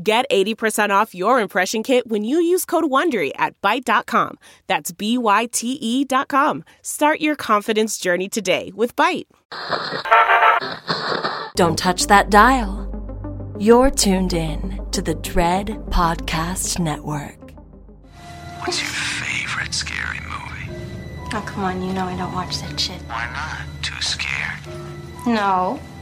Get 80% off your impression kit when you use code WONDERY at Byte.com. That's B-Y-T-E dot com. Start your confidence journey today with Byte. Don't touch that dial. You're tuned in to the Dread Podcast Network. What's your favorite scary movie? Oh, come on, you know I don't watch that shit. Why not? Too scared? No,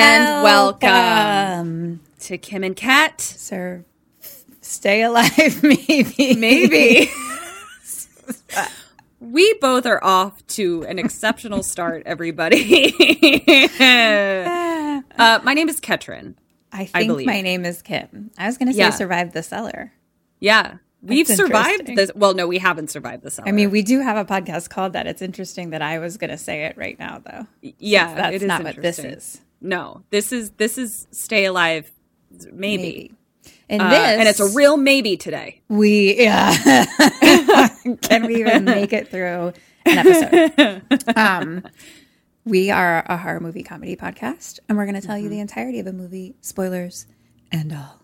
And welcome. To Kim and Ket. Sir, stay alive, maybe. Maybe. we both are off to an exceptional start, everybody. uh, my name is Ketryn. I think believe. my name is Kim. I was going to say Yeah. survive the cellar. Yeah. We've That's survived this. Well, no, we haven't survived this. I mean, we do have a podcast called that. It's interesting that I was going to say it right now, though. yeah, That's it is not what this is. No, this is this is stay alive. Maybe, And Uh, this, and it's a real maybe today. we yeah. Can we even make it through an episode? um, we are a horror movie comedy podcast, and we're going to tell Mm-hmm. you the entirety of a movie, spoilers and all.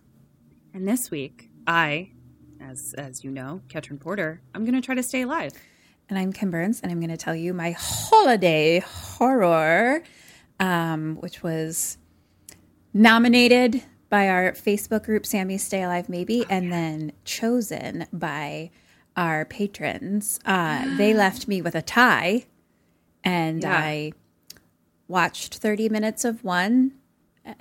And this week, I, as as you know, Ketryn Porter, I'm going to try to stay alive. And I'm Kim Burns, and I'm going to tell you my holiday horror, um, which was nominated by our Facebook group, Sammy Stay Alive Maybe, and then chosen by our patrons. Uh, they left me with a tie, and Yeah. I watched 30 minutes of one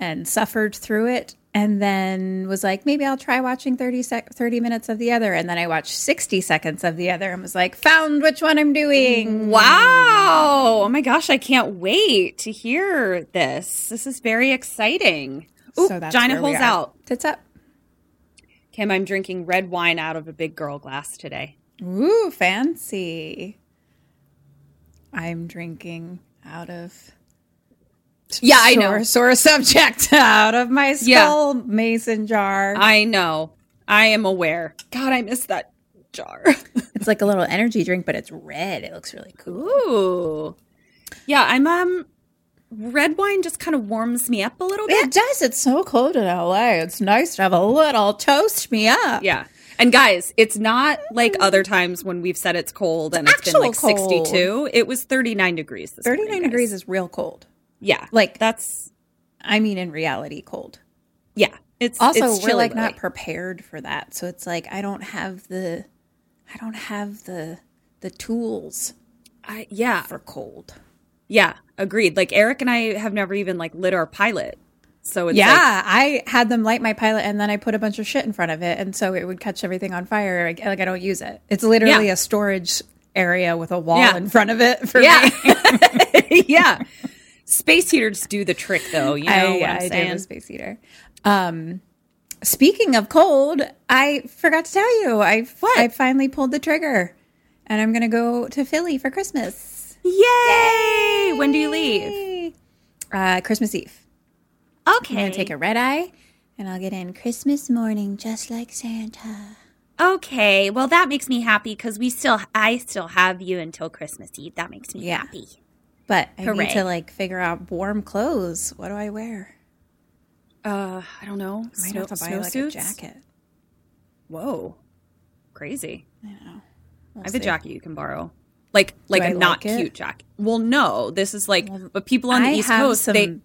and suffered through it and then was like maybe i'll try watching 30 sec- 30 minutes of the other and then i watched 60 seconds of the other and was like found which one i'm doing mm. Wow! Oh my gosh, I can't wait to hear this. This is very exciting. Ooh, So Gina holes out. tits up Kim, I'm drinking red wine out of a big girl glass today. ooh fancy i'm drinking out of Yeah, I know. sore, sore subject out of my Yeah. mason jar I know. I am aware. God, I miss that jar. it's like a little energy drink but it's red it looks really cool Ooh. Yeah, I'm um red wine just kind of warms me up a little bit. It does. It's so cold in LA. It's nice to have a little toast me up. Yeah. And guys, it's not like other times when we've said it's cold and it's been like cold. 62. It was 39 degrees this 39 morning, guys. degrees is real cold. Yeah. like- that's I mean, in reality, cold. yeah. It's Also, it's we're like not prepared for that. So it's like, I don't have the, I don't have the, the tools I, yeah. for cold. Yeah, agreed. Like Eric and I have never even like lit our pilot. So it's yeah, like, I had them light my pilot and then I put a bunch of shit in front of it, and so it would catch everything on fire. Like, like I don't use it. It's literally Yeah. a storage area with a wall Yeah. in front of it for yeah. me. yeah. Space heaters do the trick though, you know I, what I'm I saying? space heater. Um, speaking of cold, I forgot to tell you, I what? I finally pulled the trigger, and I'm gonna go to Philly for Christmas. Yay! When do you leave? Uh, Christmas Eve. Okay. I'm gonna take a red eye, and I'll get in Christmas morning, just like Santa. Okay, well that makes me happy because we still, I still have you until Christmas Eve. That makes me Yeah. happy. But I Hooray. need to like figure out warm clothes. What do I wear? Uh, I don't know. I might Snow, have to buy like a snowsuits? jacket. Whoa. Crazy. I know. I have a jacket you can borrow. Like like a not like cute jacket. Well, no. This is like but people on the I East Coast some they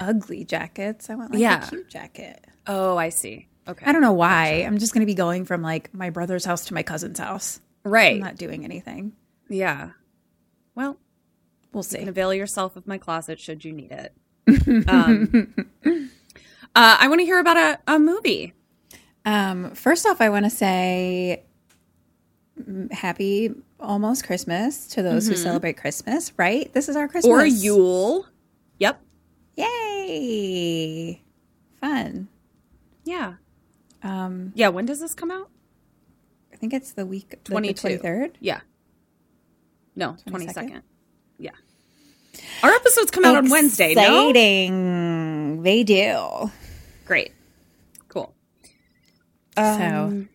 ugly jackets. I want like Yeah. a cute jacket. Oh, I see. Okay. I don't know why. I'm just going to be going from like my brother's house to my cousin's house. Right. I'm not doing anything. Yeah. Well, We'll you see. can avail yourself of my closet should you need it. um, uh, I want to hear about a, a movie. Um, first off, I want to say mm, happy almost Christmas to those who celebrate Christmas, right? This is our Christmas. Or Yule. Yep. Yay. Fun. Yeah. Um, Yeah. When does this come out? I think it's the week like the 22. 23rd. Yeah. No, 22nd? 22nd. Yeah. Our episodes come out on Wednesday, no? Exciting. They do. Great. Cool. so, are Um,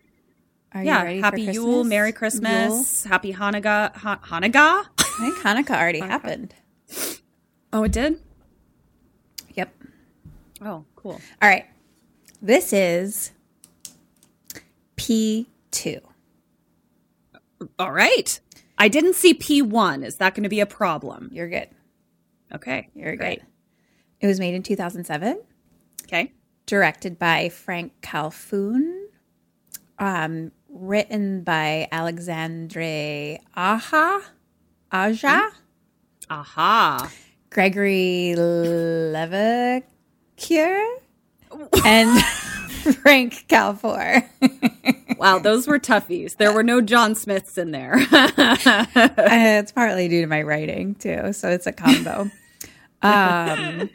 yeah. you ready Happy for Yule, Merry Christmas, Happy Hanukkah. Ha- Hanukkah? I think Hanukkah already happened. Oh, it did? Yep. Oh, cool. All right. This is P2. All right. I didn't see P1. Is that going to be a problem? You're good. Okay. You're great. good. It was made in 2007, Okay. directed by Frank Khalfoun, um, written by Alexandre Aja, Aja, Aha. Gregory Levasseur, and Frank Calfour. Wow, those were toughies. There were no John Smiths in there. Uh, it's partly due to my writing too, so it's a combo. um,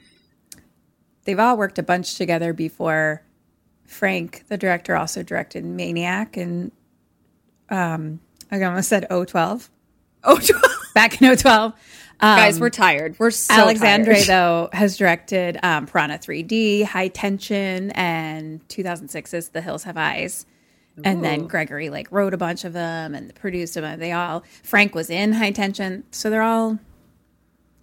they've all worked a bunch together before. Frank, the director, also directed Maniac, and um, I almost said 012 oh, back in 012. Guys, we're tired. We're so Alexandre tired. though has directed um, Piranha 3D, High Tension, and 2006's The Hills Have Eyes. And then Gregory like wrote a bunch of them and produced them. They all Frank was in High Tension, so they're all,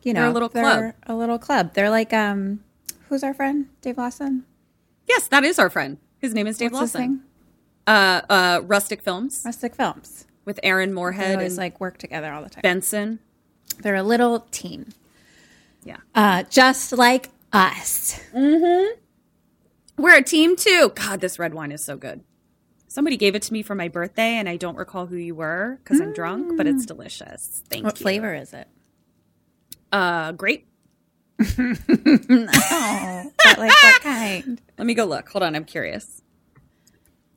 you know, They're a little club. A little club. They're like um, who's our friend Dave Lawson? Yes, that is our friend. His name is Dave What's Lawson. Uh, uh, Rustic Films Rustic Films. with Aaron They Moorhead always and like work together all the time. Benson. They're a little team, Yeah. uh, just like us. We're a team too. God, this red wine is so good. Somebody gave it to me for my birthday, and I don't recall who you were because I'm drunk, but it's delicious. Thank What you. What flavor is it? Uh, grape. Oh, but like what kind? Let me go look. Hold on, I'm curious.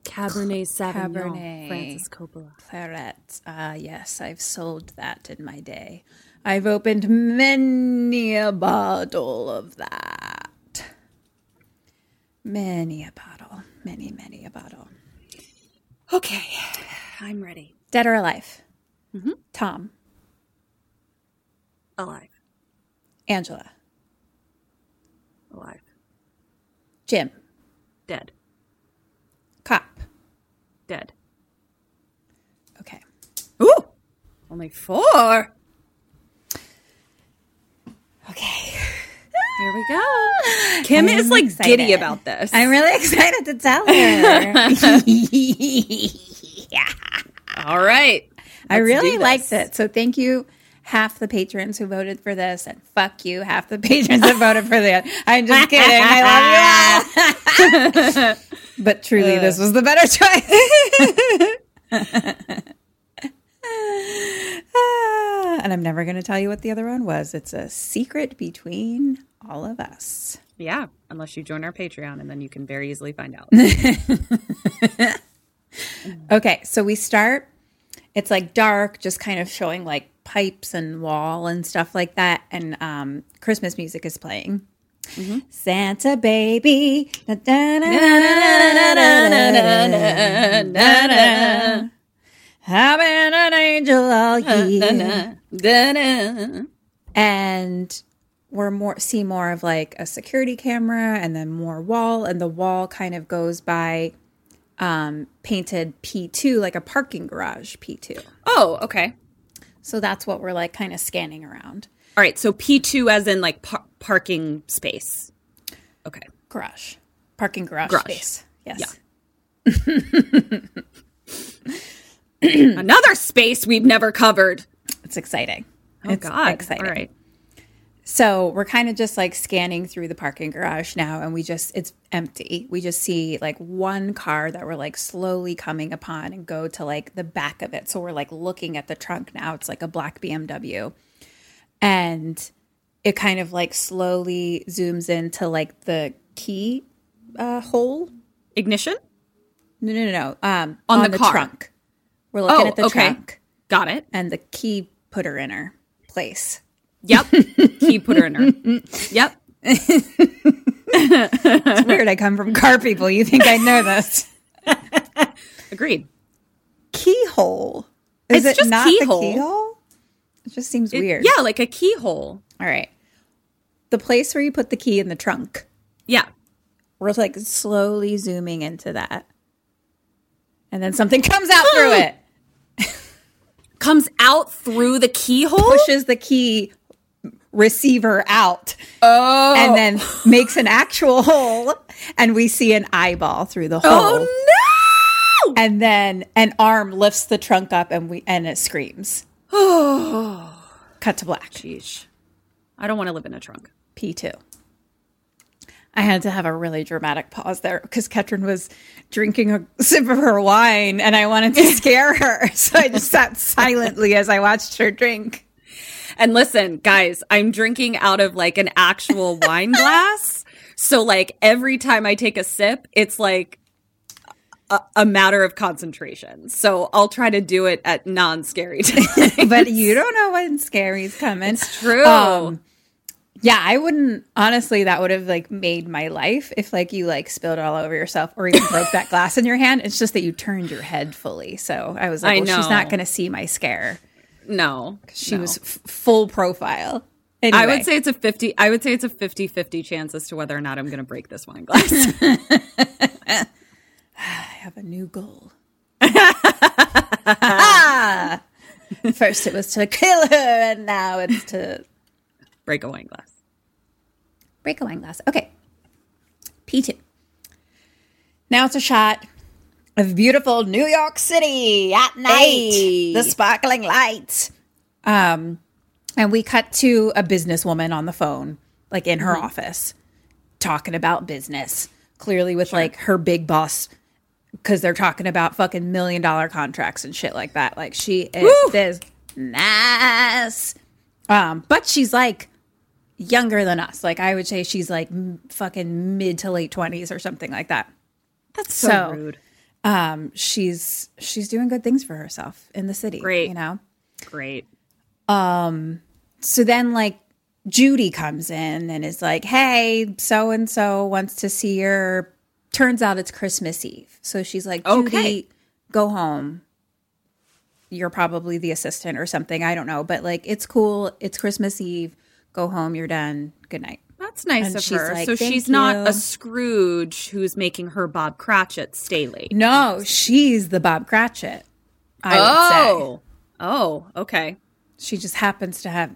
Cabernet Sauvignon, Cabernet. Francis Coppola. Claret. Ah, yes, I've sold that in my day. I've opened many a bottle of that. Many a bottle. Many, many a bottle. Okay, I'm ready. Dead or alive? Tom. Alive, Angela. alive, Jim. dead. Dead. Okay. Ooh, only four. Okay. Here we go. Kim I'm is like excited. giddy about this. I'm really excited to tell her. yeah. All right. I really liked it. So thank you, half the patrons who voted for this, and fuck you, half the patrons that voted for that. I'm just kidding. I love you all. But truly, this was the better choice. And I'm never going to tell you what the other one was. It's a secret between all of us. Yeah, unless you join our Patreon, and then you can very easily find out. Okay, so we start. It's like dark, just kind of showing like pipes and wall and stuff like that. And um, Christmas music is playing. Mm-hmm. Santa baby. I've been an angel all year. And we're more see more of like a security camera and then more wall and the wall kind of goes by um painted P2 like a parking garage P2. Oh, okay. So that's what we're like kind of scanning around. All right. So P2 as in like par- parking space. Okay. Garage. Parking garage, Garage. space. Yes. Another space we've never covered. It's exciting. Oh, it's God. exciting. All right. So we're kind of just like scanning through the parking garage now, and we just, it's empty. We just see like one car that we're like slowly coming upon and go to like the back of it. So we're like looking at the trunk now. It's like a black BMW. And it kind of like slowly zooms into like the key uh, hole. Ignition? No, no, no, no. Um, On the car. trunk. We're looking Oh, at the okay. trunk Got it. and the key put her in her place. Yep. Key put her in her. Yep. It's weird. I come from car people. You think I know this? Agreed. Keyhole. Is It's it just not keyhole. the keyhole? It just seems It- weird. Yeah, like a keyhole. All right. The place where you put the key in the trunk. Yeah. We're like slowly zooming into that. And then something comes out through it, Comes out through the keyhole. pushes the key receiver out, Oh. and then oh. makes an actual hole. And we see an eyeball through the hole. oh no! And then an arm lifts the trunk up and we and it screams. Oh, cut to black. Sheesh. I don't want to live in a trunk. P2. I had to have a really dramatic pause there because Ketryn was drinking a sip of her wine and I wanted to scare her. So I just sat silently as I watched her drink. And listen, guys, I'm drinking out of like an actual wine glass. So like every time I take a sip, it's like a, a matter of concentration. So I'll try to do it at non-scary times. But you don't know when scary's coming. It's true. Um, yeah, I wouldn't honestly that would have like made my life if like you like spilled all over yourself or even broke that glass in your hand. It's just that you turned your head fully. So I was like, I well, she's not going to see my scare. no. She no. was f- full profile. I would say it's a 50 I would say it's a 50-50 chance as to whether or not I'm going to break this wine glass. I have a new goal. First it was to kill her, and now it's to break a wine glass. break a wine glass. Okay. P2. Now it's a shot of beautiful New York City at night. The sparkling lights. Um, and we cut to a businesswoman on the phone, like in her office, talking about business. Clearly with like her big boss because they're talking about fucking million dollar contracts and shit like that. Like she is business. Um, but she's like younger than us. Like I would say she's like m- fucking mid to late twenties or something like that. That's so so, rude. Um, she's she's doing good things for herself in the city. Great. you know. Great. Um. So then like Judy comes in and is like, "Hey, so and so wants to see your." Turns out it's Christmas Eve, so she's like, "Judy, Okay. go home." You're probably the assistant or something. I don't know, but like it's cool. It's Christmas Eve. Go home. You're done. Good night. That's nice And of her. like, so "Thank she's not a Scrooge who's making her Bob Cratchit stay late. No, she's the Bob Cratchit. I would say. oh. Oh, okay. She just happens to have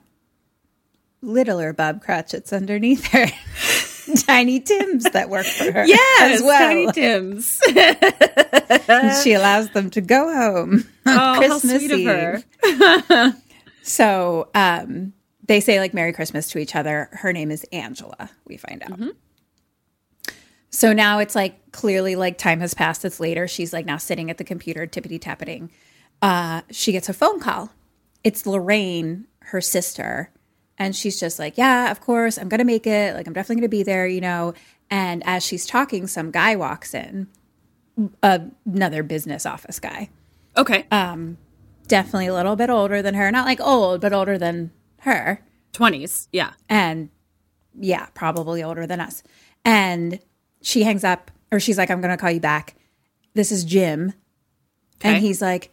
littler Bob Cratchits underneath her. Tiny Tims that work for her Yes, as well. Tiny Tim's. She allows them to go home on Oh, Christmas Eve. So um, they say like Merry Christmas to each other. Her name is Angela, we find out. So now it's like clearly like time has passed. It's later. She's like now sitting at the computer, tippity tappiting. Uh, she gets a phone call. It's Lorraine, her sister. And she's just like, Yeah, of course, I'm going to make it. Like, I'm definitely going to be there, you know. And as she's talking, some guy walks in, another business office guy Okay. Um, definitely a little bit older than her. Not like old, but older than her. 20s. Yeah. And yeah, probably older than us. And she hangs up, or she's like, I'm going to call you back. This is Jim. Okay. And he's like,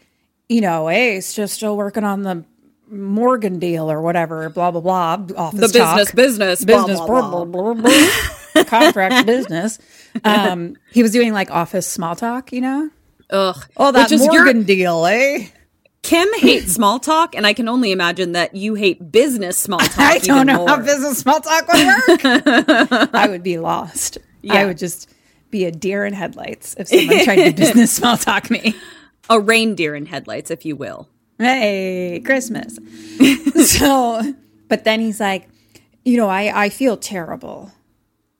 you know, hey, it's just still working on the Morgan deal or whatever, blah, blah, blah. Office The business, talk. business, business, blah, blah, blah. blah, contract business. Um, he was doing like office small talk, you know? Ugh. Oh, that Which is your- Morgan deal, eh? Kim hates small talk, and I can only imagine that you hate business small talk. I don't know more. how business small talk would work. I would be lost. I would just be a deer in headlights if someone tried to business small talk me. A reindeer in headlights, if you will. Hey, Christmas. so, but then he's like, you know, I, I feel terrible.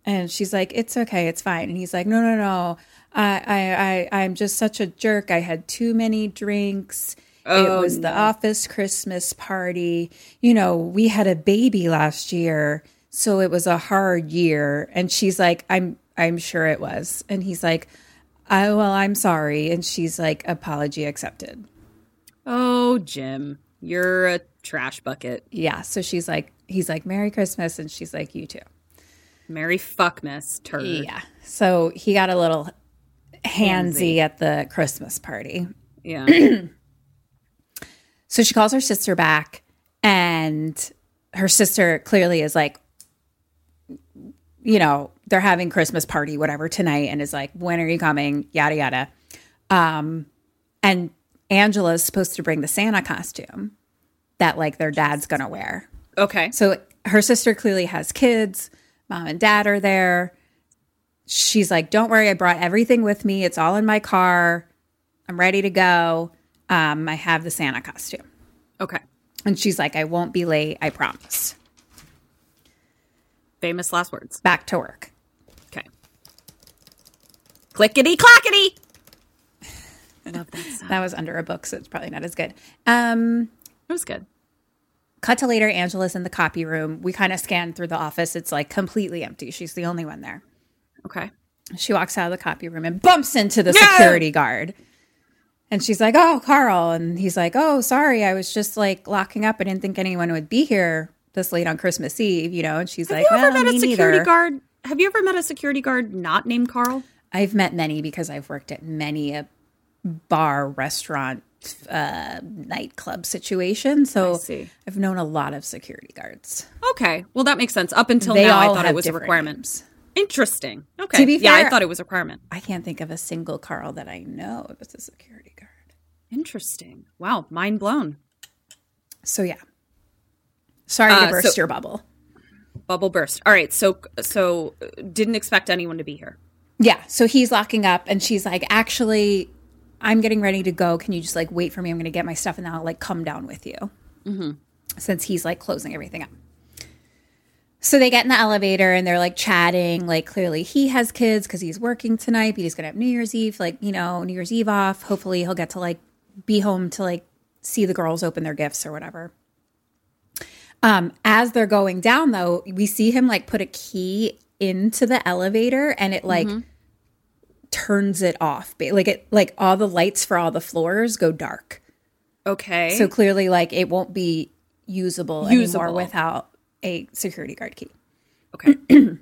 And she's like, it's okay, it's fine. And he's like, no, no, no. I, I, I, I'm just such a jerk. I had too many drinks. Oh, it was the office Christmas party. You know, we had a baby last year, so it was a hard year. And she's like, I'm, I'm sure it was. And he's like, I, well, I'm sorry. And she's like, apology accepted. Oh, Jim, you're a trash bucket. Yeah. So she's like, he's like, Merry Christmas. And she's like, you too. Merry fuckmas, turd. Yeah. So he got a little handsy at the Christmas party. Yeah. So she calls her sister back, and her sister clearly is like, you know, they're having Christmas party, whatever, tonight, and is like, when are you coming? Yada, yada. Um, and Angela's supposed to bring the Santa costume that like their dad's gonna wear. okay. So her sister clearly has kids. Mom and dad are there. She's like, "Don't worry, I brought everything with me. It's all in my car. I'm ready to go. Um, I have the Santa costume." Okay. And she's like, "I won't be late. I promise." Famous last words. Back to work. Okay. Clickety clackety. Love that sound. That was under a book, so it's probably not as good. Um, It was good. cut to later. Angela's in the copy room. We kind of scan through the office. It's like completely empty. She's the only one there. Okay. She walks out of the copy room and bumps into the security guard. And she's like, "Oh, Carl." And he's like, "Oh, sorry. I was just like locking up. I didn't think anyone would be here this late on Christmas Eve, you know." And she's like, Have you ever "Well, met a security neither." guard? Have you ever met a security guard not named Carl? I've met many because I've worked at many a bar, restaurant, uh, nightclub situation. So. I've known a lot of security guards. Okay. Well, that makes sense. Up until They now, I thought it was a requirement. names. Interesting. Okay. To be fair, yeah, I thought it was a requirement. I can't think of a single Carl that I know that's a security guard. Interesting. Wow. Mind blown. So yeah. Sorry Uh, to burst so- your bubble. Bubble burst. All right. So, so uh, didn't expect anyone to be here. Yeah. So he's locking up and she's like, actually, I'm getting ready to go. Can you just like wait for me? I'm going to get my stuff and then I'll like come down with you. Since he's like closing everything up. So they get in the elevator and they're like chatting. Like clearly he has kids because he's working tonight, but he's going to have New Year's Eve, like, you know, New Year's Eve off. Hopefully he'll get to like be home to like see the girls open their gifts or whatever. Um, as they're going down though, we see him like put a key into the elevator and it like turns it off. Like it like all the lights for all the floors go dark. Okay. So clearly like it won't be usable, Usable. anymore without a security guard key. okay.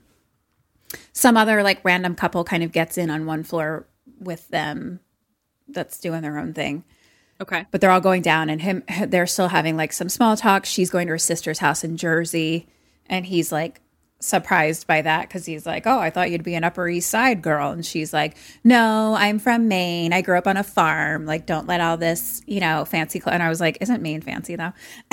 Some other like random couple kind of gets in on one floor with them that's doing their own thing. Okay. but they're all going down and him they're still having like some small talk she's going to her sister's house in jersey and he's like surprised by that because he's like oh i thought you'd be an upper east side girl and she's like no i'm from maine i grew up on a farm like don't let all this you know fancy cl-. and i was like isn't maine fancy though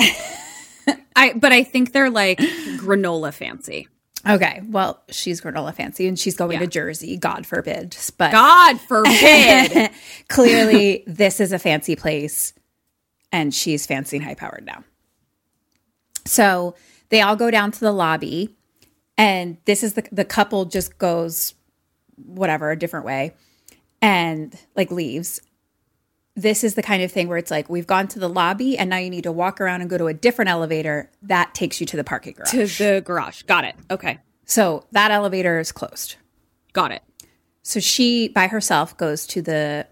I but I think they're like granola fancy. Okay, well, she's granola fancy and she's going to Jersey, God forbid. But God forbid. clearly, this is a fancy place and she's fancy and high powered now. So they all go down to the lobby, and this is the, the couple just goes whatever, a different way, and like leaves. This is the kind of thing where it's like, we've gone to the lobby and now you need to walk around and go to a different elevator that takes you to the parking garage. to the garage. Got it. Okay. so that elevator is closed. Got it. So she, by herself, goes to the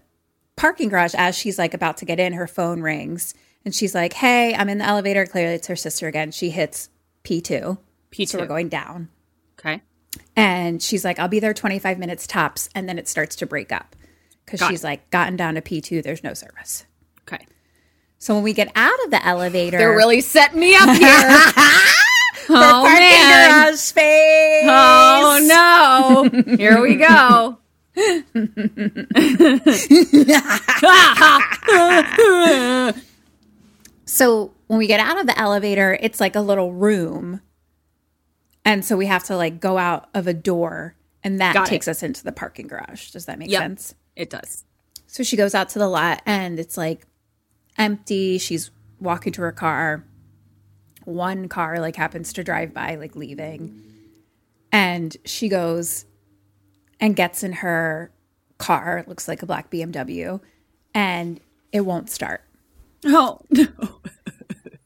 parking garage. As she's like about to get in, her phone rings and she's like, Hey, I'm in the elevator. Clearly, it's her sister again. She hits P2. P2. So we're going down. Okay. And she's like, I'll be there 25 minutes tops. And then it starts to break up because she's it. like, gotten down to P2. There's no service. Okay. So when we get out of the elevator, They're really setting me up here. for oh, parking man. garage space. Oh, no. Here we go. So when we get out of the elevator, it's like a little room. And so we have to like go out of a door and that Got it. takes us into the parking garage. Does that make Yep. sense? It does. So she goes out to the lot and it's like empty. She's walking to her car. One car like happens to drive by, like leaving. And she goes and gets in her car. It looks like a black BMW. And it won't start. Oh, no.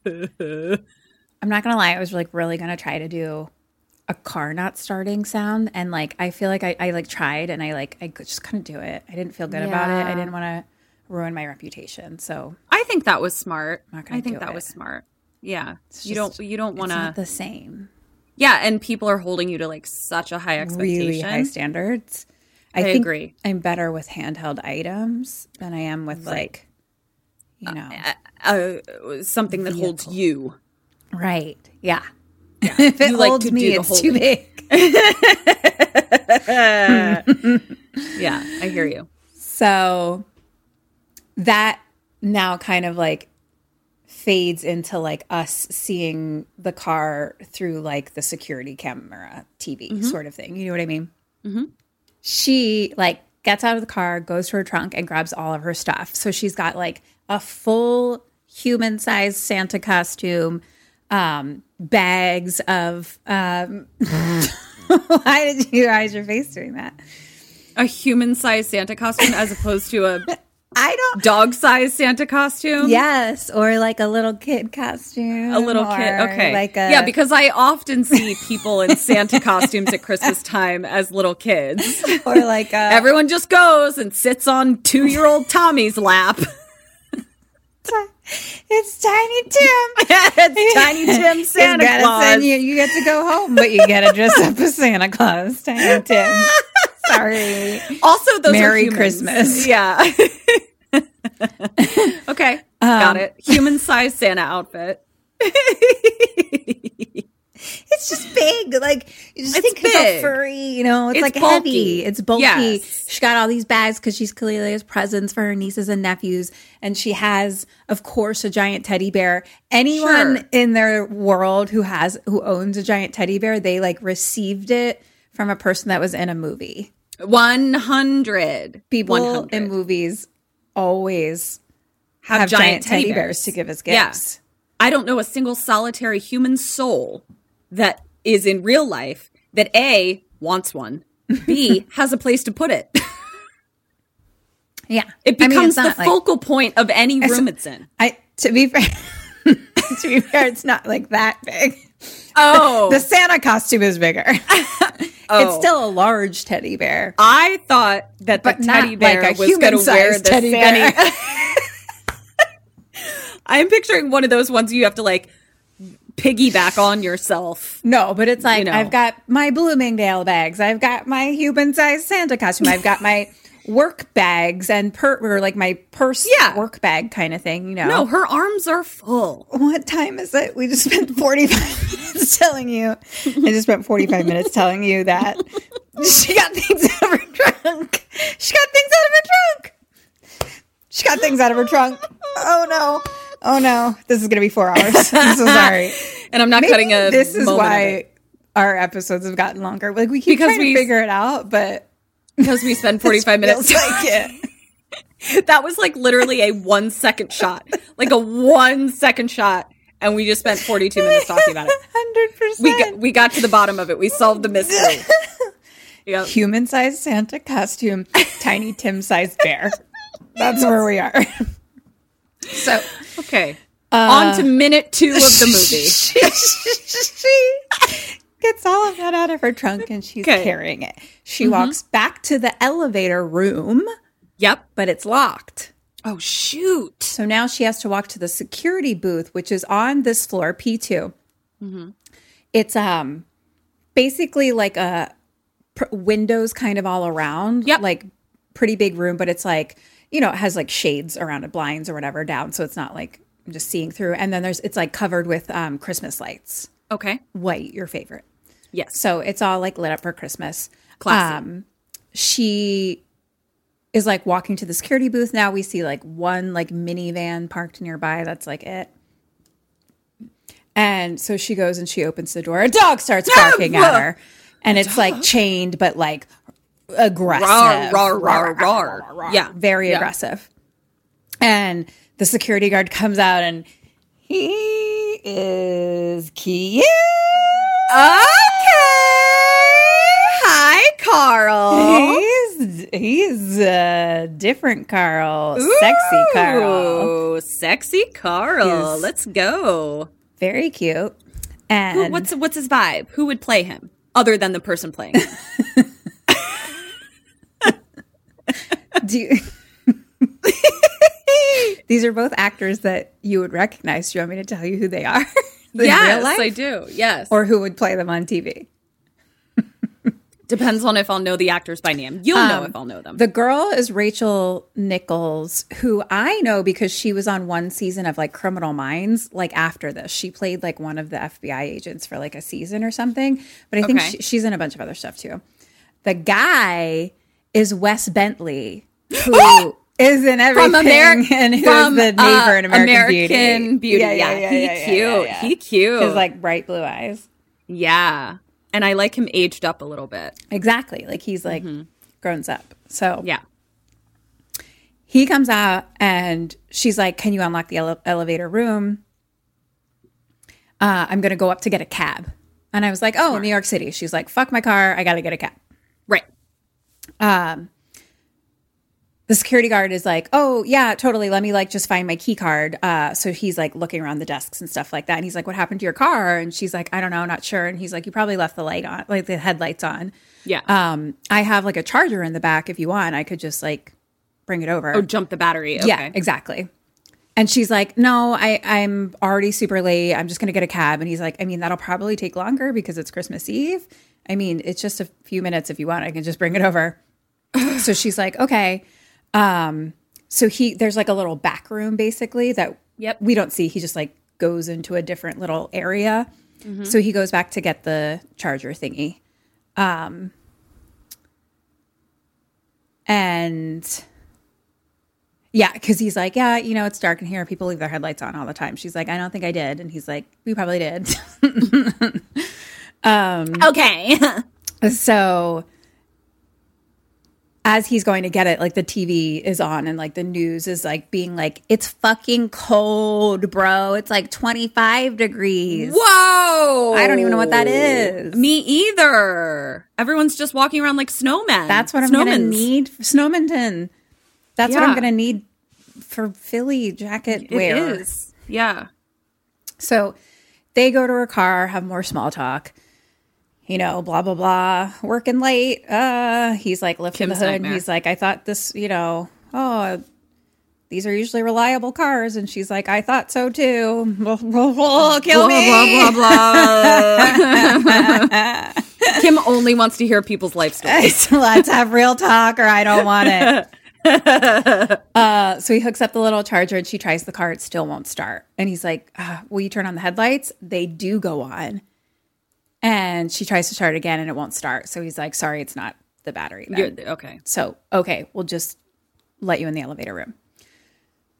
I'm not gonna lie, I was like really gonna try to do a car not starting sound, and like I feel like I, I like tried, and I like I just couldn't do it. I didn't feel good about it. I didn't want to ruin my reputation, so I think that was smart. I think that it. was smart. Yeah. you just- don't you don't want it's to the same. Yeah, and people are holding you to like such a high expectation. Really high standards. I, I think agree. I'm better with handheld items than I am with like, you know, uh, something that holds you. right? Yeah. If it You like holds to me, do it's too big. Yeah, I hear you. So that now kind of like fades into like us seeing the car through like the security camera TV sort of thing. You know what I mean? Mm-hmm. She like gets out of the car, goes to her trunk, and grabs all of her stuff. So she's got like a full human sized Santa costume, um, bags of. Um, why did you hide your face doing that? A human-sized Santa costume as opposed to a I don't. dog-sized Santa costume. Yes, or like a little kid costume. A little kid. Okay. Like a, yeah, because I often see people in Santa costumes at Christmas time as little kids. or like a Everyone just goes and sits on two-year-old Tommy's lap. It's Tiny Tim. it's Tiny Tim Santa Claus. send you. You get to go home, but you get to dress up as Santa Claus, Tiny Tim. Sorry. Also, those Merry. Christmas. Yeah. okay, got um, it. Human-sized Santa outfit. It's just big. Like you just It's think it's big. a furry. You know, it's, It's like bulky. heavy. It's bulky. Yes. She got all these bags because she's clearly has presents for her nieces and nephews, and she has, of course, a giant teddy bear. Anyone Sure. in their world who has who owns a giant teddy bear, they like received it from a person that was in a movie. One hundred People 100. in movies always have, have, giant, teddy, bears. to give as Yeah. gifts. I don't know a single solitary human soul that is in real life that A wants one, B has a place to put it. Yeah, It I mean, becomes it's the like- focal point of any room it's in. I to be fair, to be fair, it's not like that big. Oh, The Santa costume is bigger. Oh. It's still a large teddy bear. I thought that the But teddy bear like was going to wear the teddy Santa. bear. I'm picturing one of those ones you have to like piggyback on yourself. No, but it's like You know. I've got my Bloomingdale bags. I've got my human-sized Santa costume. I've got my work bags and per or like my purse Yeah. work bag kind of thing. You know. No, her arms are full. What time is it? We just spent 45 minutes telling you. I just spent 45 minutes telling you that she got things out of her trunk. She got things out of her trunk. She got things out of her trunk. Oh no. Oh no. This is going to be four hours. I'm so sorry. And I'm not Maybe cutting a this is why our episodes have gotten longer. Like we keep Because trying we- to figure it out, but because we spend 45 minutes like it. that was like literally a one second shot like a one second shot and we just spent 42 minutes talking about it Hundred we got, we got to the bottom of it we solved the mystery yeah Human-sized Santa costume, tiny Tim-sized bear. That's where we are. so okay uh, on to minute two of the movie she gets all of that out of her trunk and she's Okay. carrying it. She mm-hmm. walks back to the elevator room, yep but it's locked. oh shoot So now she has to walk to the security booth, which is on this floor, P2. Mm-hmm. It's um basically like a pr- windows kind of all around. Yep. Like pretty big room, but it's like, you know, it has like shades around it, blinds or whatever down. So it's not like I'm just seeing through. And then there's, it's like covered with um, Christmas lights. okay White, your favorite. yes So it's all like lit up for Christmas. Classy. Um, she is like walking to the security booth. Now we see like one like minivan parked nearby. That's like it. And so she goes and she opens the door. A dog starts barking at her. And it's like chained, but like aggressive. Rawr, rawr, rawr. Yeah. Very Yeah. aggressive. And the security guard comes out and he is cute. Okay. Hi carl He's he's uh, different, Carl. Sexy, Carl. Ooh, sexy carl He's- let's go Very cute. Who- And what's what's his vibe who would play him other than the person playing him do you- these are both actors that you would recognize. Do you want me to tell you who they are? yes? I do. Yes. Or who would play them on TV? Depends on if I'll know the actors by name. You'll know um, if I'll know them. The girl is Rachel Nichols, who I know because she was on one season of like Criminal Minds. Like after this, she played like one of the FBI agents for like a season or something. But I think Okay. she, she's in a bunch of other stuff too. The guy is Wes Bentley, who is in everything from American and who's from the neighbor uh, in American, American Beauty. Yeah, he cute. He cute. His like bright blue eyes. yeah, and I like him aged up a little bit. Exactly. Like he's like grown up. So Yeah. he comes out and she's like, "Can you unlock the ele- elevator room? Uh, I'm going to go up to get a cab." And I was like, "Oh, New York City." She's like, "Fuck my car. I got to get a cab." Right. The security guard is like, "Oh, yeah, totally. Let me like just find my key card." Uh, so he's like looking around the desks and stuff like that. And he's like, "What happened to your car?" And she's like, "I don't know, not sure." And he's like, "You probably left the light on, like the headlights on." Yeah. Um, I have like a charger in the back if you want. I could just like bring it over. oh, jump the battery. Okay. Yeah, exactly. And she's like, "No, I I'm already super late. I'm just going to get a cab." And he's like, "I mean, that'll probably take longer because it's Christmas Eve. I mean, it's just a few minutes if you want. I can just bring it over." so she's like, "Okay." Um so he there's like a little back room basically that Yep. we don't see. He just like goes into a different little area. So he goes back to get the charger thingy. Um and yeah, because he's like, yeah, you know, it's dark in here. People leave their headlights on all the time. She's like, I don't think I did. And he's like, we probably did. Okay. so as he's going to get it, like the TV is on and like the news is like being like, it's fucking cold, bro. It's like 25 degrees. Whoa. I don't even know what that is. Me either. Everyone's just walking around like snowmen. That's what I'm going to need. Snowminton. That's what I'm going to need for Philly jacket It wear. is. Yeah. So they go to her car, have more small talk. You know, blah blah blah. Working late. Uh, he's like lifting Kim's the hood. nightmare. He's like, I thought this. You know, oh, these are usually reliable cars, and she's like, I thought so too. Kill me. Blah, blah, blah. Kim only wants to hear people's life stories. Let's have real talk, or I don't want it. uh, so he hooks up the little charger, and she tries the car. It still won't start. And he's like, uh, "Will you turn on the headlights?" They do go on. And she tries to start again, and it won't start. So he's like, "Sorry, it's not the battery." then." You're- okay. So, okay, we'll just let you in the elevator room.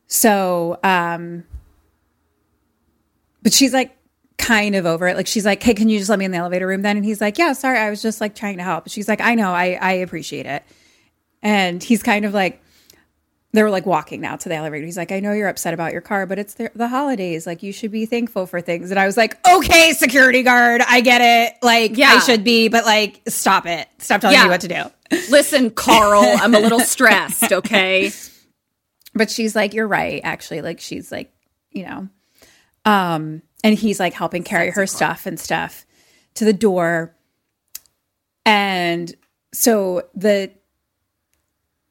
So, um, but she's like kind of over it. Like she's like, "Hey, can you just let me in the elevator room then?" And he's like, "Yeah, sorry, I was just like trying to help." She's like, "I know, I I appreciate it." And he's kind of like they were like walking now to the elevator. He's like, "I know you're upset about your car, but it's the, the holidays. Like you should be thankful for things." And I was like, "Okay, security guard, I get it. Like Yeah. I should be, but like stop it. Stop telling Yeah. me what to do." Listen, Carl, I'm a little stressed, okay? but she's like you're right actually like she's like you know um and he's like helping carry her stuff and stuff to the door and so the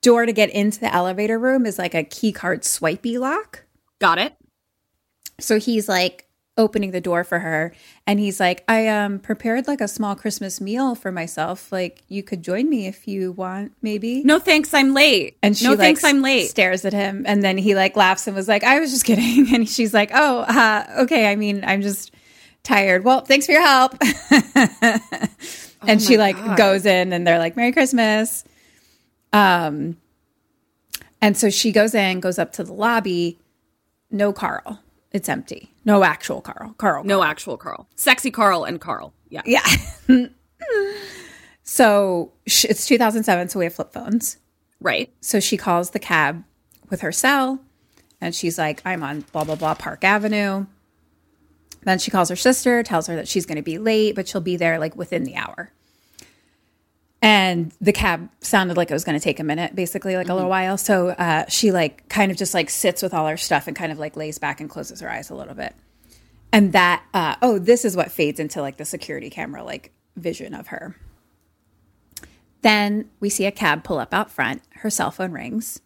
door to get into the elevator room is like a key card swipey lock Got it. so he's like opening the door for her and he's like i um prepared like a small christmas meal for myself like you could join me if you want maybe No thanks, I'm late. and she no like thanks, I'm late. stares at him, and then he like laughs and was like, "I was just kidding." And she's like, "Oh, uh, okay. I mean, I'm just tired. Well, thanks for your help." and she like goes in, and they're like, "Merry Christmas." Um, and so she goes in, goes up to the lobby. No Carl. It's empty. No actual Carl. Carl. no actual Carl. Sexy Carl and Carl. Yeah. Yeah. so sh- it's 2007, so we have flip phones. Right. So she calls the cab with her cell and she's like, I'm on blah, blah, blah Park Avenue. Then she calls her sister, tells her that she's going to be late, but she'll be there like within the hour. And the cab sounded like it was going to take a minute, basically, like a little while. So uh, she like kind of just like sits with all her stuff and kind of like lays back and closes her eyes a little bit. And that, uh, oh, this is what fades into like the security camera like vision of her. Then we see a cab pull up out front. Her cell phone rings.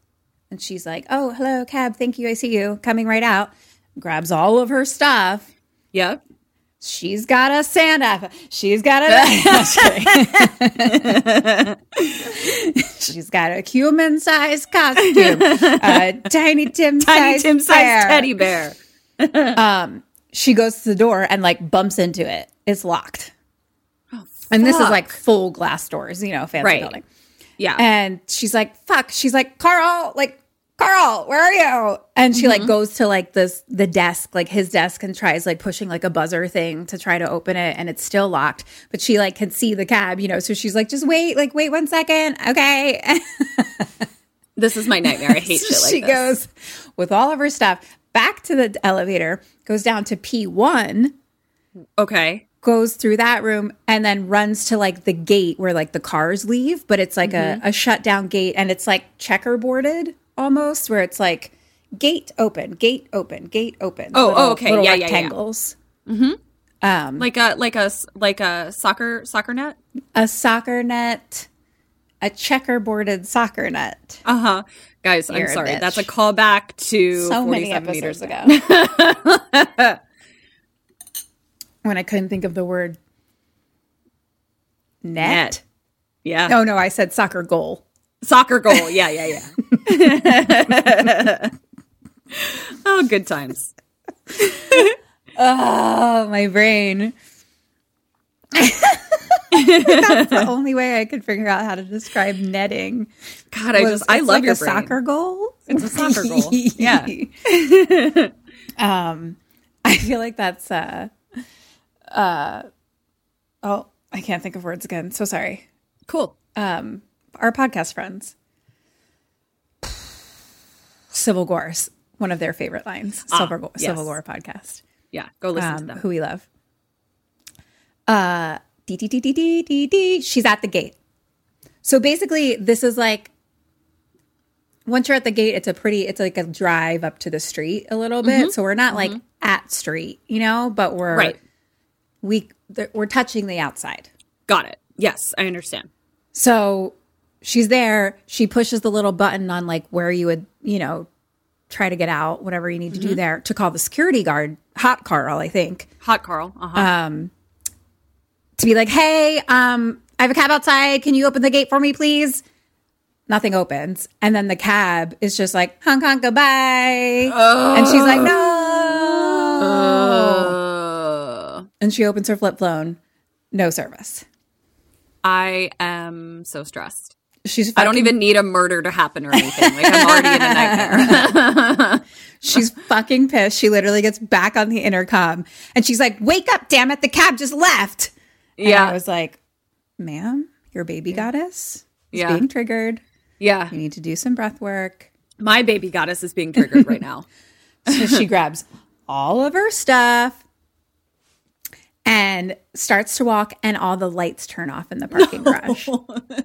And she's like, Oh, hello, cab. Thank you. I see you coming right out. Grabs all of her stuff. Yep. She's got a Santa. She's got a. she's got a human sized costume. A tiny Tim Tiny Tim sized teddy bear. Um, she goes to the door and like bumps into it. It's locked. and this is like full glass doors, you know, fancy Right. building. Yeah. And she's like, fuck. She's like, Carl, like, Carl, where are you? And she like mm-hmm. goes to like this the desk, like his desk, and tries like pushing like a buzzer thing to try to open it, and it's still locked. But she like can see the cab, you know. So she's like, just wait, like wait one second, okay. this is my nightmare. I hate shit like she this. goes with all of her stuff back to the elevator, goes down to P one, Okay. goes through that room and then runs to like the gate where like the cars leave, but it's like a, mm-hmm. a shut down gate and it's like checkerboarded almost, where it's like gate open, gate open, gate open. Oh, Little- oh, okay. Yeah, yeah, yeah. rectangles. Like a like a like a soccer soccer net. A soccer net, a checkerboarded soccer net. Uh huh. Guys, I'm You're a sorry. bitch. That's a callback to so many 47 episodes meters ago. when I couldn't think of the word net. Net. Yeah. Oh no, I said soccer goal. Soccer goal. Yeah, yeah, yeah. oh, good times. Oh, my brain. That's the only way I could figure out how to describe netting. God, I was just I love like your a brain. soccer goal. It's a soccer goal. Yeah. um, I feel like that's uh, uh, oh, I can't think of words again. So sorry. Cool. Um, our podcast friends, Civil Gore's one of their favorite lines. Silver Ah, yes. Civil Gore podcast. Yeah, go listen to um, them. who we love. Uh, dee, dee, dee, dee, dee, dee, dee. She's at the gate. So basically, this is like once you're at the gate, it's a pretty, it's like a drive up to the street a little bit. So we're not like at street, you know, but we're Right. we th- we're touching the outside. Got it. Yes, I understand. So she's there. She pushes the little button on like where you would, you know, try to get out, whatever you need to do there to call the security guard, Hot Carl, I think. Hot Carl. Uh-huh. um, to be like, hey, um, I have a cab outside. Can you open the gate for me, please? Nothing opens. And then the cab is just like, honk, honk, goodbye. And she's like, no. Uh, and she opens her flip phone. No service. I am so stressed. She's I don't even need a murder to happen or anything. Like I'm already in a nightmare. She's fucking pissed. She literally gets back on the intercom and she's like, "Wake up, damn it! The cab just left." And Yeah. I was like, "Ma'am, your baby goddess is Yeah. being triggered. yeah. You need to do some breath work." My baby goddess is being triggered right now. So she grabs all of her stuff and starts to walk, and all the lights turn off in the parking garage.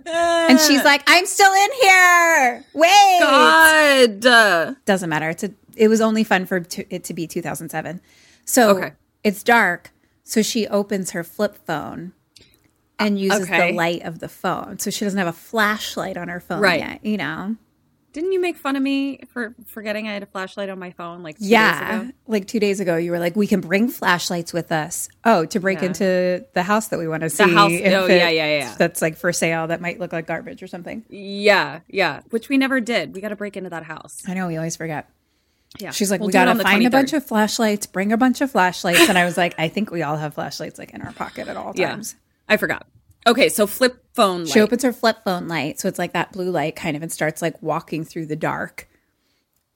and she's like, "I'm still in here. Wait." God. Uh, doesn't matter. It's a. It was only fun for to, it to be 2007. So Okay. it's dark. So she opens her flip phone and uses okay. the light of the phone. So she doesn't have a flashlight on her phone Right. yet. You know. Didn't you make fun of me for forgetting I had a flashlight on my phone like two days Yeah. ago? Like two days ago, you were like, "We can bring flashlights with us." Oh, to break Yeah. into the house that we want to see. The house- oh, yeah, yeah, yeah. That's like for sale. That might look like garbage or something. Yeah, yeah. Which we never did. We got to break into that house. I know we always forget. Yeah. She's like, We'll we gotta on the find a bunch of flashlights, bring a bunch of flashlights. And I was like, I think we all have flashlights like in our pocket at all Yeah. times. I forgot. Okay, so flip phone light. She opens her flip phone light. So it's like that blue light kind of and starts like walking through the dark.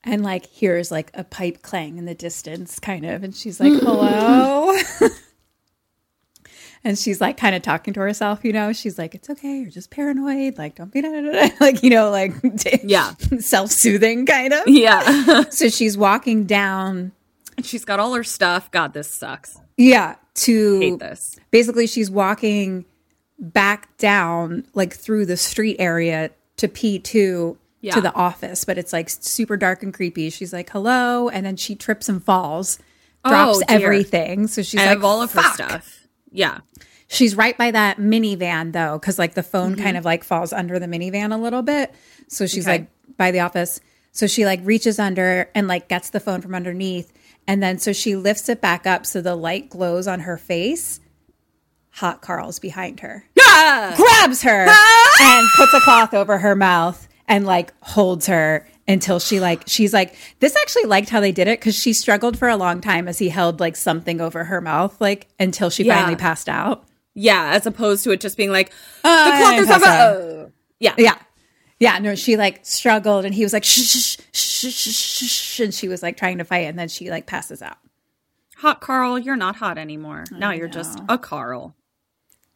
And like hears like a pipe clang in the distance, kind of. And she's like, hello. and she's like kind of talking to herself, you know. She's like, it's okay. You're just paranoid. Like, don't be like, you know, like Yeah. self soothing kind of. Yeah. So she's walking down. and She's got all her stuff. God, this sucks. Yeah. To Hate this. basically she's walking back down like through the street area to P2 Yeah. to the office, but it's like super dark and creepy. She's like, "Hello," and then she trips and falls, drops Oh, everything. So she's I like, have all of her stuff. Yeah. She's right by that minivan though, because like the phone Mm-hmm. kind of like falls under the minivan a little bit. So she's Okay. like by the office. So she like reaches under and like gets the phone from underneath. And then so she lifts it back up so the light glows on her face. Hot Carl's behind her. Grabs her and puts a cloth over her mouth and like holds her until she like she's like this actually liked how they did it because she struggled for a long time as he held like something over her mouth like until she Yeah. finally passed out. Yeah, as opposed to it just being like, the Uh, clock is pass over. Uh, yeah. Yeah. Yeah, no, she like struggled and he was like shh, shh, shh, shh, shh, shh, and she was like trying to fight and then she like passes out. Hot Carl, you're not hot anymore. Now you're just a Carl.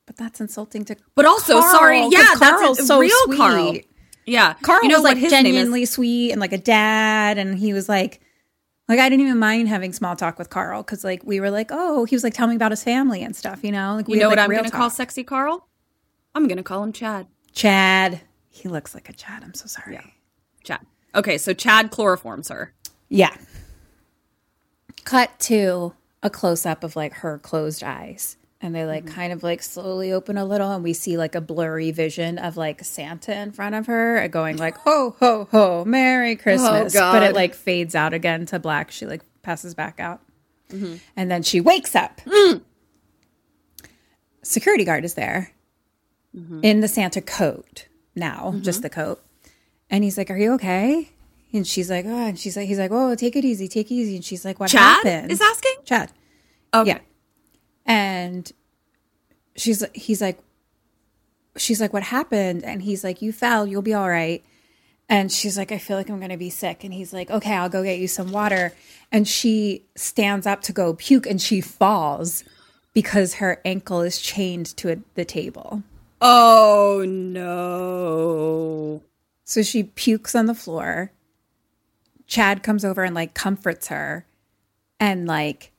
But that's insulting to But also, Carl, sorry, yeah, Carl's that's a, real Carl. Yeah. Carl you know was like genuinely sweet and like a dad and he was like like I didn't even mind having small talk with Carl because like we were like oh he was like telling me about his family and stuff you know like we You know had, what I'm going to call sexy Carl? I'm going to call him Chad. Chad he looks like a Chad I'm so sorry Yeah. Chad. Okay, so Chad chloroforms her. Yeah. Cut to a close up of like her closed eyes. And they like mm-hmm. kind of like slowly open a little, and we see like a blurry vision of like Santa in front of her uh, going like, ho, ho, ho, Merry oh, Christmas. But it like fades out again to black. She like passes back out. Mm-hmm. And then she wakes up. Mm. Security guard is there mm-hmm. in the Santa coat now, just the coat. And he's like, Are you okay? And she's like, Oh, and she's like, He's like, Oh, take it easy, take it easy. And she's like, What Chad happened? is asking? Chad. Okay. Yeah. And she's he's like she's like, What happened? And he's like, You fell, you'll be all right. And she's like, I feel like I'm gonna be sick. And he's like, Okay, I'll go get you some water. And she stands up to go puke and she falls because her ankle is chained to a, the table. Oh, no. So she pukes on the floor. Chad comes over and like comforts her and like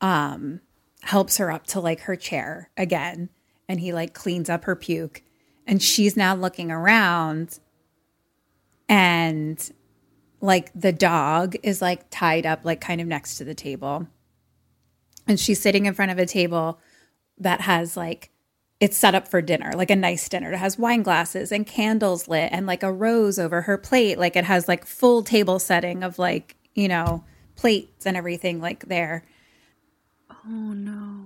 um helps her up to like her chair again and he like cleans up her puke and she's now looking around and like the dog is like tied up like kind of next to the table and she's sitting in front of a table that has like it's set up for dinner, like a nice dinner. It has wine glasses and candles lit and like a rose over her plate. Like it has like full table setting of like, you know, plates and everything like there. Oh no.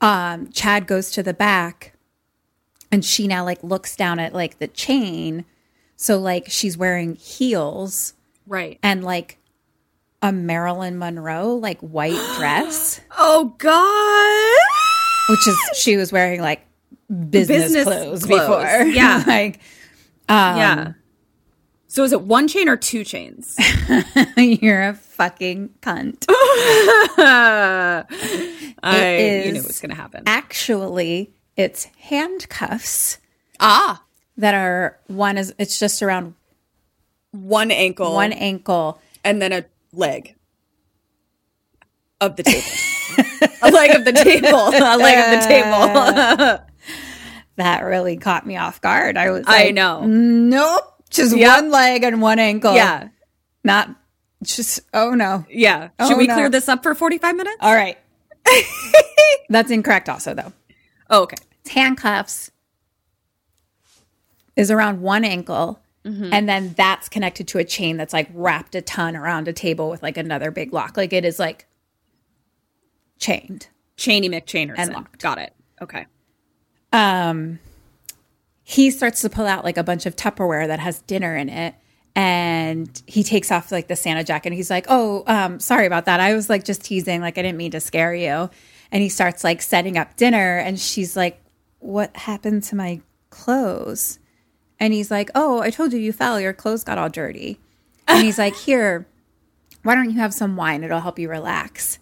Um, Chad goes to the back and she now like looks down at like the chain. So like she's wearing heels Right. and like a Marilyn Monroe like white dress. Oh, God. which is she was wearing like business, Business clothes, clothes, before. yeah. like Um, yeah. So is it one chain or two chains? You're a fucking cunt. I It you knew is it was going to happen. Actually, it's handcuffs ah, that are one is it's just around one ankle, one ankle. and then a leg of the table. a leg of the table. A leg of the table. That really caught me off guard. I was I know. Nope. Just Yep. one leg and one ankle. Yeah. Not just oh no. Yeah. Oh, Should we no. clear this up for 45 minutes? All right. That's incorrect also though. Oh, okay. It's handcuffs is around one ankle. Mm-hmm. And then that's connected to a chain that's like wrapped a ton around a table with like another big lock. Like it is like chained. Cheney McChainerson. And locked. Got it. Okay. um he starts to pull out like a bunch of Tupperware that has dinner in it and he takes off like the Santa jacket and he's like, "Oh, um sorry about that. I was like just teasing, like I didn't mean to scare you." And he starts like setting up dinner and she's like, "What happened to my clothes?" And he's like, "Oh, I told you you fell. Your clothes got all dirty." And he's like, "Here, why don't you have some wine? It'll help you relax."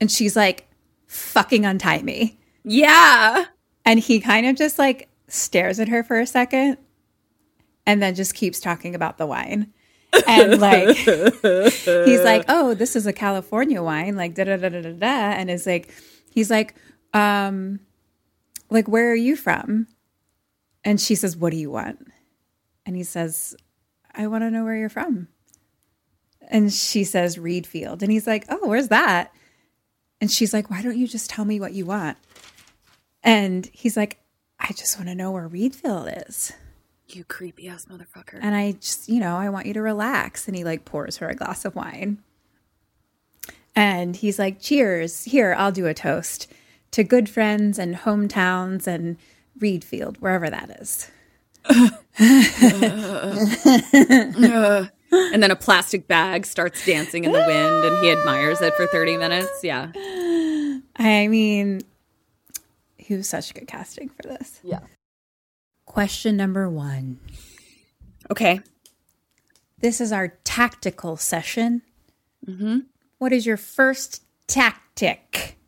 And she's like, "Fucking untie me." Yeah. And he kind of just like stares at her for a second and then just keeps talking about the wine. And like, he's like, oh, this is a California wine, like da da da da da da. And is like, he's like, um, like, where are you from? And she says, what do you want? And he says, I want to know where you're from. And she says, Reedfield. And he's like, oh, where's that? And she's like, why don't you just tell me what you want? And he's like, I just want to know where Reedfield is. You creepy ass motherfucker. And I just, you know, I want you to relax. And he like pours her a glass of wine. And he's like, cheers. Here, I'll do a toast to good friends and hometowns and Reedfield, wherever that is. and then a plastic bag starts dancing in the wind and he admires it for 30 minutes. Yeah. I mean, he was such good casting for this. Yeah. Question number one. Okay. This is our tactical session. What is your first tactic?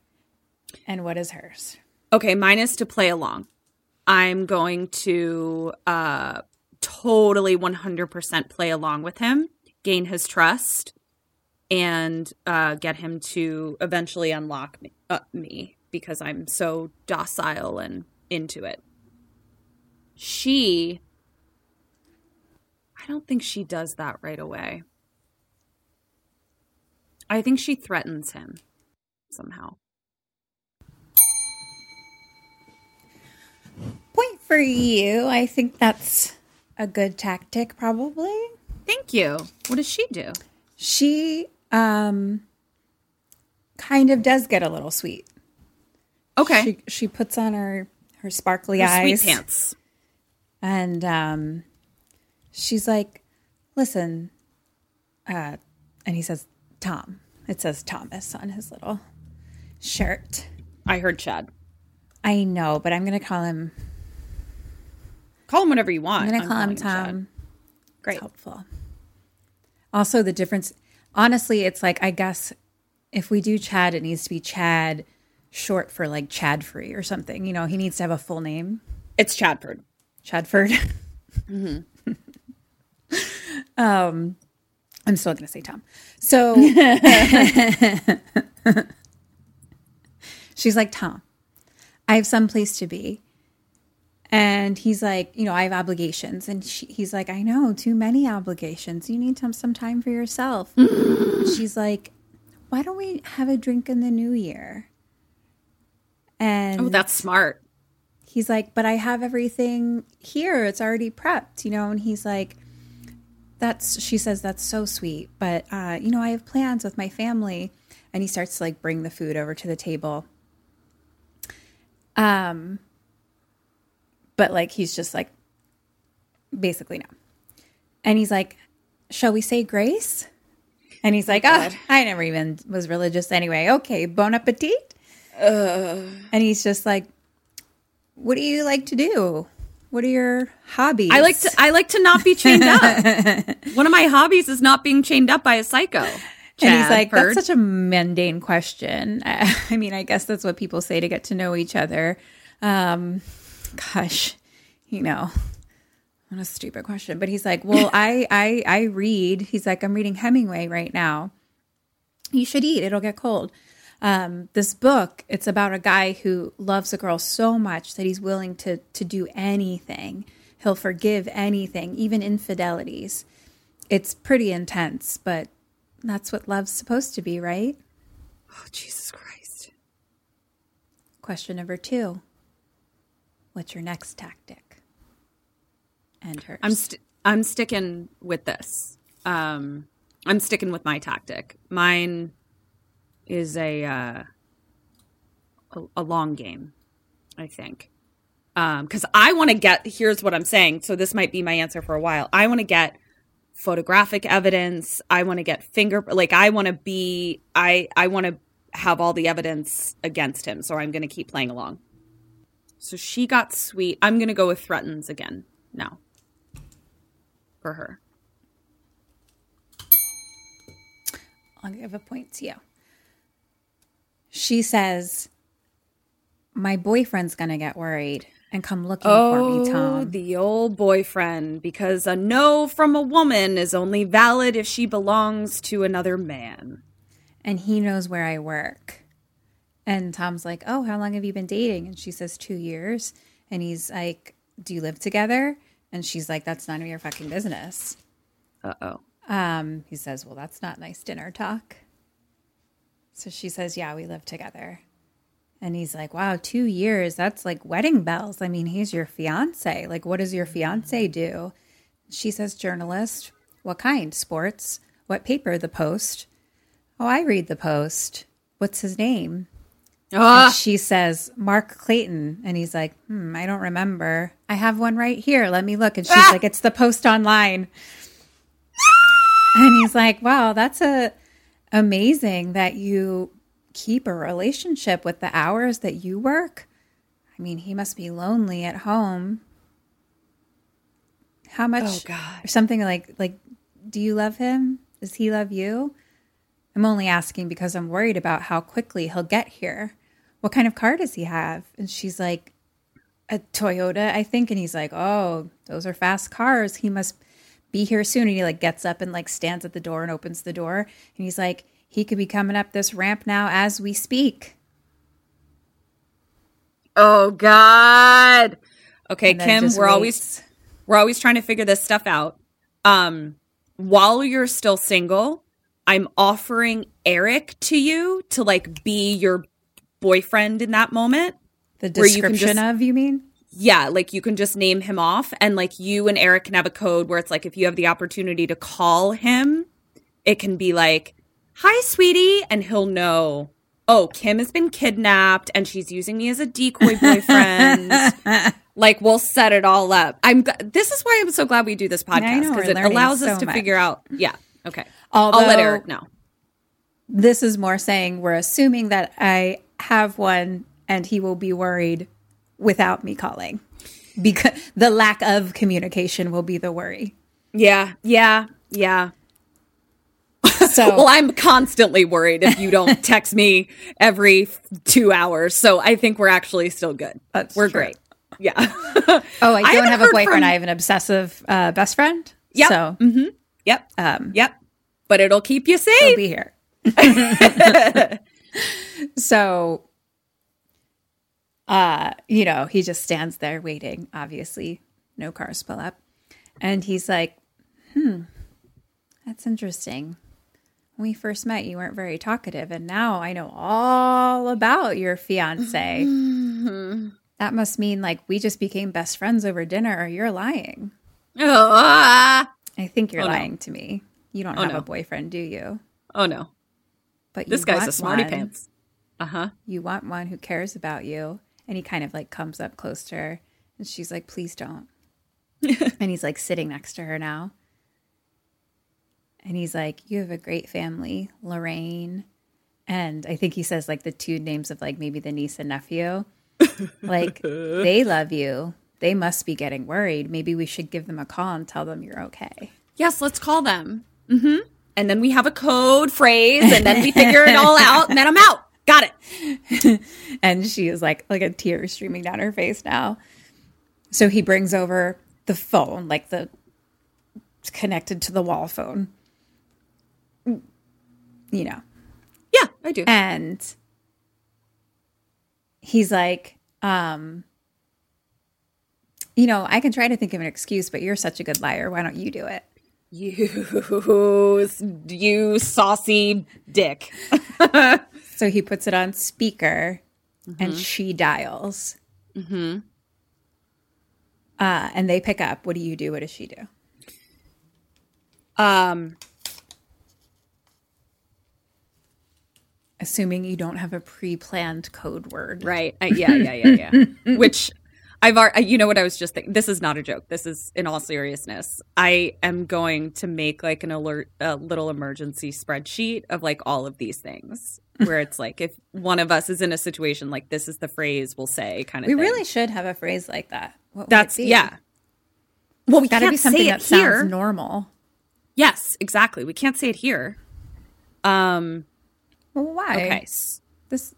And what is hers? Okay, mine is to play along. I'm going to uh totally 100% play along with him, gain his trust and uh get him to eventually unlock me, uh, me because I'm so docile and into it. She I don't think she does that right away. I think she threatens him somehow. Point for you. I think that's a good tactic, probably. Thank you. What does she do? She um kind of does get a little sweet. Okay. She she puts on her her sparkly Her eyes sweet pants. and um she's like, "Listen, uh and he says Tom. It says Thomas on his little shirt. I heard Chad. I know, but I'm going to call him Call him whatever you want. I'm going to call him Tom. Great. helpful. Also, the difference, honestly, it's like, I guess if we do Chad, it needs to be Chad short for like Chad free or something. You know, he needs to have a full name. It's Chadford. Chadford. um, I'm still going to say Tom. So she's like, Tom, I have some place to be. And he's like, you know, I have obligations. And she, he's like, I know, too many obligations. You need some, some time for yourself. she's like, why don't we have a drink in the new year? And Oh, that's smart. he's like, but I have everything here. It's already prepped, you know? And he's like, that's, she says, that's so sweet. But, uh, you know, I have plans with my family. And he starts to like bring the food over to the table. Um, but like, he's just like, basically no. And he's like, shall we say grace? And he's like, oh, I never even was religious anyway. Okay, bon appetit. And he's just like, what do you like to do? What are your hobbies? I like to I like to not be chained up. One of my hobbies is not being chained up by a psycho. and he's like, Chadford. that's such a mundane question. I mean, I guess that's what people say to get to know each other. Um, gosh, you know, what a stupid question. But he's like, well, I, I, I read. He's like, I'm reading Hemingway right now. You should eat. It'll get cold. Um, this book, it's about a guy who loves a girl so much that he's willing to to do anything. He'll forgive anything, even infidelities. It's pretty intense, but that's what love's supposed to be, right? Oh, Jesus Christ. Question number two What's your next tactic? And hers. I'm st- I'm sticking with this. Um, I'm sticking with my tactic. Mine is a uh, a, a long game, I think. Because I want to get. Here's what I'm saying. So this might be my answer for a while. I want to get photographic evidence. I want to get finger. Like I want to be. I I want to have all the evidence against him. So I'm going to keep playing along. So she got sweet. I'm going to go with threatens again now for her. I'll give a point to you. She says, My boyfriend's going to get worried and come looking for me, Tom. Oh, the old boyfriend, because a no from a woman is only valid if she belongs to another man. and he knows where I work. And Tom's like, Oh, how long have you been dating? And she says, Two years. And he's like, Do you live together? And she's like, That's none of your fucking business. Uh oh. Um, he says, Well, that's not nice dinner talk. So she says, Yeah, we live together. And he's like, Wow, two years. That's like wedding bells. I mean, he's your fiance. Like, what does your fiance do? She says, Journalist. What kind? Sports. What paper? The Post. Oh, I read the Post. What's his name? Ah, And she says, Mark Clayton. And he's like, hmm, I don't remember. I have one right here. Let me look. And she's like, it's the post online. and he's like, wow, that's a amazing that you keep a relationship with the hours that you work. I mean, he must be lonely at home. How much? Oh, God. Or something like, like, do you love him? Does he love you? I'm only asking because I'm worried about how quickly he'll get here. What kind of car does he have? And she's like, a Toyota, I think. And he's like, oh, those are fast cars. He must be here soon. And he like gets up and like stands at the door and opens the door. And he's like, he could be coming up this ramp now as we speak. oh God. Okay, Kim, we're always we're always trying to figure this stuff out. Um, while you're still single, I'm offering Eric to you to like be your boyfriend in that moment. the where you description just- of, you mean? Yeah, like you can just name him off and like you and Eric can have a code where it's like if you have the opportunity to call him, it can be like, "Hi, sweetie," and he'll know, "Oh, Kim has been kidnapped and she's using me as a decoy boyfriend." like we'll set it all up. I'm this is why I'm so glad we do this podcast because it allows us to much. figure out. Yeah, okay. I'll let Although- Eric know. This is more saying we're assuming that I have one and he will be worried without me calling. Because the lack of communication will be the worry. Yeah, yeah, yeah. So Well, I'm constantly worried if you don't text me every two hours. So I think we're actually still good. That's we're true. great. Yeah. Oh, I don't haven't have a boyfriend. from- I have an obsessive uh, best friend. Yep. So yep. um, Yep. But it'll keep you safe. be here. so, uh, you know, he just stands there waiting. Obviously, no cars pull up, and he's like, "Hmm, that's interesting." When we first met, you weren't very talkative, and now I know all about your fiance. That must mean like we just became best friends over dinner, or you're lying. Ah. I think you're Oh, no. lying to me. You don't Oh, have no. a boyfriend, do you? Oh no. But This guy's a smarty one. pants. Uh huh. You want one who cares about you. And he kind of like comes up close to her, and she's like, "Please don't." and he's like sitting next to her now, and he's like, "You have a great family, Lorraine." And I think he says like the two names of like maybe the niece and nephew. like they love you. they must be getting worried. Maybe we should give them a call and tell them you're okay. Yes, let's call them. Mm-hmm. And then we have a code phrase, and then we figure it all out, and then I'm out. Got it. and she is like like a tear streaming down her face now. So he brings over the phone, like the connected to the wall phone. You know. Yeah, I do. And he's like, um, you know, I can try to think of an excuse, but you're such a good liar. Why don't you do it? You, you saucy dick. so he puts it on speaker and she dials. Mm-hmm. Uh, and they pick up. What do you do? What does she do? Um, Assuming you don't have a pre-planned code word, right. Uh, yeah, yeah, yeah, yeah. Which I've already, you know what I was just thinking? This is not a joke. This is in all seriousness. I am going to make like an alert, a little emergency spreadsheet of like all of these things where it's like if one of us is in a situation like this is the phrase we'll say kind of We thing. really should have a phrase like that. What That's, yeah. Well, we Got to can't be something say that here. sounds normal. Yes, exactly. We can't say it here. Um, Well, why? okay. This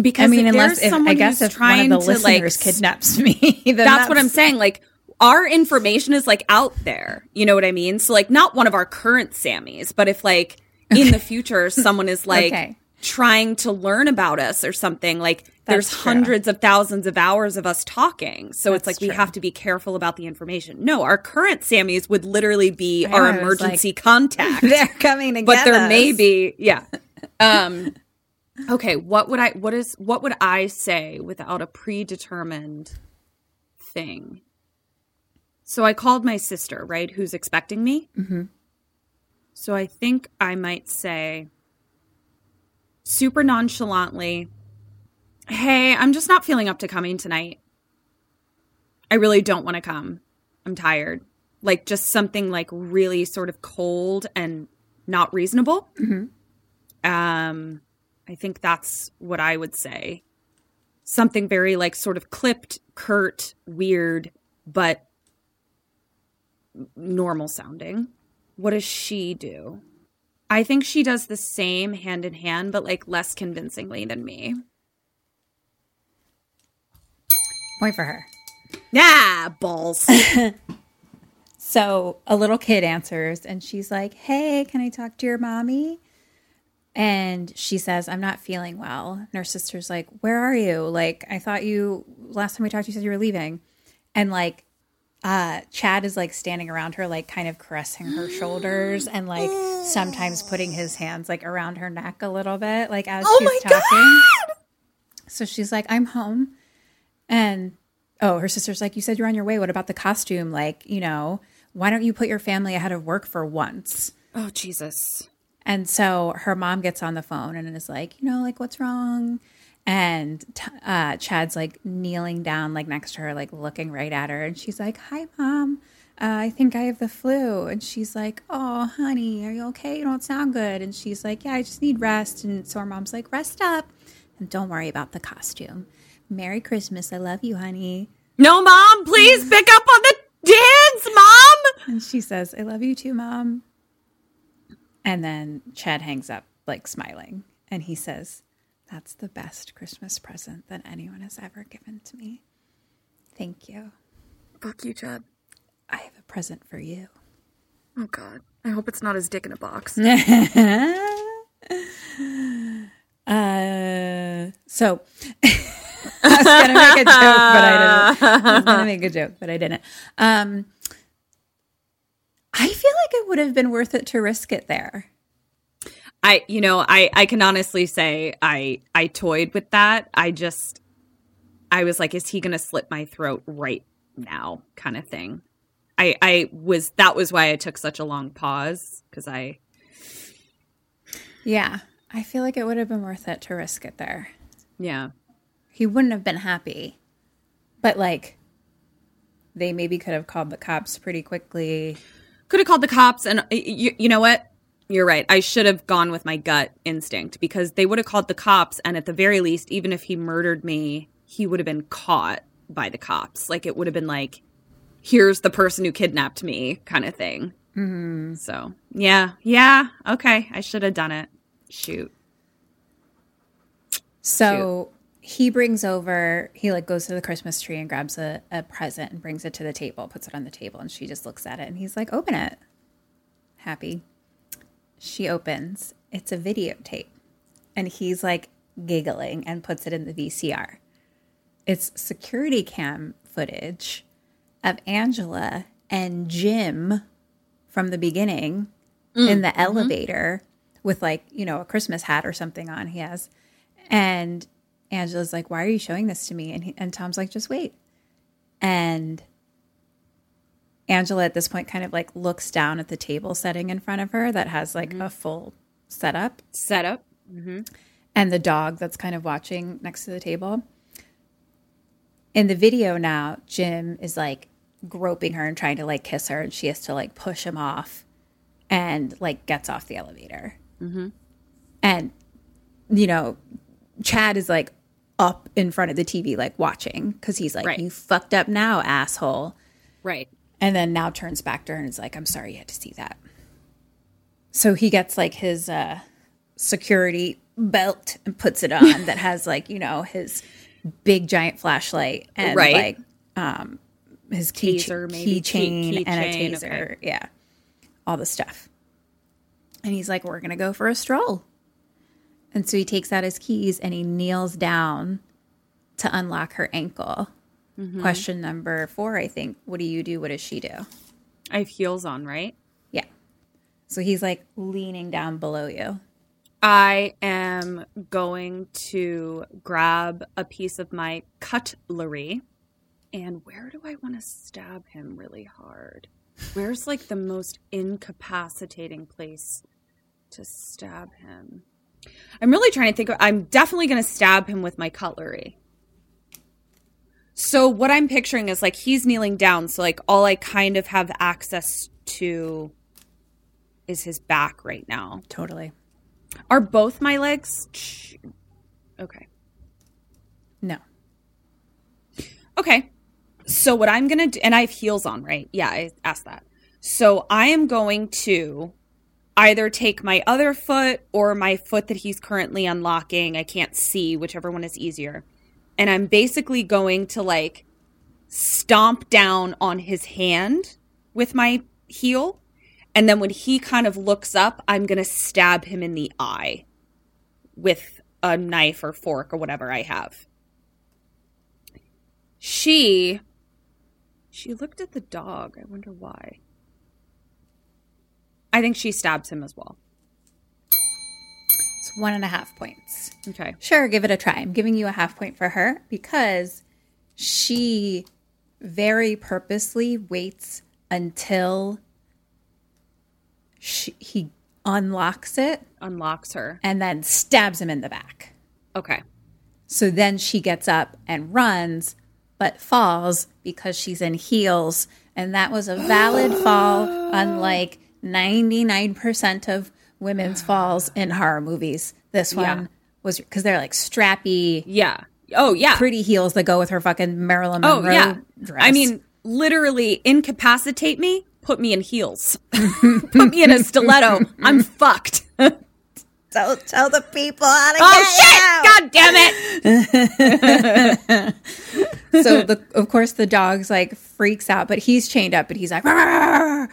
Because I mean, if unless if, someone I guess if one of the to, listeners like, kidnaps me, then that's, what I'm saying. Like our information is like out there. You know what I mean? So like not one of our current Sammies, but if like in the future someone is like Okay. trying to learn about us or something, like there's true. hundreds of thousands of hours of us talking. So it's That's like we have to be careful about the information. No, our current Sammies would literally be I our know, emergency like, contact. They're coming to but there us. may be yeah um okay what would i what is what would i say without a predetermined thing so i called my sister right who's expecting me mm-hmm. So i think i might say super nonchalantly hey i'm just not feeling up to coming tonight i really don't want to come i'm tired like just something like really sort of cold and not reasonable. Um, I think that's what I would say. Something very like sort of clipped, curt, weird, but normal sounding. What does she do? I think she does the same hand in hand, but like less convincingly than me. Point for her. Yeah, balls. So a little kid answers and she's like, Hey, can I talk to your mommy? And she says, I'm not feeling well. And her sister's like, Where are you? Like, I thought you, last time we talked, you said you were leaving. And like, uh, Chad is like standing around her, like kind of caressing her shoulders and like sometimes putting his hands like around her neck a little bit, like as she's talking. So she's like, I'm home. And oh, her sister's like, You said you're on your way. What about the costume? Like, you know, why don't you put your family ahead of work for once? oh, Jesus. And so her mom gets on the phone and is like, you know, like, what's wrong? And uh, Chad's like kneeling down, like next to her, like looking right at her. And she's like, Hi, mom. Uh, I think I have the flu. And she's like, Oh, honey, are you okay? You don't sound good. And she's like, Yeah, I just need rest. And so her mom's like, Rest up and don't worry about the costume. Merry Christmas. I love you, honey. No, mom, please pick up on the dance, mom. And she says, I love you too, mom. And then Chad hangs up, like smiling. And he says, That's the best Christmas present that anyone has ever given to me. Thank you. Fuck you, Chad. I have a present for you. Oh God. I hope it's not his dick in a box. Uh, so I was gonna make a joke, but I didn't. I was gonna make a joke, but I didn't. Um, I feel like it would have been worth it to risk it there. I you know, I I can honestly say I I toyed with that. I just I was like is he going to slit my throat right now kind of thing. I I was that was why I took such a long pause cuz I Yeah, I feel like it would have been worth it to risk it there. yeah. He wouldn't have been happy, but like, they maybe could have called the cops pretty quickly. Could have called the cops and you, you know what? You're right. I should have gone with my gut instinct because they would have called the cops and at the very least even if he murdered me, he would have been caught by the cops. Like it would have been like, here's the person who kidnapped me kind of thing. Mm-hmm. So yeah, yeah, okay, I should have done it. Shoot. So he brings over, he like goes to the Christmas tree and grabs a, a present and brings it to the table, puts it on the table, and she just looks at it and he's like, open it. Happy. She opens, it's a videotape. And he's like giggling and puts it in the VCR. It's security cam footage of Angela and Jim from the beginning in the mm-hmm. elevator with like, you know, a Christmas hat or something on he has. And Angela's like, "Why are you showing this to me?" And he, and Tom's like, "Just wait." And Angela at this point kind of like looks down at the table setting in front of her that has like mm-hmm. a full setup Setup. Mm-hmm. and the dog that's kind of watching next to the table. In the video now, Jim is like groping her and trying to like kiss her, and she has to like push him off and like gets off the elevator. Mm-hmm. And, you know, Chad is like up in front of the TV, like watching because he's like, Right. You fucked up now, asshole. Right. And then now turns back to her and is like, I'm sorry you had to see that. So he gets like his uh, security belt and puts it on that has like, you know, his big giant flashlight and Right. like um, his key Taser, keychain Key- and a taser. okay. Yeah. All the stuff. And he's like, We're going to go for a stroll. And so he takes out his keys and he kneels down to unlock her ankle. Mm-hmm. Question number four, I think. What do you do? What does she do? I have heels on, right? Yeah. So he's like leaning down below you. I am going to grab a piece of my cutlery. And where do I want to stab him really hard? Where's like the most incapacitating place to stab him? I'm really trying to think of I'm definitely going to stab him with my cutlery. So what I'm picturing is like he's kneeling down, so like all I kind of have access to is his back right now. Totally. Are both my legs? Okay. No. Okay. So what I'm going to do, and I have heels on, right? Yeah, I asked that. So I am going to either take my other foot or my foot that he's currently unlocking. I can't see, whichever one is easier. And I'm basically going to like stomp down on his hand with my heel. And then when he kind of looks up, I'm going to stab him in the eye with a knife or fork or whatever I have. She she looked at the dog. I wonder why. I think she stabs him as well. One and a half points. Okay. Sure, give it a try. I'm giving you a half point for her because she very purposely waits until she, he unlocks it Unlocks her. and then stabs him in the back. Okay. So then she gets up and runs, but falls because she's in heels. And that was a valid fall, unlike 99% of women's falls in horror movies. This one Yeah. was because they're like strappy, Yeah. Oh yeah. pretty heels that go with her fucking Marilyn Monroe. oh yeah. dress. I mean, literally incapacitate me, put me in heels. put me in a stiletto. I'm fucked. oh don't tell the people how to shit! God damn it. so the of course the dog's like freaks out, but he's chained up and he's like, Yeah.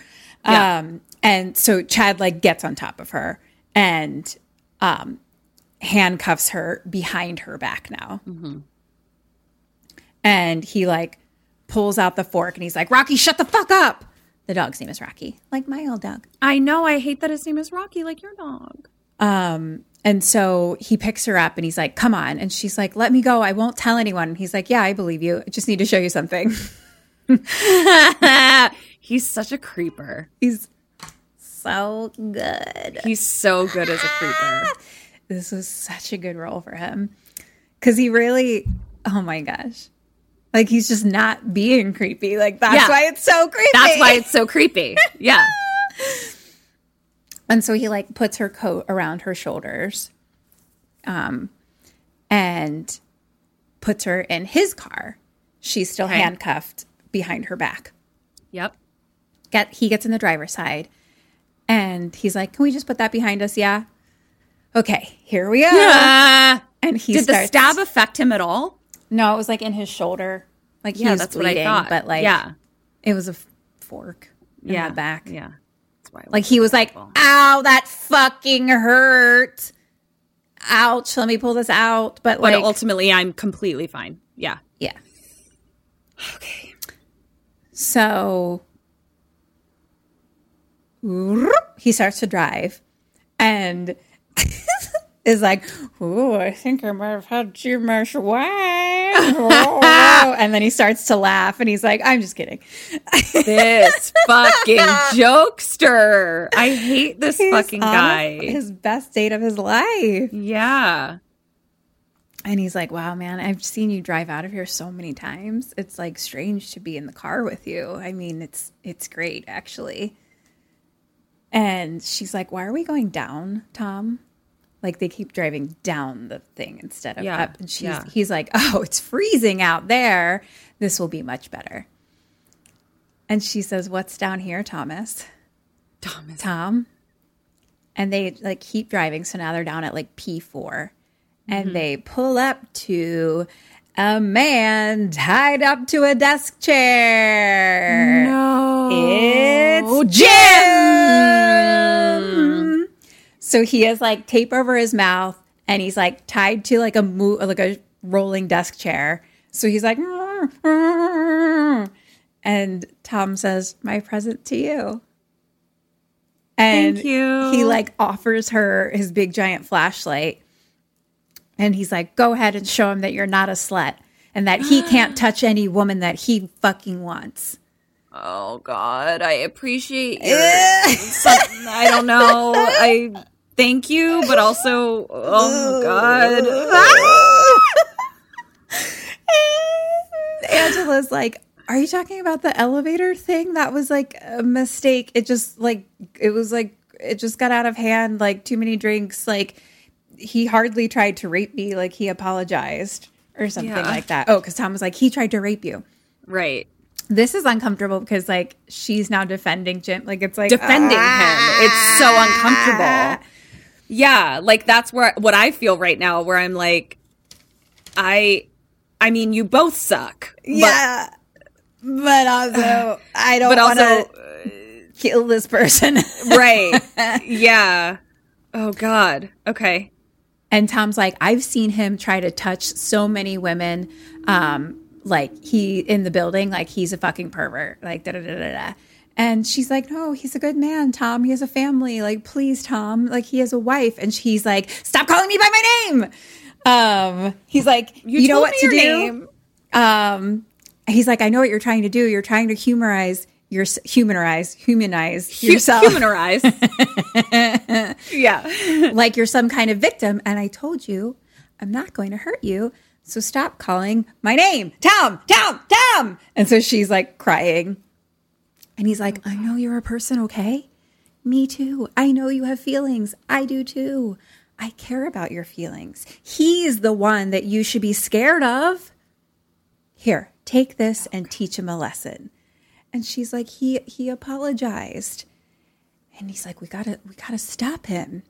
um, and so Chad like gets on top of her and um, handcuffs her behind her back now, and he like pulls out the fork and he's like, Rocky, shut the fuck up. The dog's name is Rocky, like my old dog. I know I hate that his name is Rocky like your dog. Um, and so he picks her up and he's like, come on. And she's like, let me go. I won't tell anyone. And he's like, yeah, I believe you. I just need to show you something. He's such a creeper. he's so good. He's so good as a creeper. This was such a good role for him. Cause he really, oh my gosh. Like he's just not being creepy. Like that's Yeah. why it's so creepy. That's why it's so creepy. Yeah. And so he like puts her coat around her shoulders, um, and puts her in his car. She's still Okay. handcuffed behind her back. Yep. Get he gets in the driver's side and he's like, Can we just put that behind us? Yeah. Okay, here we are. Uh, And he did the stab affect him at all? No, it was like in his shoulder. Like he Yeah, was that's bleeding, what I thought. but like yeah, it was a f- fork in yeah, the back. Yeah, that's why. Like he was like, "Ow, that fucking hurt." Ouch, let me pull this out. But but like ultimately, I'm completely fine. Yeah. Yeah. Okay. So he starts to drive and is like, "Ooh, I think I might have had too much wine." Oh. and then he starts to laugh and he's like, "I'm just kidding." This fucking jokester. I hate this He's fucking guy. His best date of his life. yeah. And he's like, wow, man, I've seen you drive out of here so many times. It's like strange to be in the car with you. I mean, it's it's great actually. And she's like, why are we going down, Tom? Like they keep driving down the thing instead of Yeah, up. And she's yeah. he's like, oh, it's freezing out there. This will be much better. And she says, what's down here, Thomas? Thomas. Tom. And they like keep driving. So now they're down at like P4. And mm-hmm. they pull up to a man tied up to a desk chair. No. It's Jim. So he has like tape over his mouth and he's like tied to like a mo- like a rolling desk chair. So he's like and Tom says, "My present to you." And Thank you. he like offers her his big giant flashlight. And he's like, "Go ahead and show him that you're not a slut and that he can't touch any woman that he fucking wants." Oh God, I appreciate your. I don't know. I thank you, but also, oh God. Angela's like, Are you talking about the elevator thing? That was like a mistake. It just like it was like it just got out of hand, like too many drinks. Like he hardly tried to rape me, like he apologized or something Yeah. like that. Oh, because Tom was like, he tried to rape you. Right. This is uncomfortable because like she's now defending Jim. Like it's like defending ah. him. It's so uncomfortable. Yeah, like that's where what I feel right now where I'm like I I mean you both suck. Yeah. But, also I don't But, want also to kill this person. right. Yeah. Oh god. Okay. And Tom's like, I've seen him try to touch so many women. Um, like he in the building, like he's a fucking pervert. Like da da da da da. And she's like, No, he's a good man, Tom. He has a family. Like, please, Tom. Like he has a wife. And she's like, Stop calling me by my name. Um, he's like, You, know what to do. name. Um, he's like, I know what you're trying to do. You're trying to humorize your humanize humanize yourself. Humanize. yeah. like you're some kind of victim. And I told you, I'm not going to hurt you. So stop calling my name, Tom, Tom, Tom. And so she's like crying. And he's like, I know you're a person, okay? Me too. I know you have feelings. I do too. I care about your feelings. He's the one that you should be scared of. Here, take this and teach him a lesson. And she's like, he he apologized. And he's like, we gotta we gotta stop him.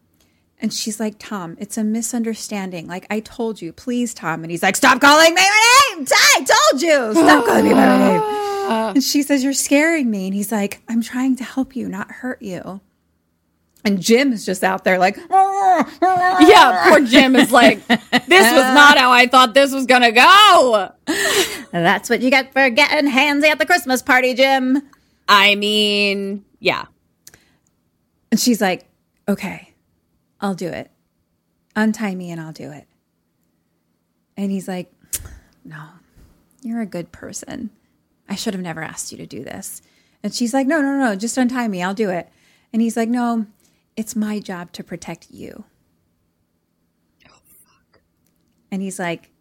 And she's like, Tom, it's a misunderstanding. Like I told you, please, Tom. And he's like, stop calling me my name. I told you, stop calling me by my name. And she says, you're scaring me. And he's like, I'm trying to help you, not hurt you. And Jim is just out there like, oh, Yeah, poor Jim is like, this was not how I thought this was gonna go. that's what you get for getting handsy at the Christmas party, Jim. I mean, yeah. And she's like, okay, I'll do it. Untie me and I'll do it. And he's like, no, you're a good person. I should have never asked you to do this. And she's like, no, no, no, just untie me. I'll do it. And he's like, no, it's my job to protect you. Oh, fuck. And he's like,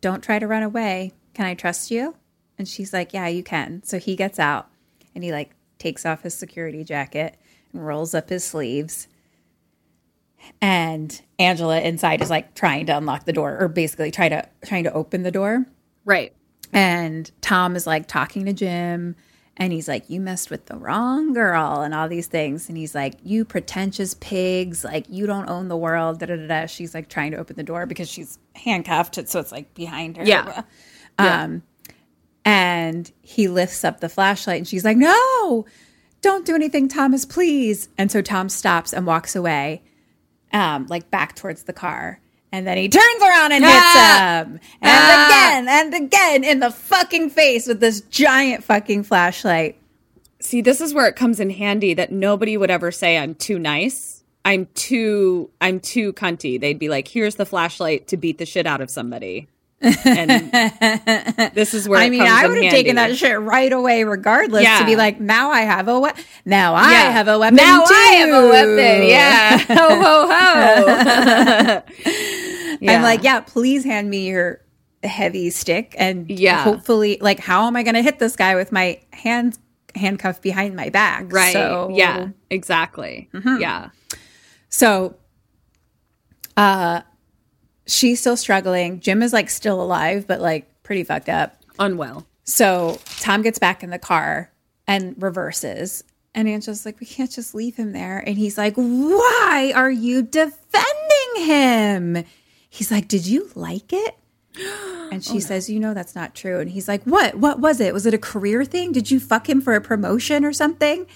don't try to run away. Can I trust you? And she's like, yeah, you can. So he gets out and he like takes off his security jacket and rolls up his sleeves. And Angela inside is like trying to unlock the door or basically try to trying to open the door. Right. And Tom is like talking to Jim and he's like, You messed with the wrong girl and all these things. And he's like, You pretentious pigs, like you don't own the world. Da, da, da, da. She's like trying to open the door because she's handcuffed. So it's like behind her. Yeah. Um, and he lifts up the flashlight and she's like, No, don't do anything, Thomas, please. And so Tom stops and walks away, um, like back towards the car. And then he turns around and hits ah. him. And ah. again and again in the fucking face with this giant fucking flashlight. See, this is where it comes in handy that nobody would ever say I'm too nice. I'm too I'm too cunty. They'd be like, "Here's the flashlight to beat the shit out of somebody." And this is where I mean, I would have taken that shit right away, regardless, Yeah. to be like, now I have a weapon. Now I Yeah. have a weapon. Now too. I have a weapon. Yeah. ho ho ho. I'm like, yeah, please hand me your heavy stick and Yeah. hopefully, like, how am I going to hit this guy with my hands handcuffed behind my back? right. So, Yeah. Exactly. Yeah. So, uh, she's still struggling. Jim is like still alive, but like pretty fucked up. Unwell. So Tom gets back in the car and reverses. And Angela's like, we can't just leave him there. And he's like, why are you defending him? He's like, did you like it? And she says, you know, that's not true. And he's like, what? What was it? Was it a career thing? Did you fuck him for a promotion or something?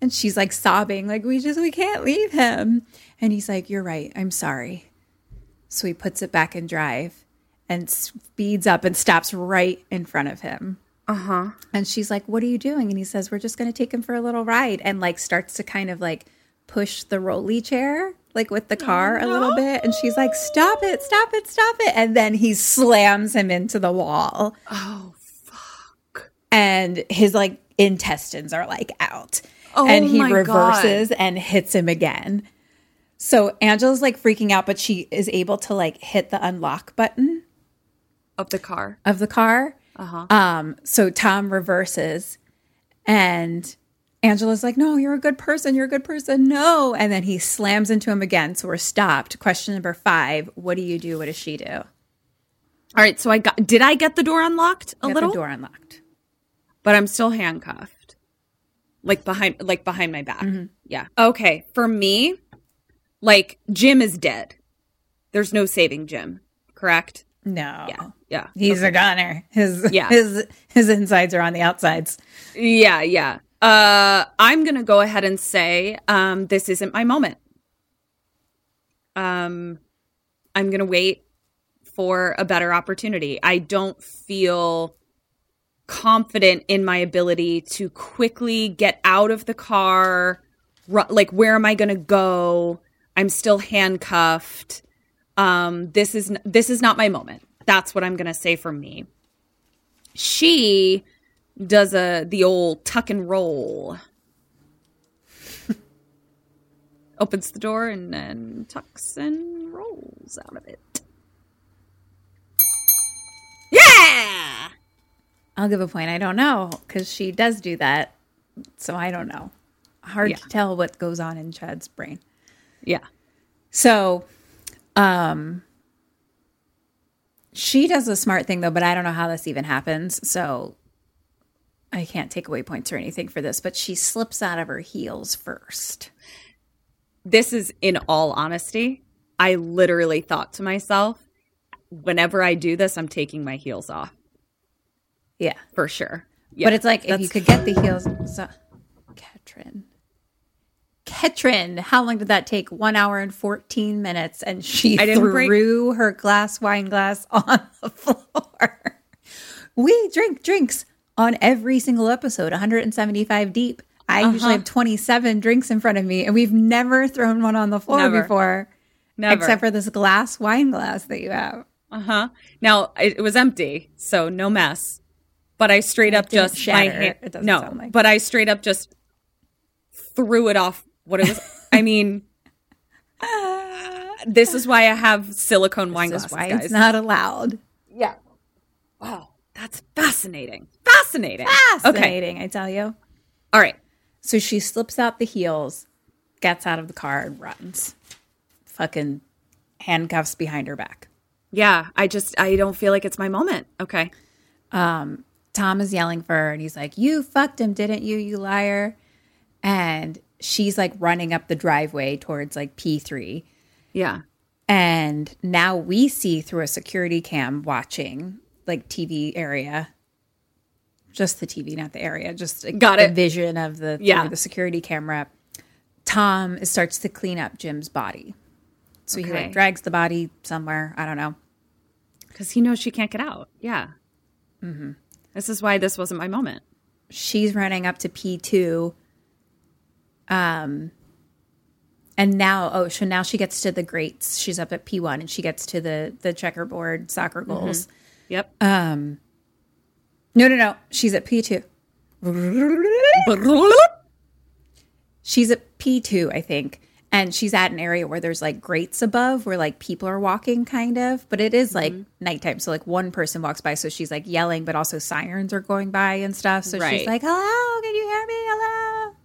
And she's like sobbing, like, we just, we can't leave him. And he's like, you're right. I'm sorry. So he puts it back in drive and speeds up and stops right in front of him. Uh huh. And she's like, What are you doing? And he says, We're just going to take him for a little ride. And like starts to kind of like push the rolly chair, like with the car a little bit. And she's like, Stop it, stop it, stop it. And then he slams him into the wall. Oh, fuck. And his like intestines are like out. Oh and he my God. reverses and hits him again. So Angela's like freaking out, but she is able to like hit the unlock button Of the car. of the car. Uh Um, so Tom reverses and Angela's like, No, you're a good person. You're a good person. No. And then he slams into him again. So we're stopped. Question number five What do you do? What does she do? All right. So I got. Did I get the door unlocked a little? the door unlocked. but I'm still handcuffed, like behind, like behind my back. Mm-hmm. Yeah. Okay. For me, like Jim is dead. There's no saving Jim. Correct. No. Yeah. Yeah. He's a goner. His Yeah. his his insides are on the outsides. Yeah. Yeah. Uh, I'm gonna go ahead and say, um, this isn't my moment. Um, I'm gonna wait for a better opportunity. I don't feel confident in my ability to quickly get out of the car. Ru- like, where am I going to go? I'm still handcuffed. Um, this is n- this is not my moment. That's what I'm going to say for me. She does a the old tuck and roll. Opens the door and then tucks and rolls out of it. Yeah. I'll give a point. I don't know because she does do that. So I don't know. Hard Yeah. to tell what goes on in Chad's brain. Yeah. So, um, she does a smart thing though, but I don't know how this even happens. So I can't take away points or anything for this, but she slips out of her heels first. this is in all honesty. I literally thought to myself, whenever I do this, I'm taking my heels off Yeah. for sure. Yeah, but it's like if you could get the heels. So, Ketryn. Ketryn, how long did that take? One hour and 14 minutes. And she didn't break- threw her glass wine glass on the floor. we drink drinks on every single episode, 175 deep. I Uh-huh. usually have 27 drinks in front of me, and we've never thrown one on the floor Never. before. Never. Except for this glass wine glass that you have. Uh huh. Now it, it was empty, so no mess. But I straight up just shatter. my hand. It doesn't no, sound like- but I straight up just threw it off. What it was. I mean, this is why I have silicone wine glasses, why guys. it's not allowed. yeah. Wow, that's fascinating. Fascinating. Okay. Fascinating, I tell you. All right. So she slips out the heels, gets out of the car, and runs. Fucking handcuffs behind her back. Yeah, I just I don't feel like it's my moment. Okay. Um, Tom is yelling for her and he's like, You fucked him, didn't you, you liar? And she's like running up the driveway towards like P3. Yeah. And now we see through a security cam watching like TV area. Just the TV, not the area. Just like, Got the it. vision of the Yeah. the security camera. Tom starts to clean up Jim's body. So he Okay. like drags the body somewhere. I don't know. Because he knows she can't get out. Yeah. Mm-hmm. This is why this wasn't my moment. she's running up to P2. Um and now oh so now she gets to the greats. She's up at P1 and she gets to the the checkerboard soccer goals. Yep. No no no, she's at P2. She's at P2, I think. And she's at an area where there's like grates above where like people are walking kind of, but it is like nighttime. So like one person walks by. So she's like yelling, but also sirens are going by and stuff. So Right. she's like, hello, can you hear me? Hello.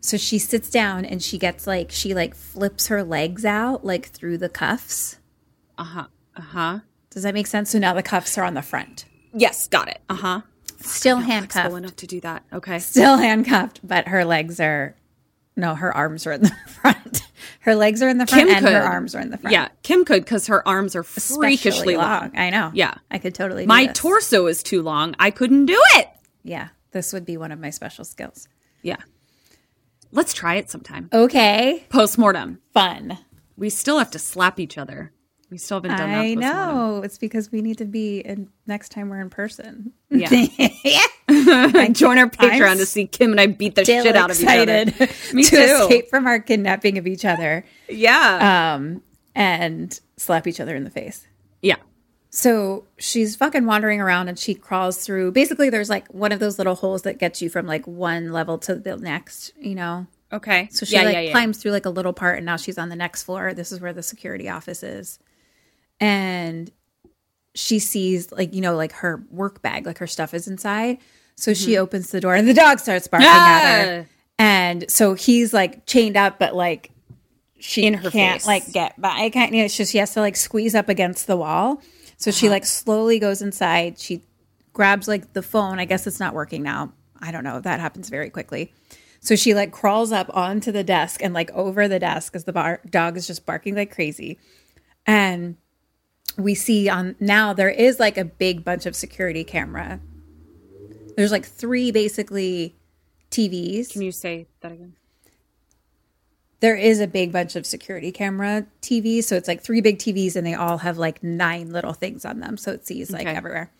So she sits down and she gets like, she like flips her legs out like through the cuffs. Uh huh. Uh huh. Does that make sense? So now the cuffs are on the front. Yes, got it. Uh huh. Still handcuffed. enough to do that. Okay. Still handcuffed, but her legs are, no, her arms are in the front. Her legs are in the front Kim and her arms are in the front. Yeah, Kim could because her arms are freakishly long. I know. Yeah. I could totally do My this. torso is too long. I couldn't do it. Yeah. This would be one of my special skills. Yeah. Let's try it sometime. Okay. Postmortem. Fun. We still have to slap each other. We still haven't done that. I know. It's because we need to be in next time we're in person. Yeah. yeah. Join our Patreon I'm to see Kim and I beat the shit out of each other. Me to too. escape from our kidnapping of each other Yeah. um, and slap each other in the face. yeah. So she's fucking wandering around and she crawls through. Basically, there's like one of those little holes that gets you from like one level to the next, you know? Okay. So she yeah, like yeah, yeah. climbs through like a little part and now she's on the next floor. This is where the security office is. And she sees like, you know, like her work bag, like her stuff is inside. So she opens the door and the dog starts barking at her. Ah! And so he's like chained up, but like she In her can't face. like get by. I can't, you know, it's just she has to like squeeze up against the wall. So she Uh-huh. like slowly goes inside. She grabs like the phone. I guess it's not working now. I don't know. That happens very quickly. So she like crawls up onto the desk and like over the desk as the bar- dog is just barking like crazy. And we see on now there is like a big bunch of security camera. There's like three basically TVs. Can you say that again? there is a big bunch of security camera TVs. So it's like three big TVs and they all have like nine little things on them. So it sees like Okay. everywhere.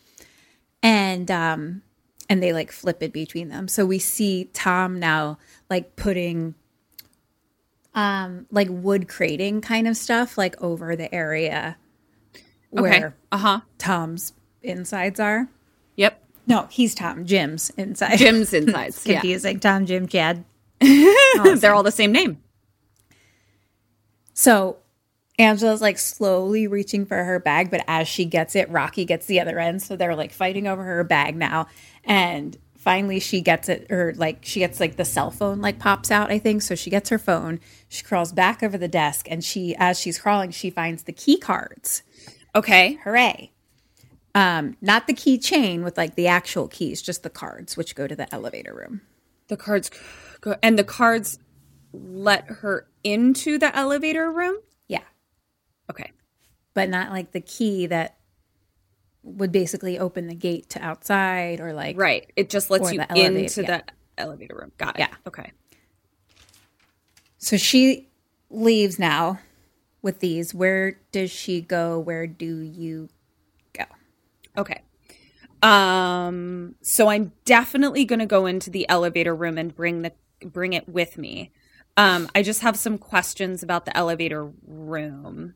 And um and they like flip it between them. So we see Tom now like putting um like wood crating kind of stuff like over the area where Okay. Uh huh. Tom's insides are. Yep. No, he's Tom. Jim's inside. Jim's insides. yeah. Confusing. Tom, Jim, Chad. They're all the same name. So Angela's like slowly reaching for her bag, but as she gets it, Rocky gets the other end. So they're like fighting over her bag now. And finally she gets it, or like she gets like the cell phone like pops out, I think. So she gets her phone. She crawls back over the desk and she, as she's crawling, she finds the key cards. Okay. Hooray. Um, not the keychain with like the actual keys, just the cards, which go to the elevator room. The cards go, and the cards let her into the elevator room. Yeah. Okay. But not like the key that would basically open the gate to outside or like Right. It just lets you the into yeah. the elevator room. Got it. Yeah. Okay. So she leaves now with these. Where does she go? Where do you go? Okay. Um so I'm definitely going to go into the elevator room and bring the bring it with me. Um I just have some questions about the elevator room.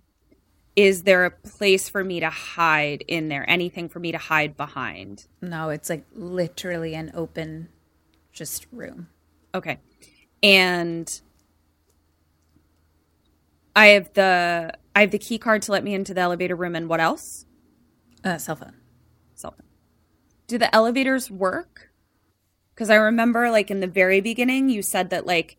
Is there a place for me to hide in there? Anything for me to hide behind? No, it's like literally an open just room. Okay. And I have the I have the key card to let me into the elevator room and what else? Uh, cell phone. Cell phone. Do the elevators work? Cuz I remember like in the very beginning you said that like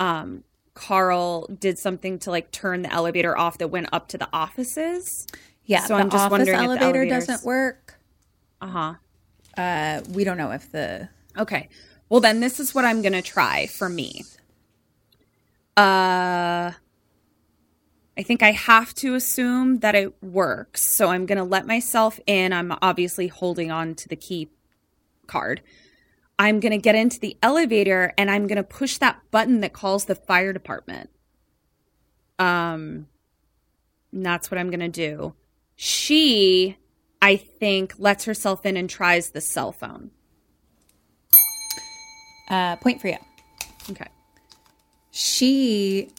um Karl did something to like turn the elevator off that went up to the offices. Yeah, So I'm just wondering if the elevator elevators- doesn't work. Uh-huh. Uh, we don't know if the Okay. Well, then this is what I'm going to try for me. Uh I think I have to assume that it works. So I'm going to let myself in. I'm obviously holding on to the key card. I'm going to get into the elevator and I'm going to push that button that calls the fire department. Um and that's what I'm going to do. She I think lets herself in and tries the cell phone. uh, point for you. Okay. She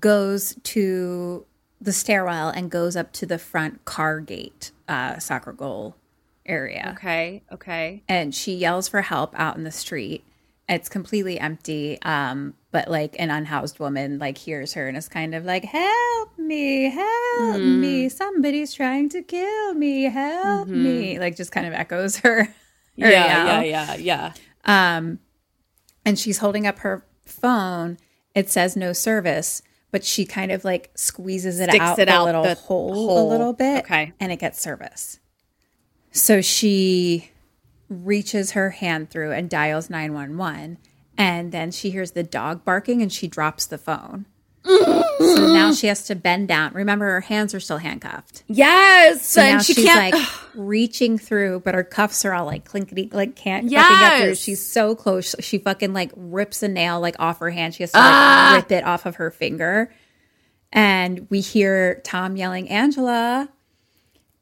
goes to the stairwell and goes up to the front car gate, uh, soccer goal area. Okay. Okay. and she yells for help out in the street. It's completely empty. Um, but like an unhoused woman like hears her and is kind of like, "Help me, help me! Somebody's trying to kill me, help me!" Like just kind of echoes her. her yell. yeah, yeah. Um, and she's holding up her phone. It says no service, but she kind of like squeezes it Sticks out it the out little the hole, hole. a little bit. Okay. And it gets service. So she reaches her hand through and dials 911. And then she hears the dog barking and she drops the phone. So now she has to bend down. Remember, her hands are still handcuffed. Yes, So now and she she's can't. like reaching through, but her cuffs are all like clinkety, like can't fucking get through. She's so close. She fucking like rips a nail like off her hand. She has to like Ah. rip it off of her finger. And we hear Tom yelling, Angela.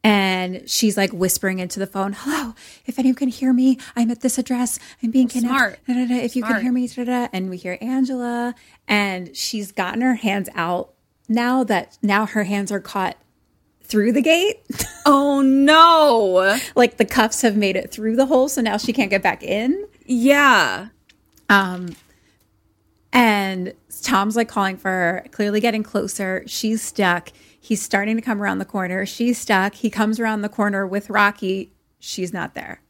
And she's like whispering into the phone, Hello, if anyone can hear me, I'm at this address. I'm being kidnapped. Smart. Da, da, da, if you can hear me, da, da, da. and we hear Angela. And she's gotten her hands out now that now her hands are caught through the gate. oh no! like the cuffs have made it through the hole, so now she can't get back in. Yeah. Um, and Tom's like calling for her, clearly getting closer. She's stuck. He's starting to come around the corner. She's stuck. He comes around the corner with Rocky. She's not there.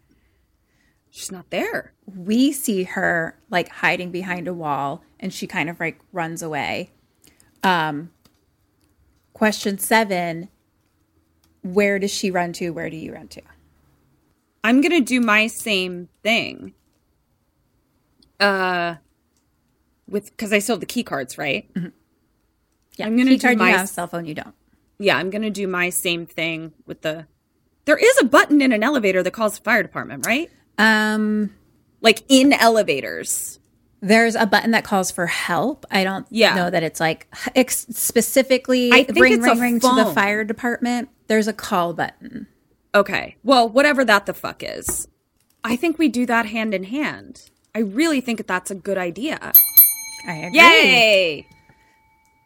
She's not there. We see her like hiding behind a wall and she kind of like runs away. Um, question seven Where does she run to? Where do you run to? I'm gonna do my same thing. Uh, with because I still have the key cards, right? Yeah, I'm gonna key do card my- you have, cell phone you don't. Yeah, I'm gonna do my same thing with the. There is a button in an elevator that calls the fire department, right? Um, Like in elevators. There's a button that calls for help. I don't Yeah. know that it's like ex- specifically I think ring it's ring ring to the fire department. There's a call button. Okay. Well, whatever that the fuck is. I think we do that hand in hand. I really think that's a good idea. I agree. Yay!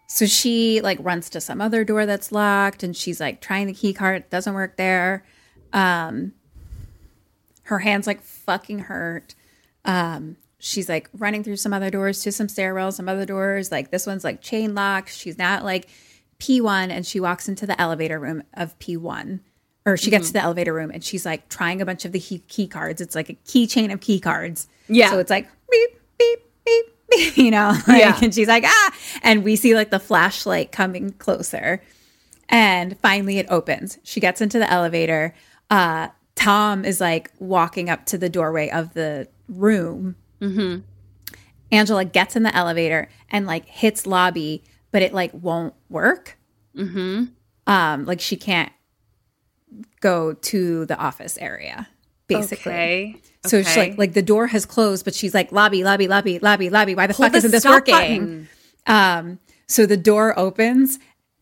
So she like runs to some other door that's locked and she's like trying the key card, it doesn't work there. Um her hands like fucking hurt. Um she's like running through some other doors to some stairwells, some other doors. Like this one's like chain locked. She's not like P1 and she walks into the elevator room of P1. Or she gets to the elevator room and she's like trying a bunch of the key, key cards. It's like a keychain of key cards. Yeah. So it's like beep, beep, beep, you know? Like, Yeah. And she's like, ah. And we see like the flashlight coming closer. And finally it opens. She gets into the elevator. Uh, Tom is like walking up to the doorway of the room. mm-hmm. Angela gets in the elevator and like hits lobby, but it like won't work. Mm-hmm. Um, like she can't go to the office area, basically. Okay. So she's like, like the door has closed, but she's like, lobby, lobby, lobby, lobby, lobby. Why the Pull fuck the isn't this working? Um, so the door opens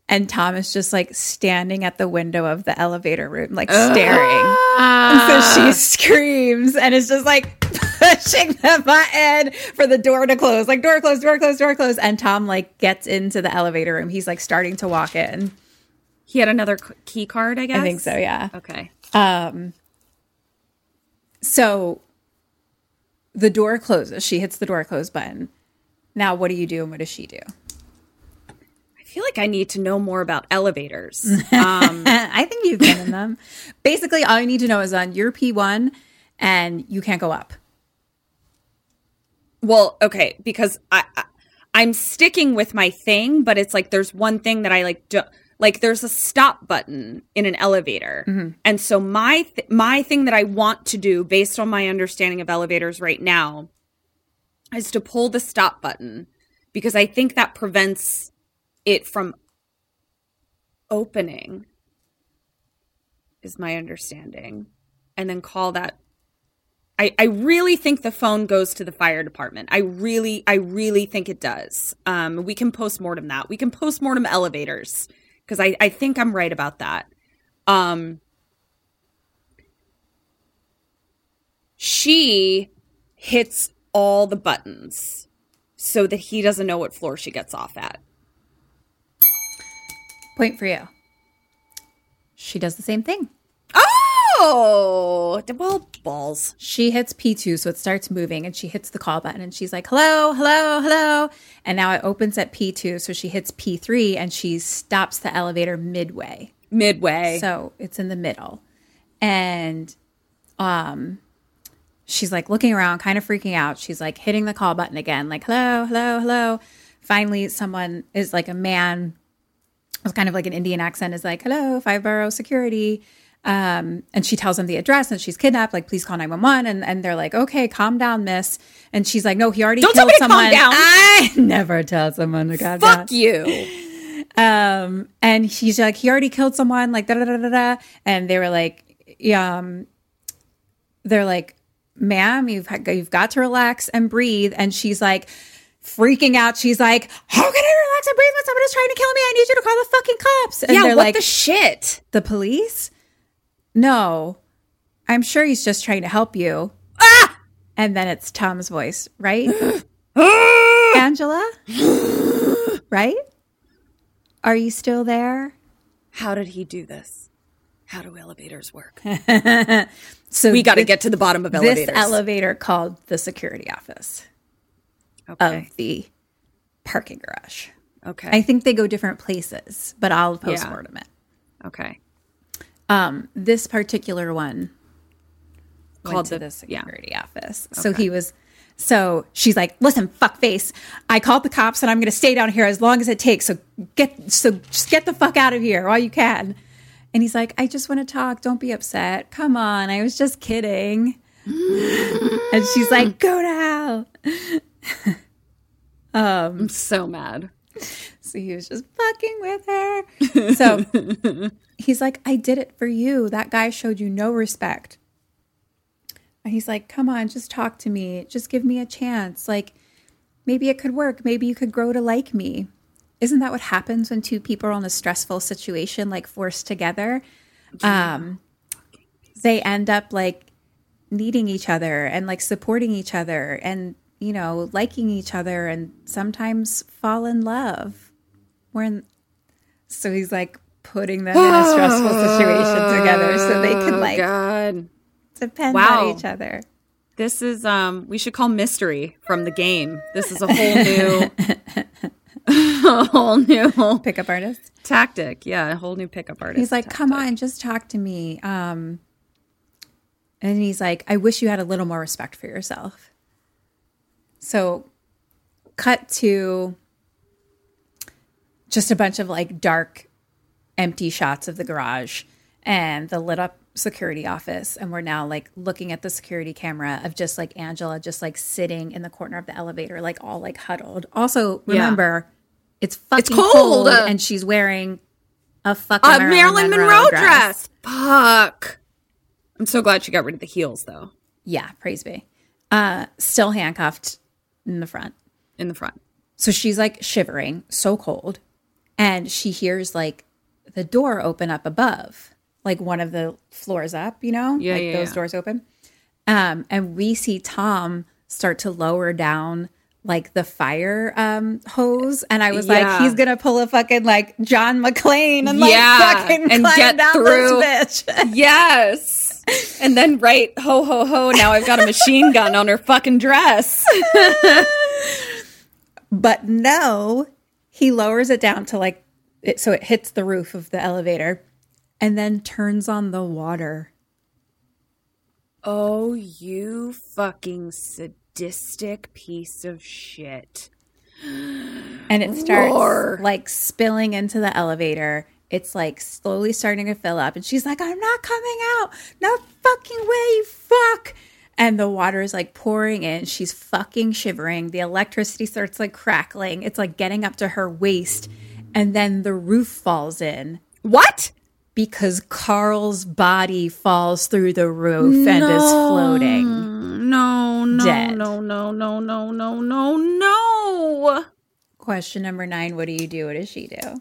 and Tom is just like standing at the window of the elevator room, like staring. And so she screams and is just like pushing the button for the door to close, like door close, door close, door close. And Tom like gets into the elevator room. He's like starting to walk in. He had another key card, I guess. I think so, yeah. Okay. Um, so the door closes. She hits the door close button. Now, what do you do and what does she do? I feel like I need to know more about elevators. Um, I think you've been in them. Basically, all you need to know is on your P1 and you can't go up. well, okay, because I, I I'm sticking with my thing, but it's like there's one thing that I like do, like there's a stop button in an elevator. And so my th- my thing that I want to do based on my understanding of elevators right now is to pull the stop button because I think that prevents it from opening is my understanding. And then call that I, I really think the phone goes to the fire department. I really, I really think it does. Um, we can postmortem that. We can postmortem elevators because I, I think I'm right about that. Um, she hits all the buttons so that he doesn't know what floor she gets off at. Point for you. She does the same thing. Oh, well, balls. She hits P2, so it starts moving, and she hits the call button, and she's like, hello, hello, hello. And now it opens at P2, so she hits P3, and she stops the elevator midway. Midway. So it's in the middle. And um she's like looking around, kind of freaking out. She's like hitting the call button again, like, hello, hello, hello. Finally, someone is like a man with kind of like an Indian accent is like, hello, five borough security. Um, and she tells them the address and she's kidnapped, like, please call 911. And, and they're like, okay, calm down, miss. And she's like, no, he already Don't tell killed me to calm someone. down. I never tell someone to calm down. Fuck you. Um, and she's like, he already killed someone, like da da da da da. And they were like, yeah, um, they're like, ma'am, you've you've got to relax and breathe. And she's like, freaking out. She's like, how can I relax and breathe when somebody's trying to kill me? I need you to call the fucking cops. And yeah, what like, the shit? the police? No, I'm sure he's just trying to help you. Ah! And then it's Tom's voice, right? Angela? right? Are you still there? How did he do this? How do elevators work? So we got to get to the bottom of this elevator called the security office okay. of the parking garage. okay. I think they go different places, but I'll postmortem it. okay. Um, this particular one Called called to the- the yeah. security office. So he was. So she's like, "Listen, fuck face. I called the cops, and I'm going to stay down here as long as it takes. So get, so just get the fuck out of here while you can." And he's like, "I just want to talk. Don't be upset. Come on, I was just kidding." and she's like, "Go to hell." I'm so mad. He was just fucking with her. So he's like, I did it for you. That guy showed you no respect. And he's like, come on, just talk to me. Just give me a chance. Like, maybe it could work. Maybe you could grow to like me. Isn't that what happens when two people are in a stressful situation, like forced together? Um, they end up like needing each other and like supporting each other and, you know, liking each other and sometimes fall in love. We're in, so he's like putting them in a stressful situation together so they can like God. depend Wow. on each other. This is um we should call mystery from the game. This is a whole new a whole new Pickup artist. tactic. Yeah, a whole new pickup artist. He's like, come on, just talk to me. Um, and he's like, I wish you had a little more respect for yourself. So, cut to just a bunch of like dark, empty shots of the garage and the lit up security office. And we're now like looking at the security camera of just like Angela, just like sitting in the corner of the elevator, like all like huddled. Also, remember, it's fucking cold. cold. and she's wearing a fucking a Marilyn Monroe, dress. Fuck. I'm so glad she got rid of the heels though Yeah, praise be. Uh, still handcuffed in the front. in the front. So she's like shivering, so cold. And she hears like the door open up above, like one of the floors up, you know? Yeah, like yeah, those yeah. doors open. Um, and we see Tom start to lower down like the fire um hose. And I was Yeah. like, he's gonna pull a fucking like John McClane and like Yeah, fucking and climb get down through. this bitch. Yes. And then right, ho ho ho, now I've got a machine gun on her fucking dress. But no, he lowers it down to like it, so it hits the roof of the elevator and then turns on the water. Oh, you fucking sadistic piece of shit. And it starts Roar. like spilling into the elevator It's like slowly starting to fill up. And she's like, I'm not coming out. No fucking way, you fuck. And the water is like pouring in. She's fucking shivering. The electricity starts like crackling. It's like getting up to her waist. And then the roof falls in What? because Karl's body falls through the roof and is floating. No, no, Dead. no, no, no, no, no, no, no. Question number nine What do you do? What does she do?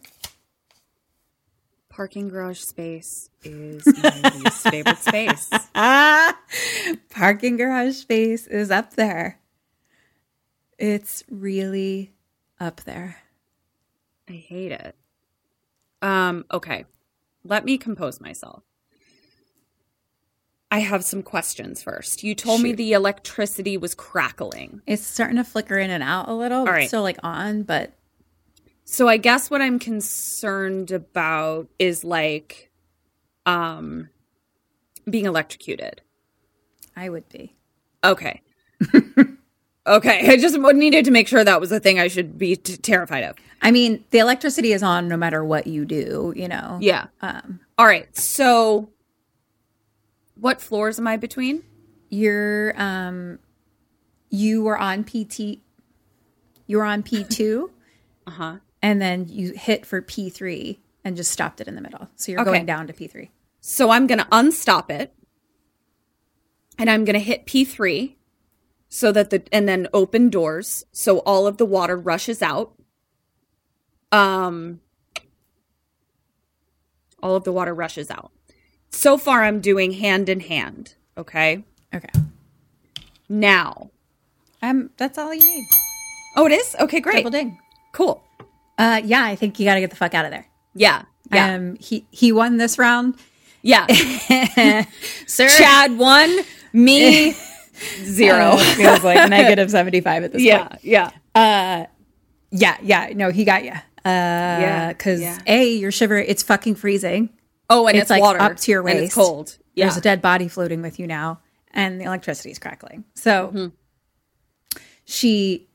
Parking garage space is my least favorite space. Parking garage space is up there. It's really up there. I hate it. Um, okay. Let me compose myself. I have some questions first. You told me the electricity was crackling. It's starting to flicker in and out a little. All right. It's still like on, but So I guess what I'm concerned about is like um being electrocuted. I would be. Okay. okay. I just needed to make sure that was a thing I should be t- terrified of. I mean, the electricity is on no matter what you do, you know? Yeah. Um, All right. So what floors am I between? you're, um, you were on PT, you were on P2, Uh-huh. And then you hit for P3 and just stopped it in the middle. So you're Okay. going down to P3. So I'm going to unstop it and I'm going to hit P3 so that the and then open doors so all of the water rushes out. Um all of the water rushes out. So far I'm doing hand in hand, okay? Okay. Now. Um, that's all you need. Oh, it is? Okay, great. Double ding. Cool. Uh, yeah, I think you got to get the fuck out of there. Yeah. Yeah. Um, he he won this round. yeah. Sir, Chad won, me zero. Uh, feels like negative seventy five at this yeah, point. yeah. Yeah, Uh yeah. Yeah. No, he got you. Uh, Yeah, because yeah. a you're shivering. It's fucking freezing. Oh, and It's it's, like water up to your and it's waist. cold. Yeah. There's a dead body floating with you now, and the electricity is crackling. So Mm-hmm. she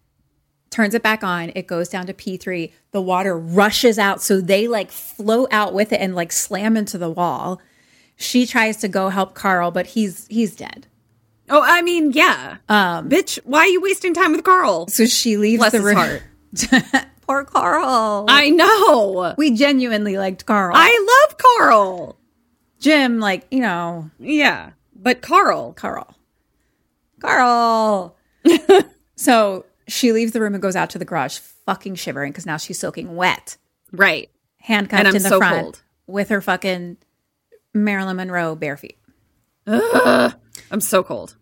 turns it back on. It goes down to P3. The water rushes out. So they like float out with it and like slam into the wall. She tries to go help Karl, but he's he's dead. Oh, I mean, yeah. Um, Bitch, why are you wasting time with Karl? So she leaves Bless the room. heart. Poor Karl. I know. we genuinely liked Karl. I love Karl. Jim, like, you know, Yeah. But Karl. Karl. Karl. so she leaves the room and goes out to the garage, fucking shivering because now she's soaking wet, Right. handcuffed in the so front cold. with her fucking Marilyn Monroe bare feet. I'm so cold.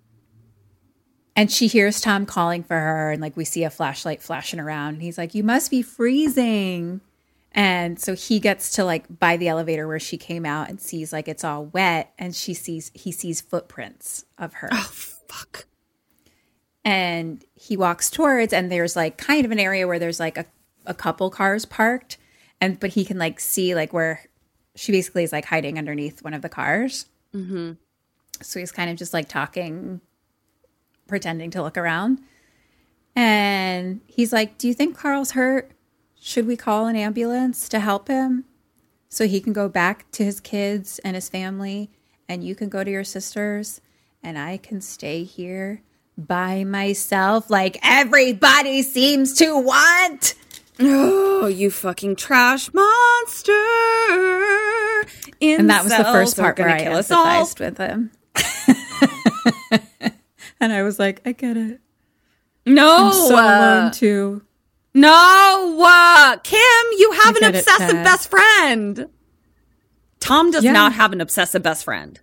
And she hears Tom calling for her, and like we see a flashlight flashing around. And he's like, You must be freezing. And so he gets to like by the elevator where she came out and sees like it's all wet, and she sees he sees footprints of her. Oh, fuck. And he walks towards and there's like kind of an area where there's like a, a couple cars parked and but he can like see like where she basically is like hiding underneath one of the cars. Mm-hmm. so he's kind of just like talking pretending to look around. And he's like do you think Karl's hurt? Should we call an ambulance to help him so he can go back to his kids and his family? And you can go to your sisters and I can stay here by myself like everybody seems to want. Oh, you fucking trash monster. And that was the first part where I empathized with him. and I was like, I get it. No. I'm so uh, alone too. No, uh, Kim, you have I an get it, obsessive best friend. Tom does Yeah. not have an obsessive best friend.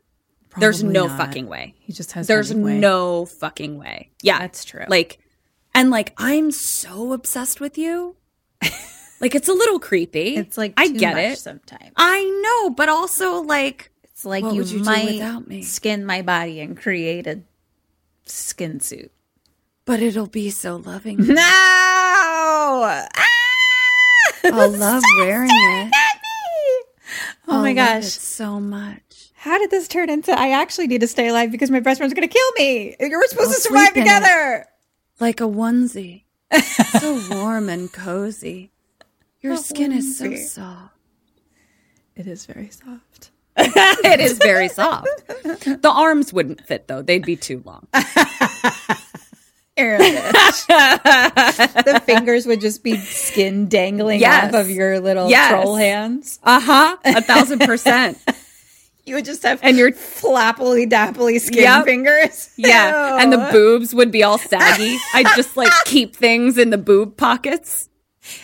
There's no not. fucking way. He just has There's no fucking way. Yeah, That's true. Like, and like, I'm so obsessed with you. like, it's a little creepy. It's like I too get much it. sometimes. I know, but also like, It's like you you might skin my body and create a skin suit. but it'll be so loving. No. Ah! I'll love wearing it. Oh my I'll love gosh. so much. How did this turn into I actually need to stay alive because my best friend's going to kill me? Were supposed I'll to survive in it. together. like a onesie. so warm and cozy. Your skin is so soft. It is very soft. it is very soft. The arms wouldn't fit though; they'd be too long. The fingers would just be skin dangling Yes. off of your little Yes. troll hands. Uh huh. A thousand percent. You would just have And your flappily dappily skin Yep. fingers. yeah, and the boobs would be all saggy. I'd just like keep things in the boob pockets.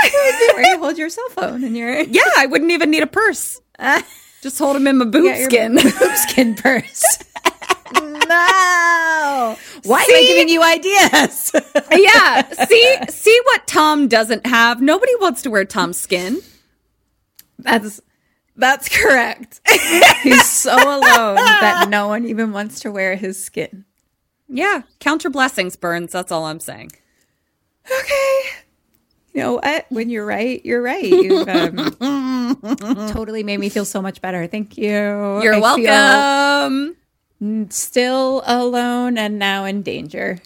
where you hold your cell phone and your Yeah, I wouldn't even need a purse. Just hold them in my boob Yeah, skin. boob skin purse. no. Why am I giving you ideas? yeah. See, see what Tom doesn't have. Nobody wants to wear Tom's skin. That's that's correct. He's so alone that no one even wants to wear his skin. Yeah, count your blessings, Burns. That's all I'm saying. Okay. You know what? When you're right, you're right. You've um, totally made me feel so much better. Thank you. You're I welcome. Still alone and now in danger.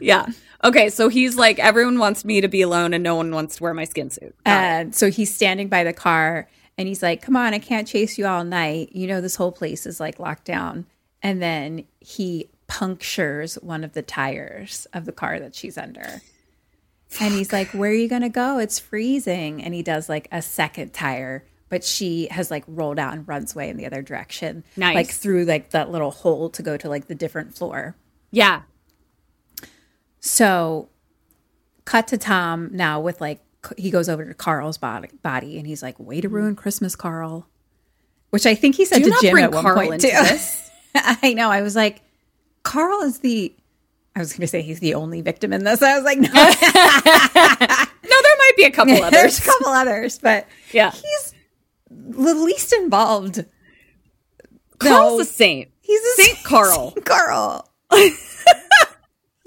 Yeah. Okay, so he's like, everyone wants me to be alone and no one wants to wear my skin suit. And uh, so he's standing by the car and he's like, Come on, I can't chase you all night. You know, this whole place is like locked down. And then he punctures one of the tires of the car that she's under. And he's like, Where are you going to go? It's freezing. And he does like a second tire, but she has like rolled out and runs away in the other direction. Nice. Like through like that little hole to go to like the different floor. Yeah. So, cut to Tom now with like he goes over to Karl's body, body and he's like, "Way to mm-hmm. ruin Christmas, Karl," which I think he said Do to Jim bring at one Karl point into too. this. I know. I was like, Karl is the. I was going to say he's the only victim in this. I was like, no, No, there might be a couple others. there's a couple others, but Yeah. he's the least involved. Karl's No. a saint. He's a Saint Karl. Saint Karl.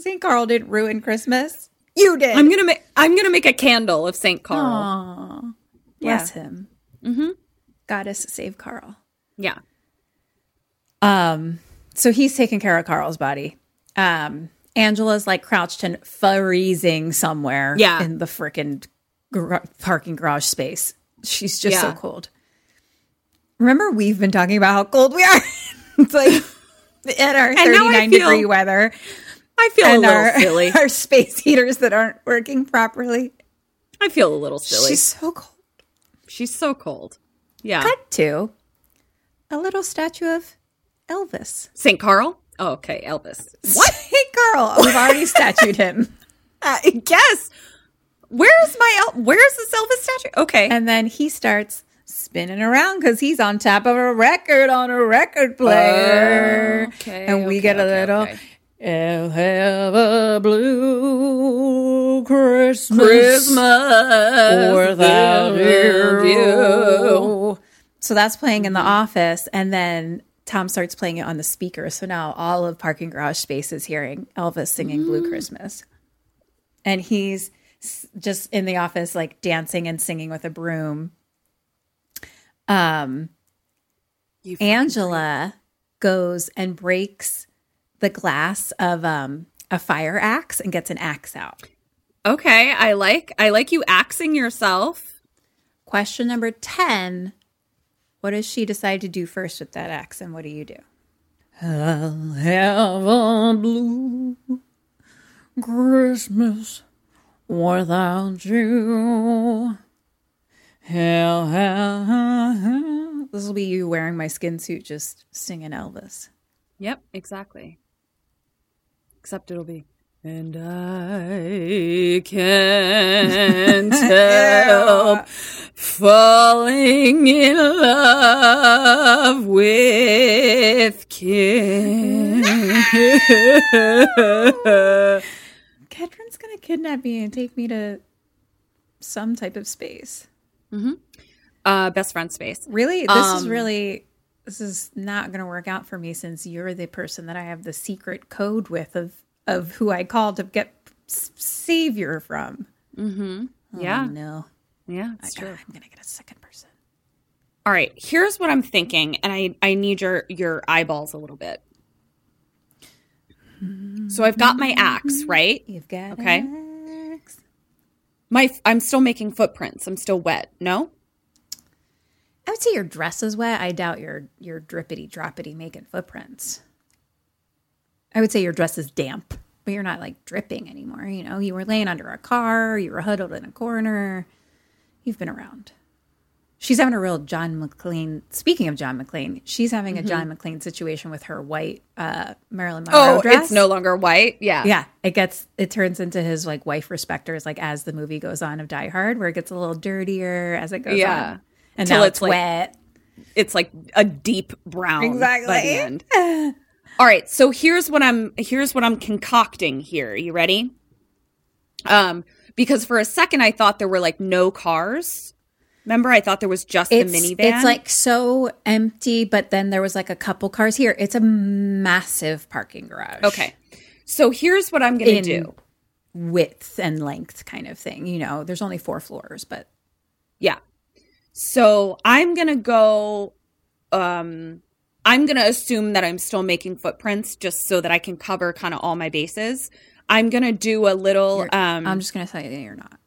Saint Karl didn't ruin Christmas. You did. I'm gonna make I'm gonna make a candle of Saint Karl. Aw, bless Yeah. him. Mm-hmm. Goddess save Karl. Yeah. Um, so he's taking care of Karl's body. Um, Angela's like crouched and freezing somewhere Yeah. in the freaking gar- parking garage space. She's just so cold. Remember, we've been talking about how cold we are. it's like in our 39 feel degree weather I feel a little our, silly. our space heaters that aren't working properly. I feel a little silly. She's so cold. She's so cold. Yeah. Cut to a little statue of Elvis. Saint Karl? Oh, okay, Elvis. What? Hey, Karl. We've already statued him. Uh, I guess. Where's my El- where's this Elvis statue? Okay. And then he starts spinning around because he's on top of a record on a record player. Oh, okay, and we okay, get a okay, little. okay. I'll have a blue Christmas, Christmas without you. So that's playing in the office, and then Tom starts playing it on the speaker. So now all of parking garage space is hearing Elvis singing "Blue Christmas," and he's just in the office, like dancing and singing with a broom. Um, Angela goes and breaks the glass of um a fire axe and gets an axe out. Okay, I like I like you axing yourself. Question number 10 What does she decide to do first with that axe, and what do you do? I'll have a blue Christmas without you. Hell, hell, hell, hell. This will be you wearing my skin suit, just singing Elvis. Yep, exactly. Except it'll be and I can't help falling in love with Kim. Ketryn's gonna kidnap me and take me to some type of space. uh, best friend space. Really? This is Um, really this is not going to work out for me since you're the person that I have the secret code with of of who I call to get savior from. Mm-hmm. Oh, yeah, Oh, no. yeah, it's I, true. I'm going to get a second person. All right, here's what I'm thinking, and I I need your your eyeballs a little bit. So I've got my axe, mm-hmm. right? You've got Okay. axe. My I'm still making footprints. I'm still wet. No? Would say your dress is wet. I doubt you're you're drippity droppity making footprints. I would say your dress is damp, but you're not like dripping anymore. You know, you were laying under a car, you were huddled in a corner. You've been around. She's having a real John McClane. Speaking of John McClane, she's having a John McClane situation with her white uh, Marilyn Monroe Oh, dress. it's no longer white. Yeah. Yeah, it gets it turns into his like wife respecters like as the movie goes on of Die Hard, where it gets a little dirtier as it goes Yeah. on, and now it's, it's like, wet. It's like a deep brown Exactly. All right, so here's what I'm here's what I'm concocting here. You ready? Um, because for a second I thought there were like no cars. Remember, I thought there was just It's the minivan. it's like so empty, but then there was like a couple cars here. It's a massive parking garage. okay. So here's what I'm gonna In- do. width and length kind of thing. You know, there's only four floors, but Yeah. So I'm gonna go. Um, I'm gonna assume that I'm still making footprints just so that I can cover kind of all my bases. I'm gonna do a little. Um, I'm just gonna tell you that you're not.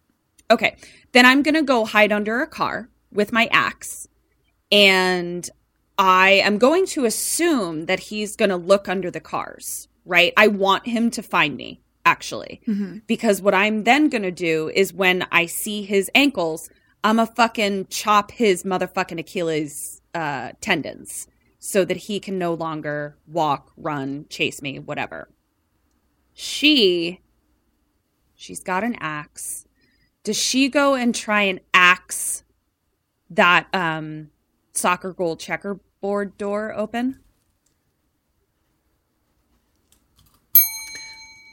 Okay. Then I'm going to go hide under a car with my axe. And I am going to assume that he's going to look under the cars, right? I want him to find me, actually. Because what I'm then going to do is when I see his ankles, I'm a fucking chop his motherfucking Achilles uh, tendons so that he can no longer walk, run, chase me, whatever. She, she's got an axe does she go and try and axe that um soccer goal checkerboard door open?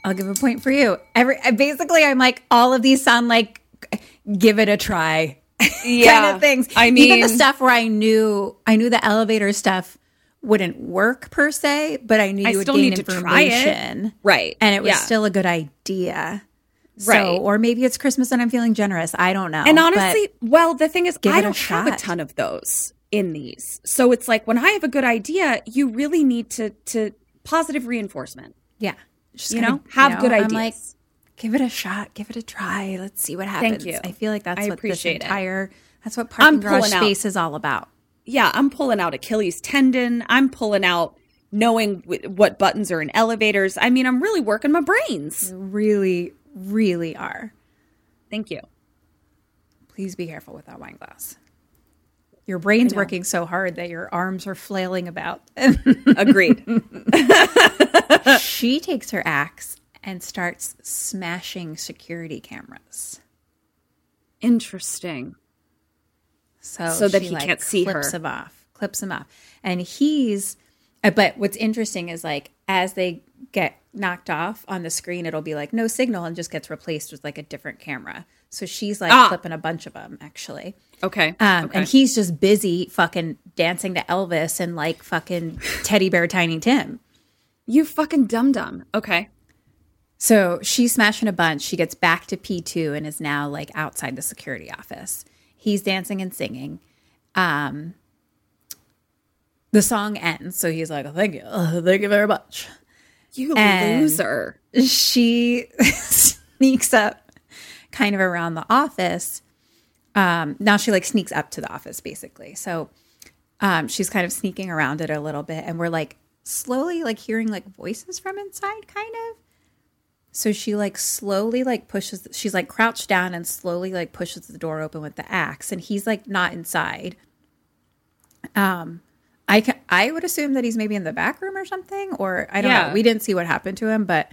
I'll give a point for you. Every basically, I'm like all of these sound like give it a try kind of things. I mean, even the stuff where I knew I knew the elevator stuff wouldn't work per se, but I knew I you would gain need to try it. information, right. and it was yeah. still a good idea. So, Right. or maybe it's Christmas and I'm feeling generous. I don't know. And honestly, well, the thing is, I don't have a ton of those in these. So it's like when I have a good idea, you really need to to positive reinforcement. yeah, just You know, have good I'm ideas. like, give it a shot, give it a try. Let's see what happens. Thank you. I feel like that's I what this appreciate it. entire that's what I'm parking garage out- space is all about. yeah, I'm pulling out Achilles tendon. I'm pulling out knowing w- what buttons are in elevators. I mean, I'm really working my brains. Really, really are. Thank you. Please be careful with that wine glass. Your brain's working so hard that your arms are flailing about. Agreed. she takes her axe and starts smashing security cameras. Interesting. So, So that he can't see clips her. him off, clips him off, and he's. uh, But what's interesting is like as they get knocked off on the screen, it'll be like no signal and just gets replaced with like a different camera. So she's like Ah. clipping a bunch of them actually. Okay. Um, okay. And he's just busy fucking dancing to Elvis and like fucking teddy bear Tiny Tim. you fucking dum dum. Okay. So she's smashing a bunch. She gets back to P2 and is now like outside the security office. He's dancing and singing. Um, the song ends. So he's like, thank you. Thank you very much. You And- loser. She sneaks up kind of around the office. Um, now she like sneaks up to the office basically. So um, she's kind of sneaking around it a little bit. And we're like slowly like hearing like voices from inside kind of. So she like slowly like pushes she's like crouched down and slowly like pushes the door open with the axe and he's like not inside. Um I ca- I would assume that he's maybe in the back room or something or I don't Yeah. know. We didn't see what happened to him but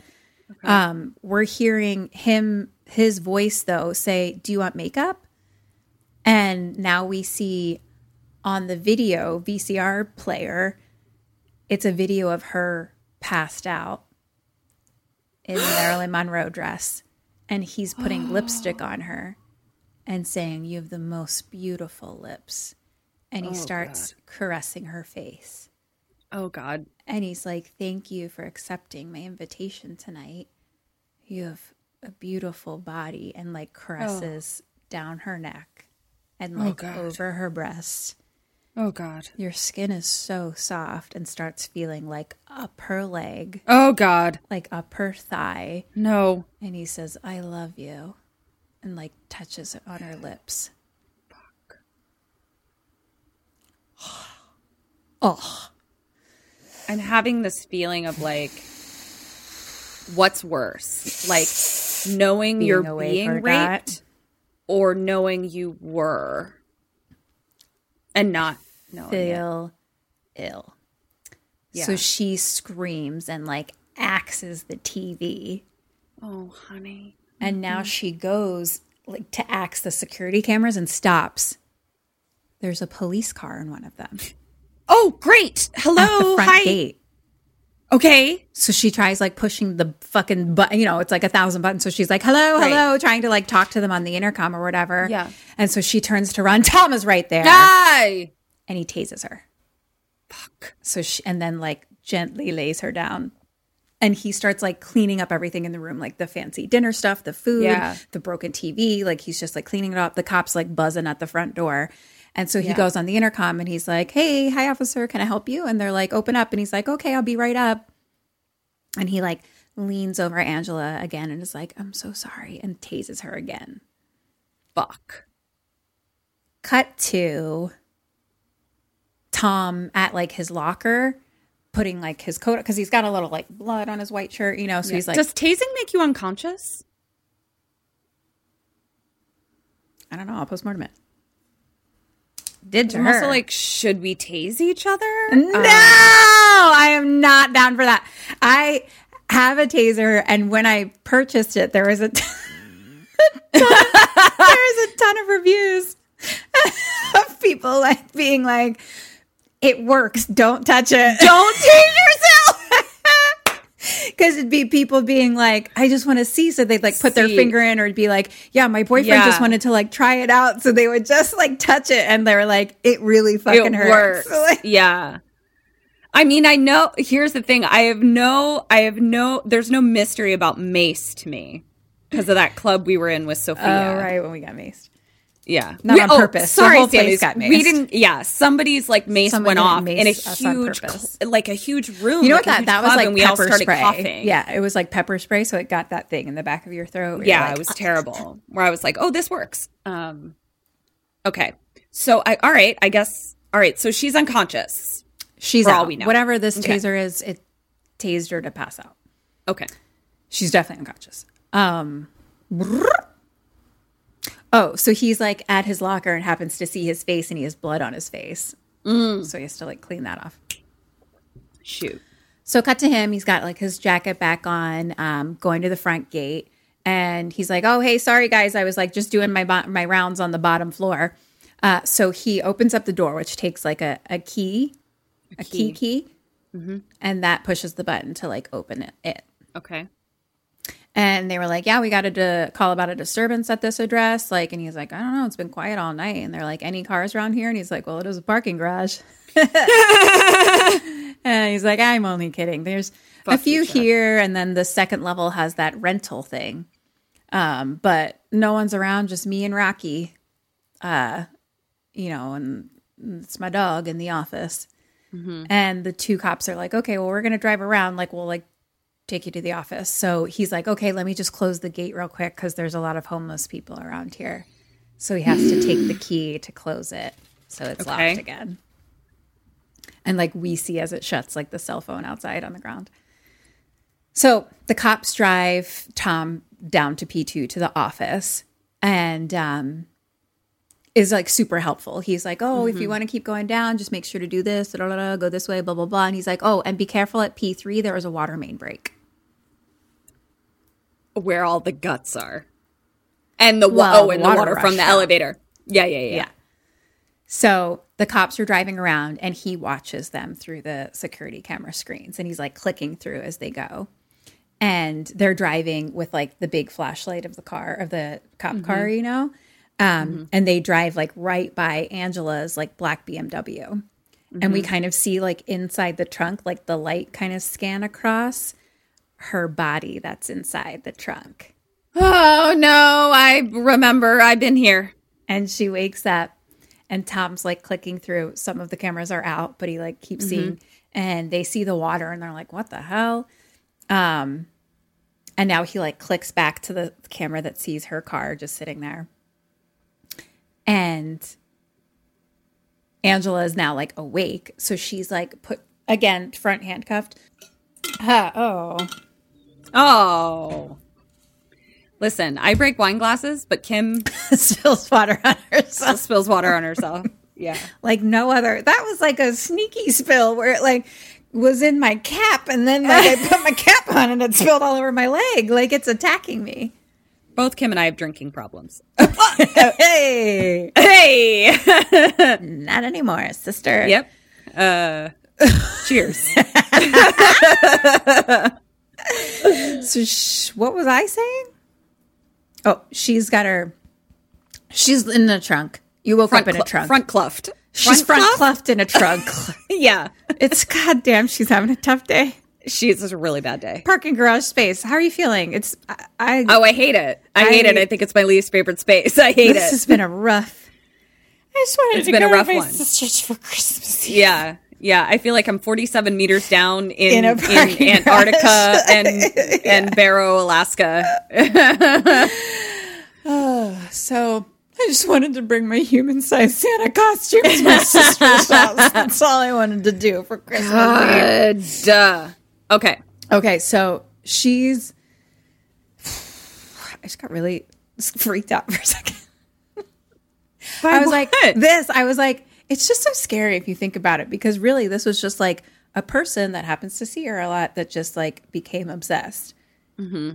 um we're hearing him his voice though say, "Do you want makeup?" And now we see on the video VCR player it's a video of her passed out in Marilyn Monroe dress. And he's putting lipstick on her and saying, You have the most beautiful lips. And he oh, starts caressing her face. Oh God. And he's like, Thank you for accepting my invitation tonight. You have a beautiful body. And like oh. caresses down her neck and oh, like God. over her breast. Oh God. Your skin is so soft and starts feeling like up her leg, Oh God. like up her thigh. No. And he says, I love you. And like touches it on her lips. Fuck. Oh, I'm having this feeling of like, what's worse? Like knowing Being you're being raped not. or knowing you were and not knowing it. feel ill. Yeah. So she screams and like axes the TV. Oh, honey. And Mm-hmm. now she goes like to axe the security cameras and stops. There's a police car in one of them Oh, great. at Hello. the front Hi. gate. Okay. So she tries like pushing the fucking button, you know, it's like a thousand buttons. So she's like, hello, Right. hello, trying to like talk to them on the intercom or whatever. Yeah. And so she turns to run. Tom is right there. Hi. And he tases her. Fuck. So she, and then like gently lays her down. And he starts like cleaning up everything in the room, like the fancy dinner stuff, the food, Yeah. the broken TV. Like he's just like cleaning it up. The cops like buzzing at the front door. And so he Yeah. goes on the intercom and he's like, Hey, hi, officer, can I help you? And they're like, Open up. And he's like, Okay, I'll be right up. And he like leans over Angela again and is like, I'm so sorry, and tases her again. Fuck. Cut to Tom at like his locker, putting like his coat because he's got a little like blood on his white shirt, you know. So he's like, Does tasing make you unconscious? I don't know, I'll postmortem it. Did to her. also like, should we tase each other? no, um, I am not down for that. I have a taser, and when I purchased it, there was a t- there was a ton of reviews of people like being like, "It works. Don't touch it. Don't tase yourself." Because it'd be people being like, I just want to see. So they'd like put their finger in, or it'd be like, yeah, my boyfriend Yeah. just wanted to like try it out. So they would just like touch it and they were like, it really fucking it hurts. works. Yeah. I mean, I know. Here's the thing. I have no. I have no. There's no mystery about Mace to me because of that club we were in with Sophia. Oh, right, when we got maced. Yeah, Not on oh, purpose. The whole place got We didn't. Yeah, somebody's like mace Somebody went off maced in a huge, like a huge room. You know like what that that was like we all pepper started spray. coughing. Yeah, it was like pepper spray, so it got that thing in the back of your throat. yeah, like, it was terrible. Where I was like, "Oh, this works." Um, okay, so I all right. I guess all right. So she's unconscious. She's out. all we know. Whatever this Okay. taser is, it tased her to pass out. Okay. She's definitely unconscious. Um, oh, so he's like at his locker and happens to see his face, and he has blood on his face. Mm. So he has to like clean that off. Shoot. So cut to him. He's got like his jacket back on, um, going to the front gate, and he's like, "Oh, hey, sorry guys, I was like just doing my bo- my rounds on the bottom floor." Uh, so he opens up the door, which takes like a, a key, a key key, and that pushes the button to like open it. it. Okay. And they were like, "Yeah, we got a di- call about a disturbance at this address." Like, and he's like, "I don't know, it's been quiet all night." And they're like, "Any cars around here?" And he's like, "Well, it is a parking garage." and he's like, "I'm only kidding. There's a few here, and then the second level has that rental thing, um, but no one's around, just me and Rocky. Uh, you know, and it's my dog in the office." And the two cops are like, "Okay, well, we're gonna drive around. Like, we'll like." Take you to the office. So he's like, okay, let me just close the gate real quick because there's a lot of homeless people around here. So he has to take the key to close it. So it's Okay. locked again. And like we see as it shuts, like the cell phone outside on the ground. So the cops drive Tom down to P2 to the office and um, is like super helpful. He's like, oh, if you want to keep going down, just make sure to do this, da, da, da, go this way, blah, blah, blah. And he's like, oh, and be careful at P3, there was a water main break. Where all the guts are, and the wa- Well, oh, and water the water from the out. elevator. Yeah, yeah, yeah. Yeah. So the cops are driving around and he watches them through the security camera screens and he's like clicking through as they go. And they're driving with like the big flashlight of the car, of the cop mm-hmm. car, you know? Um, mm-hmm. And they drive like right by Angela's like black BMW. And we mm-hmm. kind of see like inside the trunk, like the light kind of scan across her body that's inside the trunk. Oh no, I remember. I've been here. and she wakes up and tom's like clicking through some of the cameras are out but he like keeps seeing and they see the water and they're like what the hell um and now he like clicks back to the camera that sees her car just sitting there and Angela is now like awake. So she's like put again, front handcuffed. Ah, oh. Oh. Listen, I break wine glasses, but Kim Spills water on herself. spills water on herself. Yeah. Like no other. That was like a sneaky spill where it like was in my cap and then like I put my cap on and it spilled all over my leg. Like it's attacking me. Both Kim and I have drinking problems. hey. Hey. Not anymore, sister. yep. Uh cheers. So sh- what was I saying? Oh, she's got her. She's in the trunk. You woke Front up in cl- a trunk. front cluffed. she's front cluffed? cleft in a trunk. Yeah. it's goddamn. She's having a tough day. She's a really bad day. Parking garage space. How are you feeling? It's I. I Oh, I hate it. I, hate it. I- I think it's my least favorite space. I hate this it. This has been a rough. I just wanted It's to been go a to rough my one. sister's for Christmas. Yeah. Yeah. I feel like I'm 47 meters down in, In in, Antarctica and, and Barrow, Alaska. So I just wanted to bring my human sized Santa costume to my sister's house. That's all I wanted to do for Christmas. Duh. Okay. Okay, so she's. I just got really freaked out for a second. I was like, this. I was like, it's just so scary if you think about it, because really, this was just like a person that happens to see her a lot that just like became obsessed. Mm-hmm.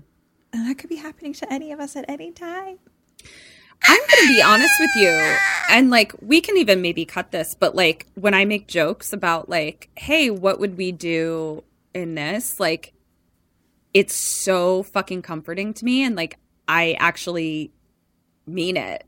And that could be happening to any of us at any time. I'm going to be honest with you. And like, we can even maybe cut this, but like, when I make jokes about, like, hey, what would we do in this? Like, it's so fucking comforting to me. And like, I actually mean it.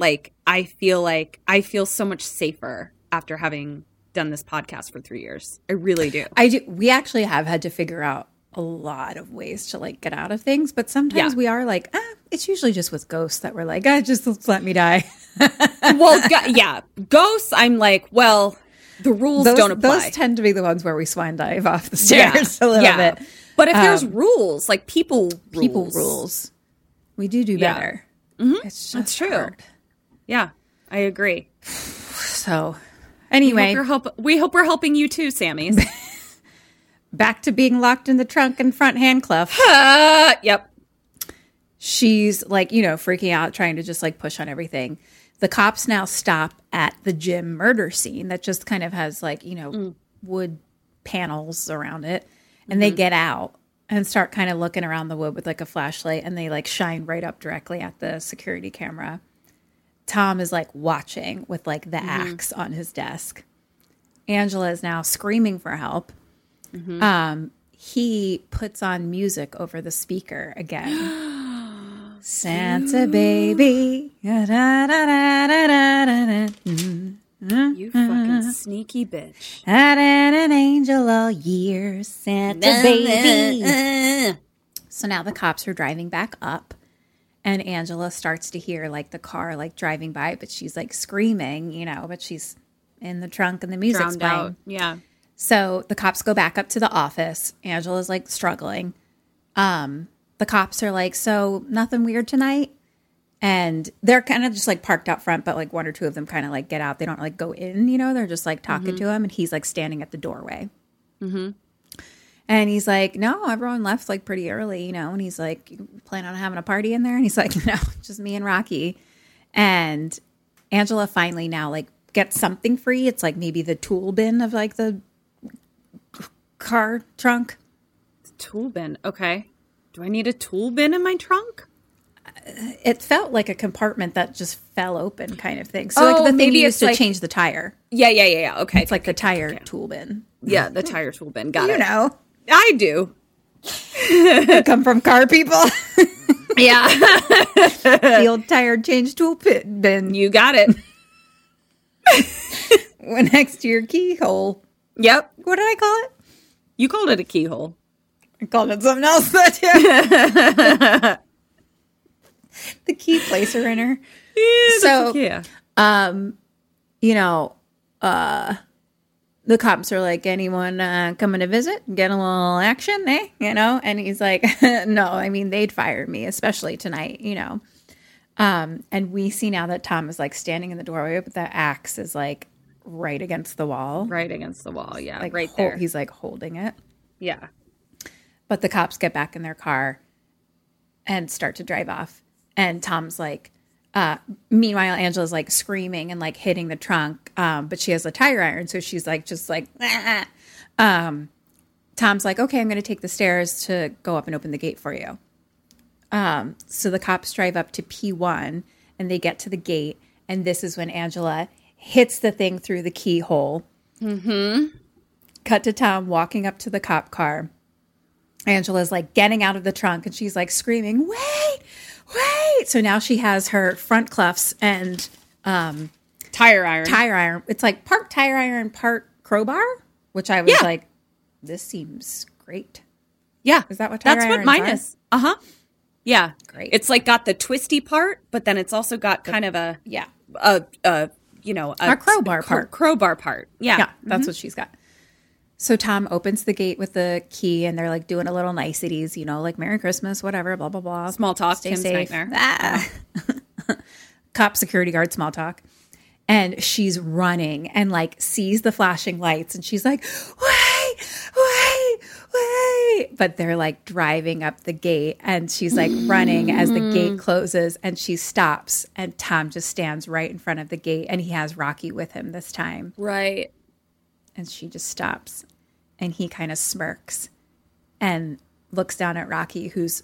Like, I feel like I feel so much safer after having done this podcast for three years. I really do. I do. We actually have had to figure out a lot of ways to like get out of things, but sometimes Yeah. we are like, ah, it's usually just with ghosts that we're like, ah, just let me die. well, go- yeah. Ghosts, I'm like, well, the rules those, don't apply. those tend to be the ones where we swine dive off the stairs a little yeah. bit. But if there's Um, rules, like people People rules. rules. We do do Yeah. better. It's just That's true. hard. Yeah, I agree. So, anyway, We hope, help- we hope we're helping you too, Sammy. back to being locked in the trunk and front hand cleft. uh, yep. she's like, you know, freaking out, trying to just like push on everything. The cops now stop at the gym murder scene that just kind of has like, you know, wood panels around it. And they get out and start kind of looking around the wood with like a flashlight and they like shine right up directly at the security camera. Tom is like watching with like the mm-hmm. axe on his desk. Angela is now screaming for help. Mm-hmm. Um, he puts on music over the speaker again. Santa baby. You fucking sneaky bitch. Had an angel all year, Santa baby. Uh. So now the cops are driving back up, and Angela starts to hear like the car like driving by, but she's like screaming, you know, but she's in the trunk and the music's Drowned playing. out. Yeah. So the cops go back up to the office. Angela's like struggling. Um, the cops are like, "So nothing weird tonight?" And they're kind of just like parked out front, but like one or two of them kind of like get out. They don't like go in, you know. They're just like talking to him, and he's like standing at the doorway. And he's like, "No, everyone left like pretty early, you know." And he's like, "You plan on having a party in there?" And he's like, "No, just me and Rocky." And Angela finally now like gets something free. It's like maybe the tool bin of like the car trunk. Tool bin. Okay. Do I need a tool bin in my trunk? Uh, it felt like a compartment that just fell open, kind of thing. So Oh, like the oh, thing you used to like- change the tire. Yeah, yeah, yeah, yeah. Okay. It's like the tire tool bin. yeah, the tire tool bin. Got You it. You know, I do. come from car people. Yeah. the old tire change tool pit bin you got it. went next to your keyhole. Yep. What did I call it? You called it a keyhole. I called it something else that the key placer in her. so Yeah. um you know uh the cops are like anyone uh coming to visit get a little action eh you know and he's like no i mean they'd fire me especially tonight you know um and we see now that tom is like standing in the doorway with the axe is like right against the wall. Right against the wall. Yeah. Like right hol- there. He's like holding it. yeah. But the cops get back in their car and start to drive off. And Tom's like, uh, meanwhile, Angela's like screaming and like hitting the trunk, um, but she has a tire iron. So she's like, just like, "Ah." um, Tom's like, okay, I'm going to take the stairs to go up and open the gate for you. Um, so the cops drive up to P1 and they get to the gate. And this is when Angela hits the thing through the keyhole. Mm-hmm. Cut to Tom walking up to the cop car. Angela's like getting out of the trunk and she's like screaming, wait, wait. So now she has her front cuffs and Tire iron. tire iron. It's like part tire iron, part crowbar, which I was Yeah. like, this seems great. yeah. Is that what tire That's what mine are? is. Uh huh. Yeah. Great. It's like got the twisty part, but then it's also got kind of a, Yeah. a, a you know, a, A crowbar cro- part. Crowbar part. Yeah. Yeah, that's what she's got. So Tom opens the gate with the key and they're like doing a little niceties, you know, like Merry Christmas, whatever, blah, blah, blah. Small talk, Stay Tim's safe. nightmare. Ah. Cop security guard, small talk. And she's running and like sees the flashing lights and she's like, wait, wait, wait. But they're like driving up the gate and she's like running as the gate closes and she stops and Tom just stands right in front of the gate and he has Rocky with him this time Right. and she just stops and he kind of smirks and looks down at Rocky who's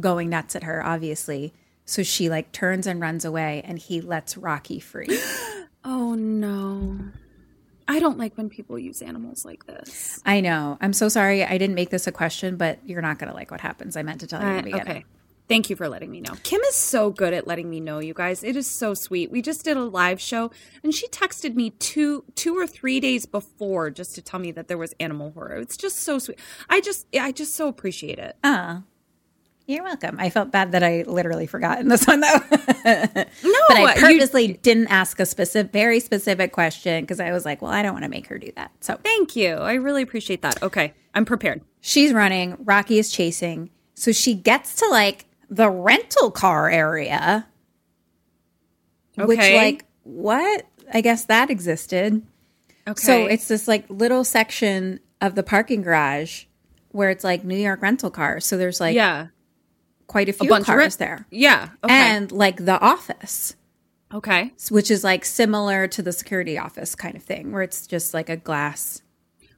going nuts at her obviously so she like turns and runs away and he lets Rocky free Oh no. I don't like when people use animals like this. I know I'm so sorry I didn't make this a question but you're not going to like what happens I meant to tell you in the Uh, beginning okay. Thank you for letting me know. Kim is so good at letting me know, you guys. It is so sweet. We just did a live show and she texted me two two or three days before just to tell me that there was animal horror. It's just so sweet. I just I just so appreciate it. Ah, you're welcome I felt bad that I literally forgot in this one though No, but I you- purposely didn't ask a specific very specific question because I was like well I don't want to make her do that so thank you. I really appreciate that. Okay. I'm prepared. She's running. Rocky is chasing. So she gets to like the rental car area. Which, like, what? I guess that existed. Okay. So it's this like little section of the parking garage where it's like New York rental cars. So there's like yeah. quite a A few bunch cars rent- there. Yeah. Okay. And like the office, okay. which is like similar to the security office kind of thing, where it's just like a glass.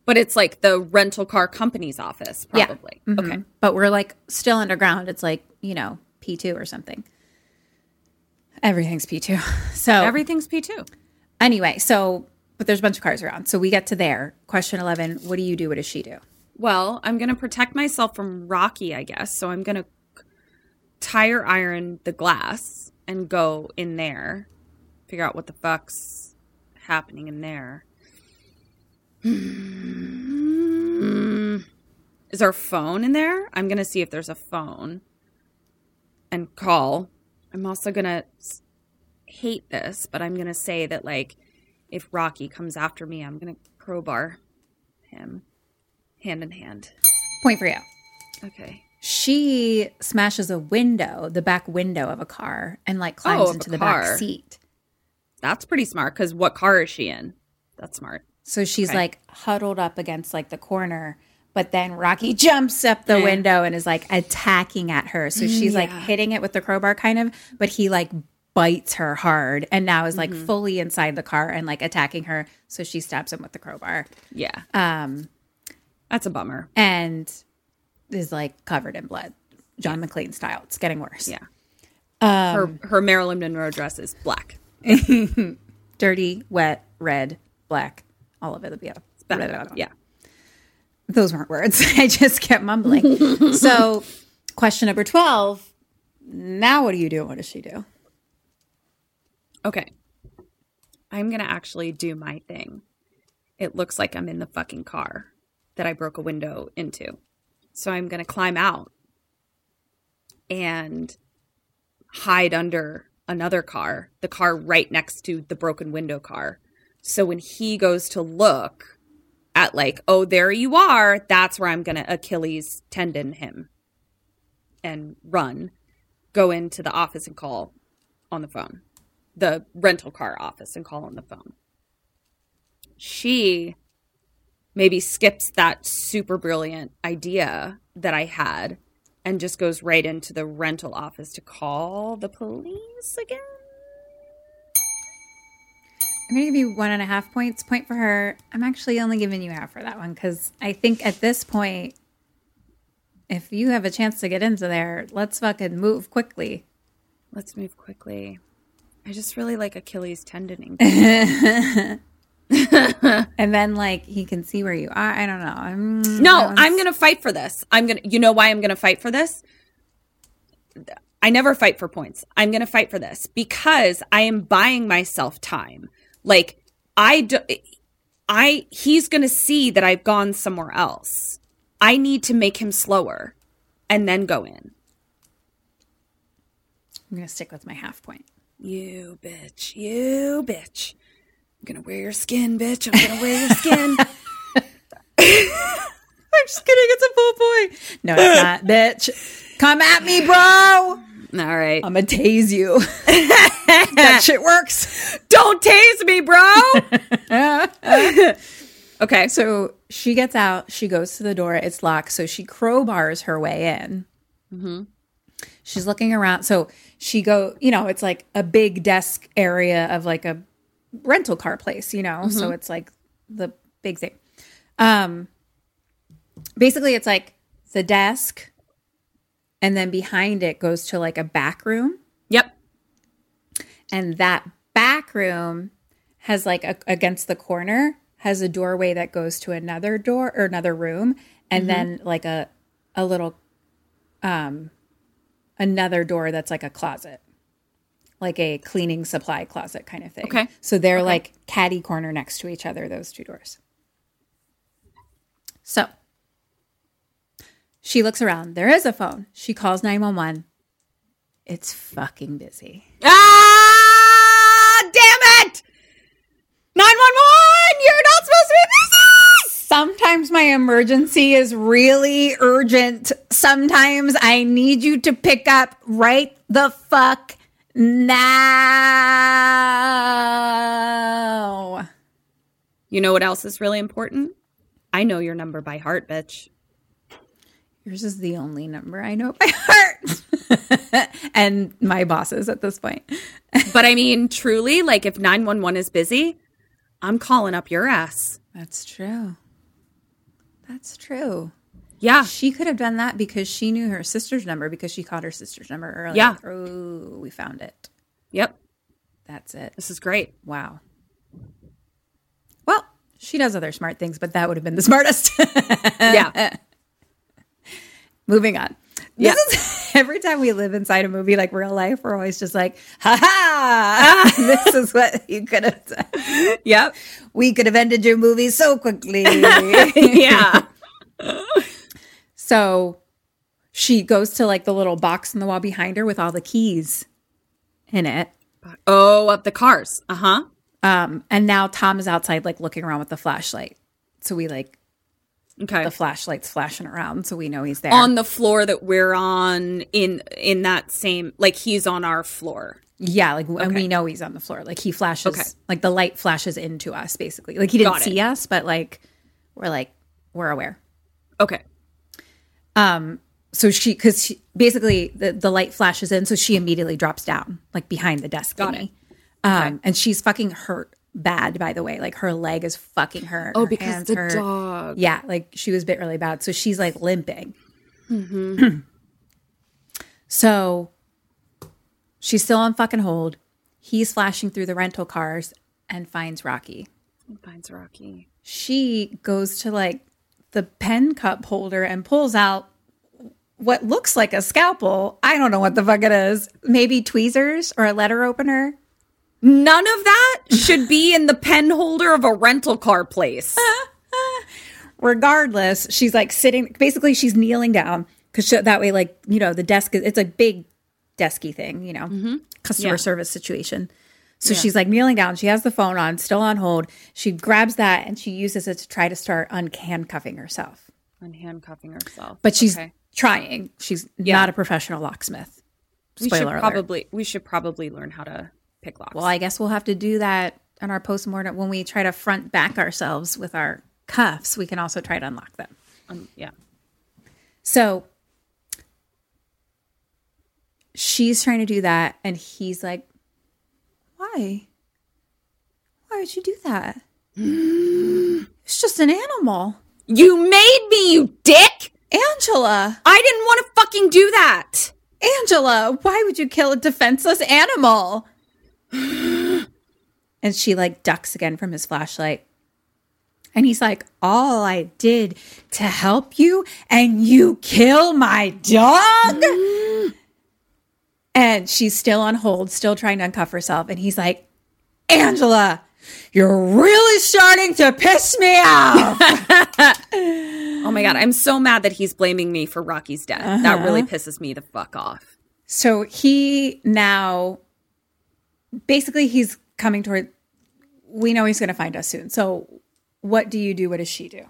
But it's like the rental car company's office, Yeah. probably. Mhm. Okay. But we're like still underground. It's like, you know, P2 or something. Everything's P2. So Everything's P2. anyway, so but there's a bunch of cars around. So we get to there. Question 11, what do you do? What does she do? Well, I'm going to protect myself from Rocky, I guess. So I'm going to tire iron the glass and go in there, figure out what the fuck's happening in there. Mm. Is there a phone in there? I'm going to see if there's a phone and call. I'm also going to hate this, but I'm going to say that, like, if Rocky comes after me, I'm going to crowbar him hand in hand. Point for you. Okay. She smashes a window, the back window of a car, and like climbs Oh, into the car. back seat. That's pretty smart because what car is she in? That's smart. So she's Okay. like huddled up against like the corner, but then Rocky jumps up the Yeah. window and is like attacking at her. So she's like hitting it with the crowbar kind of, but he like bites her hard and now is like Mm-hmm. fully inside the car and like attacking her. So she stabs him with the crowbar. Yeah. Um That's a bummer. and is like covered in blood. John McClane style. It's getting worse. Yeah. Um, her her Marilyn Monroe dress is black. dirty, wet, red, black, all of it. Yeah. Yeah. Those weren't words. I just kept mumbling. so, question number 12. Now, what do you do? What does she do? Okay. I'm going to actually do my thing. It looks like I'm in the fucking car that I broke a window into. So I'm going to climb out and hide under another car, the car right next to the broken window car. So when he goes to look at, like, oh, there you are, that's where I'm going to Achilles tendon him and run, go into the office and call on the phone the rental car office and call on the phone. she maybe skips that super brilliant idea that I had and just goes right into the rental office to call the police again. I'm going to give you one and a half points. Point for her. I'm actually only giving you half for that one because I think at this point, if you have a chance to get into there, let's fucking move quickly. Let's move quickly. I just really like Achilles tendoning. And then, like, he can see where you are. I don't know. I'm, No, I'm going to fight for this. I'm going to, you know why I'm going to fight for this? I never fight for points. I'm going to fight for this because I am buying myself time. Like, I do, I, he's going to see that I've gone somewhere else. I need to make him slower and then go in. I'm going to stick with my half point. You bitch. You bitch. I'm going to wear your skin, bitch. I'm going to wear your skin. I'm just kidding. It's a full point. No, it's not, bitch. Come at me, bro. I'm All right. going to tase you. that shit works. Don't tase me, bro. okay. So she gets out. She goes to the door. It's locked. So she crowbars her way in. She's looking around. So she go. You know, it's like a big desk area of like a rental car place. You know, so it's like the big thing. Um, basically, it's like the desk, and then behind it goes to like a back room. Yep. and that back room has like a, against the corner has a doorway that goes to another door or another room and then like a a little um another door that's like a closet like a cleaning supply closet kind of thing Okay. so they're like catty corner next to each other those two doors so she looks around there is a phone she calls 911 it's fucking busy Ah, damn it! 911! You're not supposed to be busy! Sometimes my emergency is really urgent. Sometimes I need you to pick up right the fuck now. You know what else is really important? I know your number by heart, bitch. Yours is the only number I know by heart. and my bosses at this point. But I mean, truly, like if 911 is busy, I'm calling up your ass. That's true. That's true. Yeah. She could have done that because she knew her sister's number because she called her sister's number earlier. Yeah. Oh, we found it. Yep. That's it. This is great. Wow. Well, she does other smart things, but that would have been the smartest. Yeah. Moving on. Yeah. Is every time we live inside a movie like real life, we're always just like, ha ha, this is what you could have done. yep. We could have ended your movie so quickly. Yeah. so she goes to like the little box in the wall behind her with all the keys in it. oh, up the cars. Uh huh. Um, and now Tom is outside, like looking around with the flashlight. So we like Okay. the flashlight's flashing around, so we know he's there. on the floor that we're on in in that same like he's on our floor. Yeah, like and we know he's on the floor. Like he flashes Okay. like the light flashes into us basically. Like he didn't it. see us, but like we're like we're aware. Okay. Um so she cuz she, basically the the light flashes in so she immediately drops down like behind the desk Got thingy. Um and she's fucking hurt bad by the way. Like her leg is fucking her. Oh, her because hands the hurt. dog. Yeah, like she was bit really bad. So she's like limping. Mm-hmm. so she's still on fucking hold. He's flashing through the rental cars and finds Rocky. Finds Rocky. She goes to like the pen cup holder and pulls out what looks like a scalpel. I don't know what the fuck it is. Maybe tweezers or a letter opener. None of that should be in the pen holder of a rental car place. regardless, she's like sitting. Basically, she's kneeling down because that way, like you know, the desk. is It's a big desky thing, you know, mm-hmm. customer Yeah. service situation. So she's like kneeling down. She has the phone on, still on hold. She grabs that and she uses it to try to start unhandcuffing herself. And handcuffing herself. But she's Okay. trying. She's not a professional locksmith. we Spoiler should alert. probably we should probably learn how to pick locks. Well, I guess we'll have to do that on our postmortem when we try to front back ourselves with our cuffs, we can also try to unlock them. Um, yeah. So she's trying to do that, and he's like, Why? Why would you do that? it's just an animal. You made me, you dick! Angela, I didn't want to fucking do that. Angela, why would you kill a defenseless animal? and she like ducks again from his flashlight. And he's like, All I did to help you, and you kill my dog? and she's still on hold, still trying to uncuff herself. And he's like, Angela, you're really starting to piss me off. Oh my god, I'm so mad that he's blaming me for Rocky's death. That really uh-huh. pisses me the fuck off. so he now basically he's coming toward we know he's going to find us soon. So what do you do? What does she do?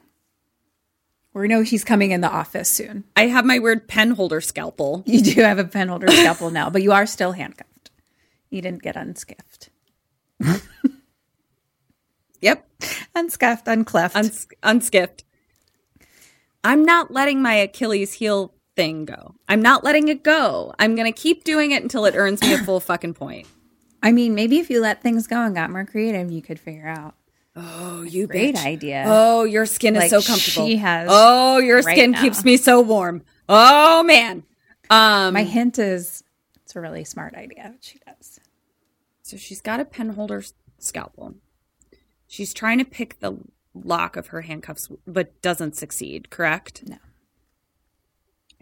We know he's coming in the office soon. I have my weird pen holder scalpel. You do have a pen holder scalpel now, but you are still handcuffed. You didn't get unscuffed. Yep. Unscuffed, uncleft. Uns- unskipped. I'm not letting my Achilles heel thing go. I'm not letting it go. I'm going to keep doing it until it earns me a full fucking point. I mean, maybe if you let things go and got more creative, you could figure out. Oh, you Great bitch. idea. Oh, your skin is so comfortable. she has Oh, your right skin now. keeps me so warm. Oh man. Um My hint is it's a really smart idea. She does. so she's got a pen holder scalpel. She's trying to pick the lock of her handcuffs but doesn't succeed, correct? No.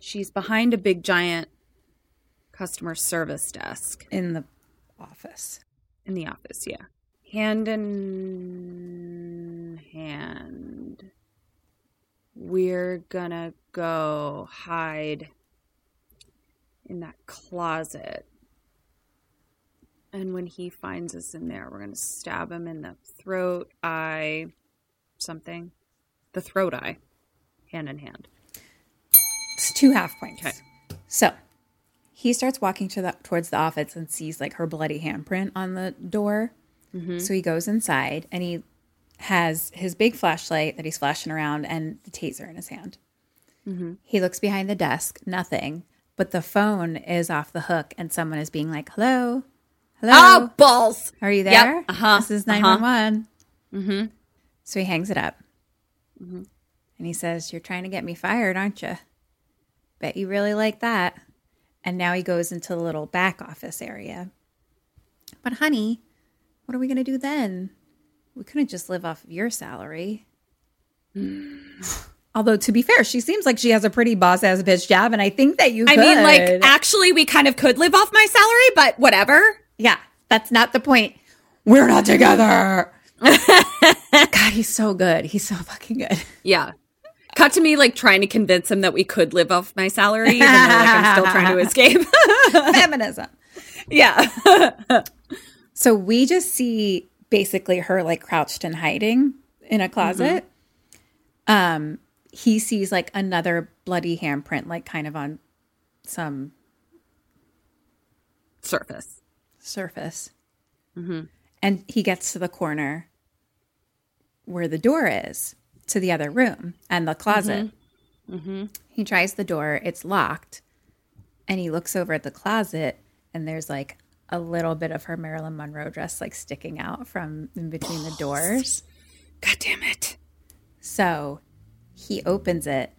She's behind a big giant customer service desk in the office. in the office, yeah. Hand in hand. We're gonna go hide in that closet. And when he finds us in there, we're gonna stab him in the throat, eye, something. The throat eye. Hand in hand. It's two half points. Okay. So he starts walking to the, towards the office and sees like her bloody handprint on the door. So he goes inside and he has his big flashlight that he's flashing around and the taser in his hand. He looks behind the desk, nothing, but the phone is off the hook and someone is being like, hello, hello. Oh, balls! Are you Yep, there? uh-huh, This is uh-huh. 911. Mm-hmm. So he hangs it up. And he says, You're trying to get me fired, aren't you? Bet you really like that. And now he goes into the little back office area. But, honey, what are we going to do then? We couldn't just live off of your salary. Although, to be fair, she seems like she has a pretty boss ass bitch job. And I think that you I could. mean, like, actually, we kind of could live off my salary, but whatever. Yeah, that's not the point. We're not together. God, he's so good. He's so fucking good. Yeah. Cut to me like trying to convince him that we could live off my salary, even though like I'm still trying to escape. Feminism. yeah. So we just see basically her like crouched and hiding in a closet. Um, he sees like another bloody handprint, like kind of on some Surface. surface. Mm-hmm. And he gets to the corner where the door is to the other room and the closet. Mm-hmm. Mm-hmm. He tries the door, it's locked, and he looks over at the closet, and there's like a little bit of her Marilyn Monroe dress like sticking out from in between the doors. God damn it. So he opens it.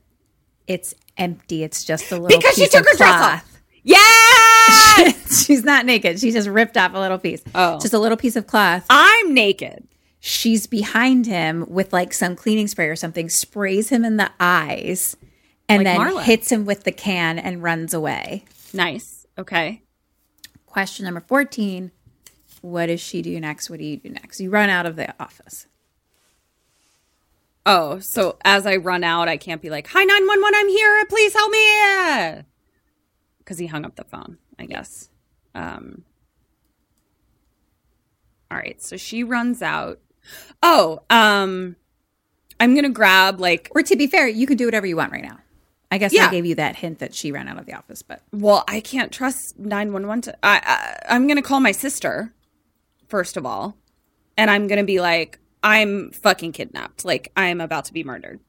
It's empty. It's just a little Because she took her dress off. cloth. Yeah. She's not naked. She just ripped off a little piece. Oh. Just a little piece of cloth. I'm naked. She's behind him with like some cleaning spray or something, sprays him in the eyes, and Like then Marla. hits him with the can and runs away. Nice. Okay. Question number 14 What does she do next? What do you do next? You run out of the office. Oh, so as I run out, I can't be like, "Hi, nine one one, I'm here. Please help me." Because he hung up the phone, I guess. Um. All right, so she runs out. Oh, um, I'm gonna grab like. Or to be fair, you can do whatever you want right now. I guess Yeah. I gave you that hint that she ran out of the office, but Well, I can't trust nine one one to. I, I I'm gonna call my sister. First of all, and I'm going to be like, I'm fucking kidnapped. Like, I'm about to be murdered.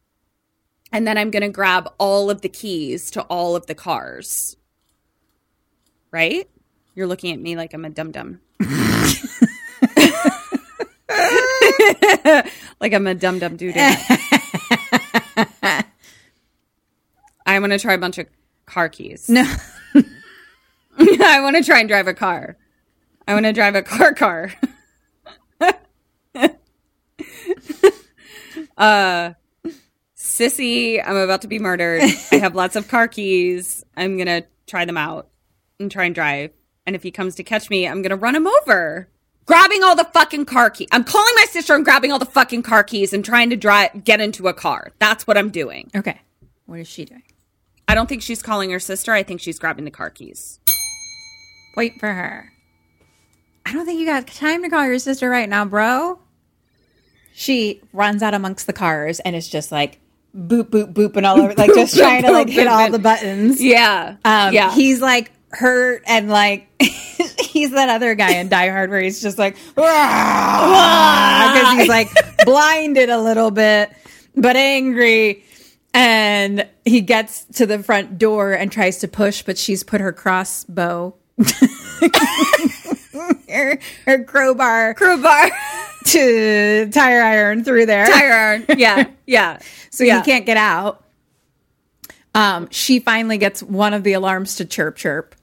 And then I'm going to grab all of the keys to all of the cars. Right? You're looking at me like I'm a dum dum. like I'm a dum dum dude. I want to try a bunch of car keys. No. I want to try and drive a car. I want to drive a car car. uh sissy, I'm about to be murdered. I have lots of car keys. I'm going to try them out and try and drive. And if he comes to catch me, I'm going to run him over. Grabbing all the fucking car keys. I'm calling my sister and grabbing all the fucking car keys and trying to drive get into a car. That's what I'm doing. Okay. What is she doing? I don't think she's calling her sister. I think she's grabbing the car keys. Wait for her. I don't think you got time to call your sister right now, bro. She runs out amongst the cars and is just like boop boop booping all over, like just trying to like hit all the buttons. Yeah. Um, yeah. He's like hurt and like he's that other guy in Die Hard where he's just like because he's like blinded a little bit but angry. And he gets to the front door and tries to push, but she's put her crossbow, her, her crowbar, crowbar. to tire iron through there. Tire iron. Yeah. Yeah. so yeah. he can't get out. Um, she finally gets one of the alarms to chirp chirp.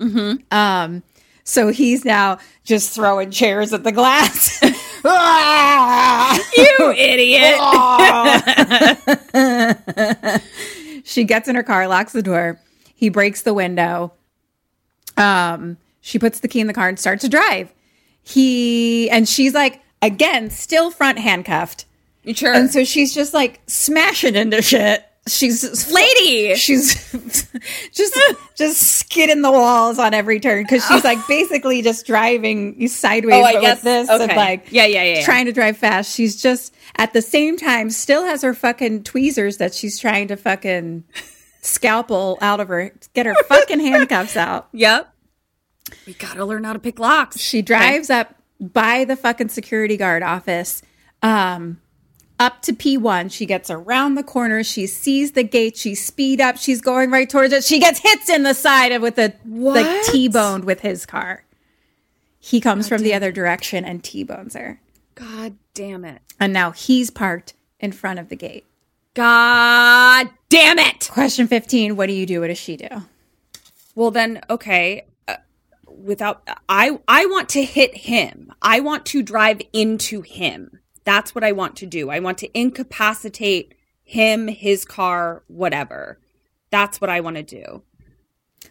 Mm-hmm. Um, so he's now just throwing chairs at the glass. you idiot. she gets in her car, locks the door. He breaks the window. Um, she puts the key in the car and starts to drive. He and she's like, again, still front handcuffed. Sure. And so she's just like smashing into shit. She's Lady. She's just just skidding the walls on every turn because she's like basically just driving sideways Oh, I but guess- with this okay. and like Yeah, yeah, yeah, yeah. trying to drive fast. She's just at the same time still has her fucking tweezers that she's trying to fucking scalpel out of her, get her fucking handcuffs out. Yep. We gotta learn how to pick locks. She drives up by the fucking security guard office, um, up to P1. She gets around the corner. She sees the gate. She speed up. She's going right towards it. She gets hits in the side of with a like T-boned with his car. He comes from the other direction and T-bones her. God damn it. And now he's parked in front of the gate. God damn it. Question 15, what do you do? What does she do? Well then, okay. Uh, without I I want to hit him. I want to drive into him. That's what I want to do. I want to incapacitate him, his car, whatever. That's what I want to do.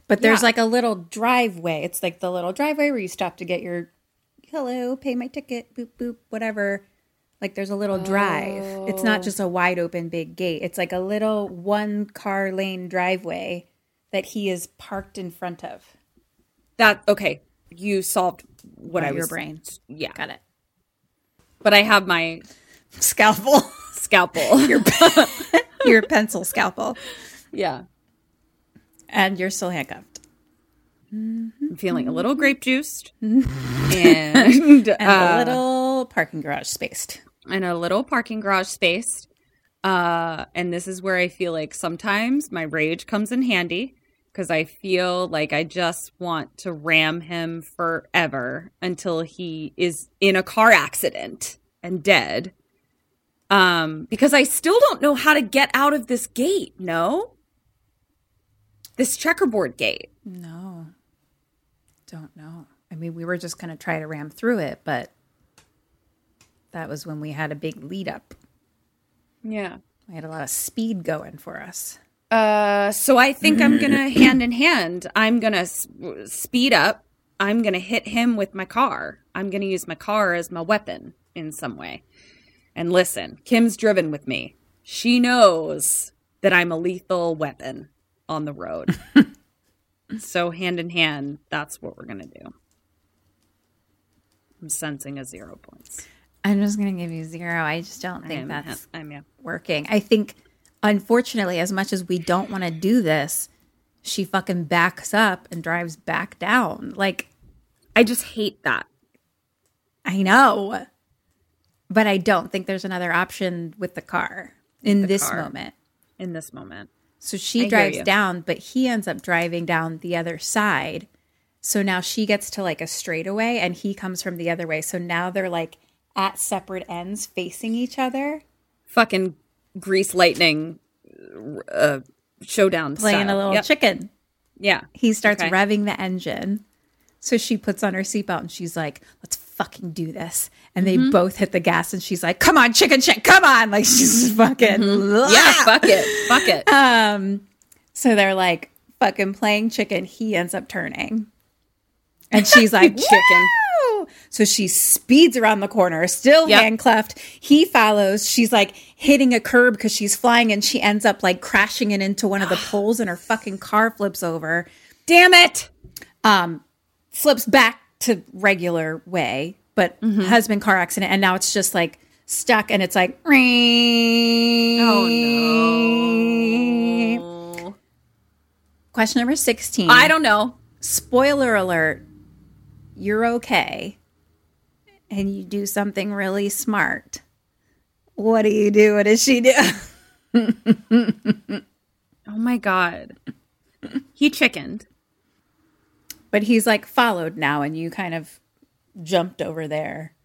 But there's Yeah. like a little driveway. It's like the little driveway where you stop to get your hello, pay my ticket, boop boop, whatever. Like there's a little drive. It's not just a wide open big gate. It's like a little one car lane driveway that he is parked in front of. That okay. You solved what I your was brain. Yeah. Got it. But I have my Scalpel. scalpel. your your pencil scalpel. yeah. And you're still handcuffed. I'm feeling a little grape juiced and And uh, a little parking garage spaced. in a little parking garage space. Uh, and this is where I feel like sometimes my rage comes in handy because I feel like I just want to ram him forever until he is in a car accident and dead. Um, because I still don't know how to get out of this gate. No, this checkerboard gate. No. Don't know. I mean, we were just going to try to ram through it, but that was when we had a big lead up. Yeah. We had a lot of speed going for us. Uh, so I think I'm gonna hand in hand. I'm gonna s- speed up. I'm gonna hit him with my car. I'm gonna use my car as my weapon in some way. And listen, Kim's driven with me. She knows that I'm a lethal weapon on the road. so hand in hand, that's what we're gonna do. I'm sensing a zero points. I'm just going to give you zero. I just don't think I'm, that's I'm yeah. working. I think, unfortunately, as much as we don't want to do this, she fucking backs up and drives back down. Like, I just hate that. I know. but I don't think there's another option with the car in this car. moment. In this moment. So she hear drives down, but he ends up driving down the other side. So now she gets to like a straightaway and he comes from the other way. So now they're like at separate ends facing each other, Fucking grease lightning uh, showdown. playing style. a little Yep. chicken. Yeah. He starts Okay. revving the engine. So she puts on her seatbelt and she's like, let's fucking do this. And Mm-hmm. they both hit the gas and she's like, come on, chicken shit, come on. Like she's fucking. Mm-hmm. Yeah, fuck it. Fuck it. Um, so they're like fucking playing chicken. He ends up turning. And she's like, Chicken. "Woo!" So she speeds around the corner, still Yep. handcuffed. He follows. She's like hitting a curb because she's flying and she ends up like crashing it into one of the poles and her fucking car flips over. Damn it. Um, flips back to regular way, but Mm-hmm. husband car accident. And now it's just like stuck and it's like, Oh no. Question number 16. I don't know. spoiler alert, you're okay and you do something really smart. What do you do? What does she do? Oh my god. He chickened. But he's like followed now and you kind of jumped over there.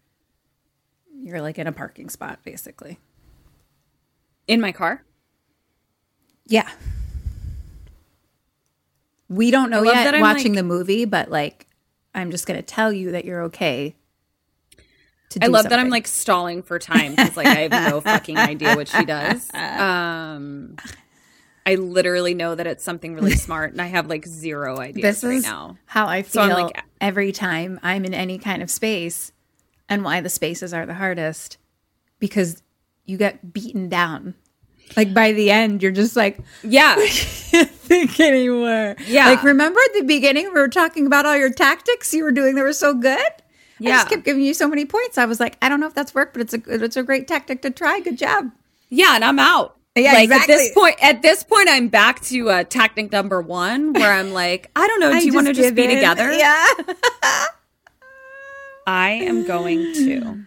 You're like in a parking spot, basically. In my car? Yeah. We don't know yet watching like- the movie, but like, I'm just going to tell you that you're okay. To I love that I'm like stalling for time because like I have no fucking idea what she does. Um, I literally know that it's something really smart, and I have like zero ideas this right is now. how I So feel I'm like- every time I'm in any kind of space, and why the spaces are the hardest because you get beaten down. Like by the end, you're just like, Yeah, think anymore. Yeah. Like remember at the beginning we were talking about all your tactics you were doing that were so good. I Yeah. just kept giving you so many points. I was like, I don't know if that's worked, but it's a it's a great tactic to try. Good job. yeah, and I'm out. Yeah, like at this point, at this point, I'm back to uh, tactic number one, where I'm like, I don't know. Do I you want to just be in. together? Yeah. I am going to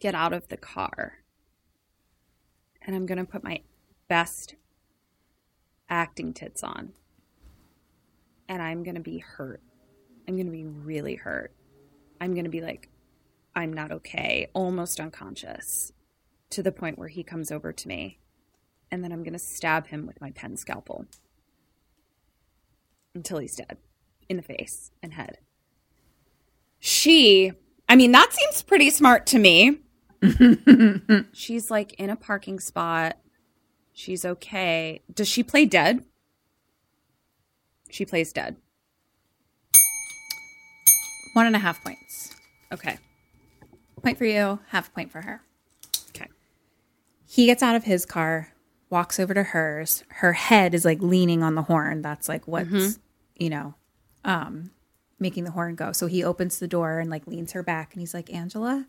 get out of the car and I'm going to put my best acting tits on. And I'm going to be hurt. I'm going to be really hurt. I'm going to be like, I'm not okay, almost unconscious, to the point where he comes over to me. And then I'm going to stab him with my pen scalpel until he's dead in the face and head she i mean that seems pretty smart to me she's like in a parking spot she's okay does she play dead she plays dead One and a half points. okay Point for you, half point for her. okay He gets out of his car, walks over to hers. Her head is like leaning on the horn. That's like what's, Mm-hmm. you know, um, making the horn go. So he opens the door and like leans her back and he's like, Angela,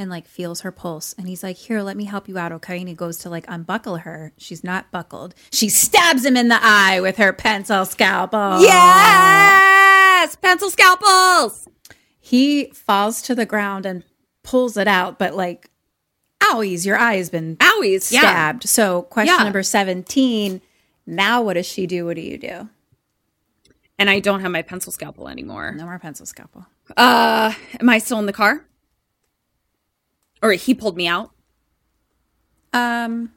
and like feels her pulse. And he's like, Here, let me help you out, okay? And he goes to like unbuckle her. She's not buckled. She stabs him in the eye with her pencil scalpel. yes pencil scalpels He falls to the ground and pulls it out, but like, owies, your eye has been owies yeah stabbed. So, question Yeah. number 17 now what does she do? What do you do? and i don't have my pencil scalpel anymore No more pencil scalpel. uh am i still in the car or he pulled me out Um,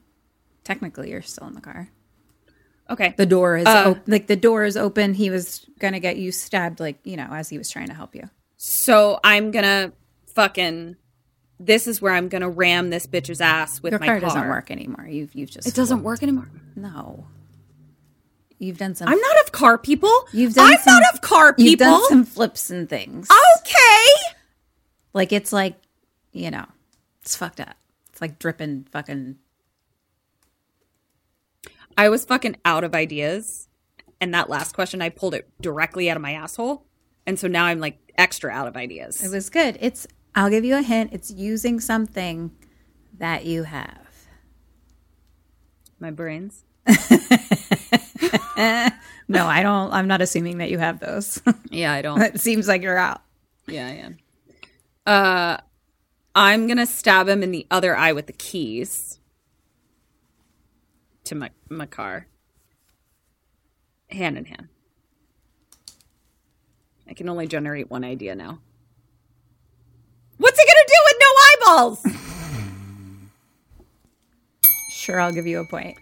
technically, you're still in the car. okay The door is Uh, op- like the door is open. He was gonna get you stabbed, like you know, as he was trying to help you. So I'm gonna fucking. This is where I'm gonna ram this bitch's ass with Your my car, car. doesn't work anymore. You've you've just It doesn't work anymore. No, you've done some. I'm not of car people. You've done I'm some- not of car people. You've people. done some flips and things. okay. Like it's like, you know, it's fucked up. It's like dripping fucking. I was fucking out of ideas, and that last question I pulled it directly out of my asshole, and so now I'm like extra out of ideas. It was good. It's. I'll give you a hint. It's using something that you have. my brains. No, I don't. I'm not assuming that you have those. Yeah, I don't. it seems like you're out. yeah, I am. Uh, I'm gonna stab him in the other eye with the keys to my car. Hand in hand. I can only generate one idea now. What's he gonna do with no eyeballs? Sure, I'll give you a point.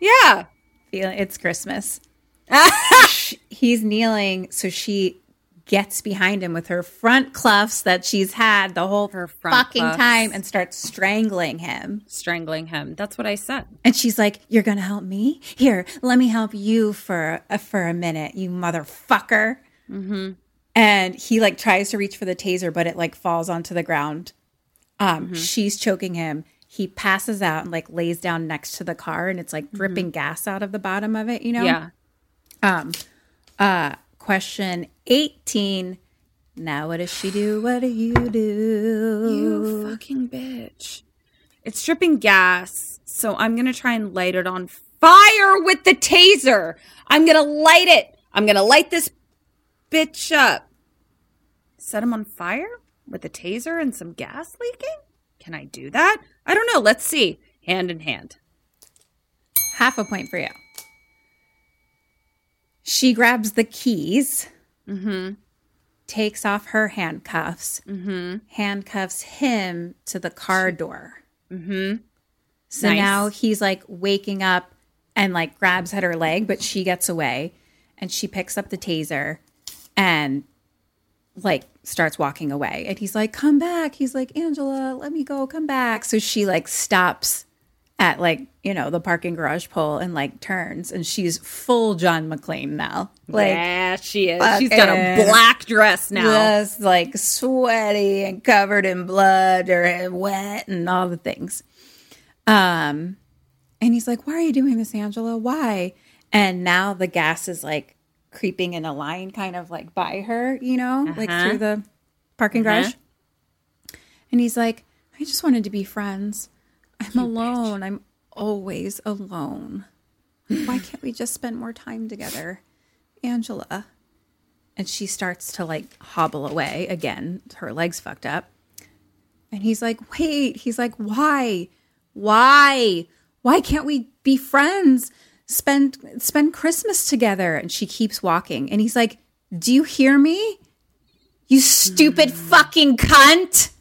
yeah. It's Christmas. He's kneeling, so she gets behind him with her front cuffs that she's had the whole Her fucking cuffs. time and starts strangling him. Strangling him. That's what I said. And she's like, "You're gonna help me? Here, let me help you for uh, for a minute, you motherfucker." Mm-hmm. And he like tries to reach for the taser, but it like falls onto the ground. Um, she's choking him. He passes out and like lays down next to the car, and it's like dripping gas out of the bottom of it. You know? Yeah. Um. Uh. Question eighteen. Now what does she do? What do you do? You fucking bitch. It's dripping gas, so I'm gonna try and light it on fire with the taser. I'm gonna light it. I'm gonna light this bitch up. Set him on fire with a taser and some gas leaking? Can I do that? I don't know. Let's see. Hand in hand. Half a point for you. She grabs the keys, mm-hmm. takes off her handcuffs, mm-hmm. handcuffs him to the car door. Mm-hmm. So Nice. now he's like waking up and like grabs at her leg, but she gets away and she picks up the taser and like starts walking away. And he's like, Come back. He's like, Angela, let me go. Come back. So she like stops at like, you know, the parking garage pole and like turns and she's full John McClane now. Like, yeah, she is. She's got a black dress now. just like sweaty and covered in blood or wet and all the things. Um, and he's like, "Why are you doing this, Angela? Why?" And now the gas is like creeping in a line, kind of like by her, you know, like Uh-huh. through the parking garage. And he's like, "I just wanted to be friends. I'm alone. I'm always alone. Why can't we just spend more time together, Angela?" and she starts to like hobble away again her legs fucked up. And he's like wait. He's like why? Why? Why can't we be friends? Spend spend christmas together. And she keeps walking. And he's like do you hear me? You stupid fucking cunt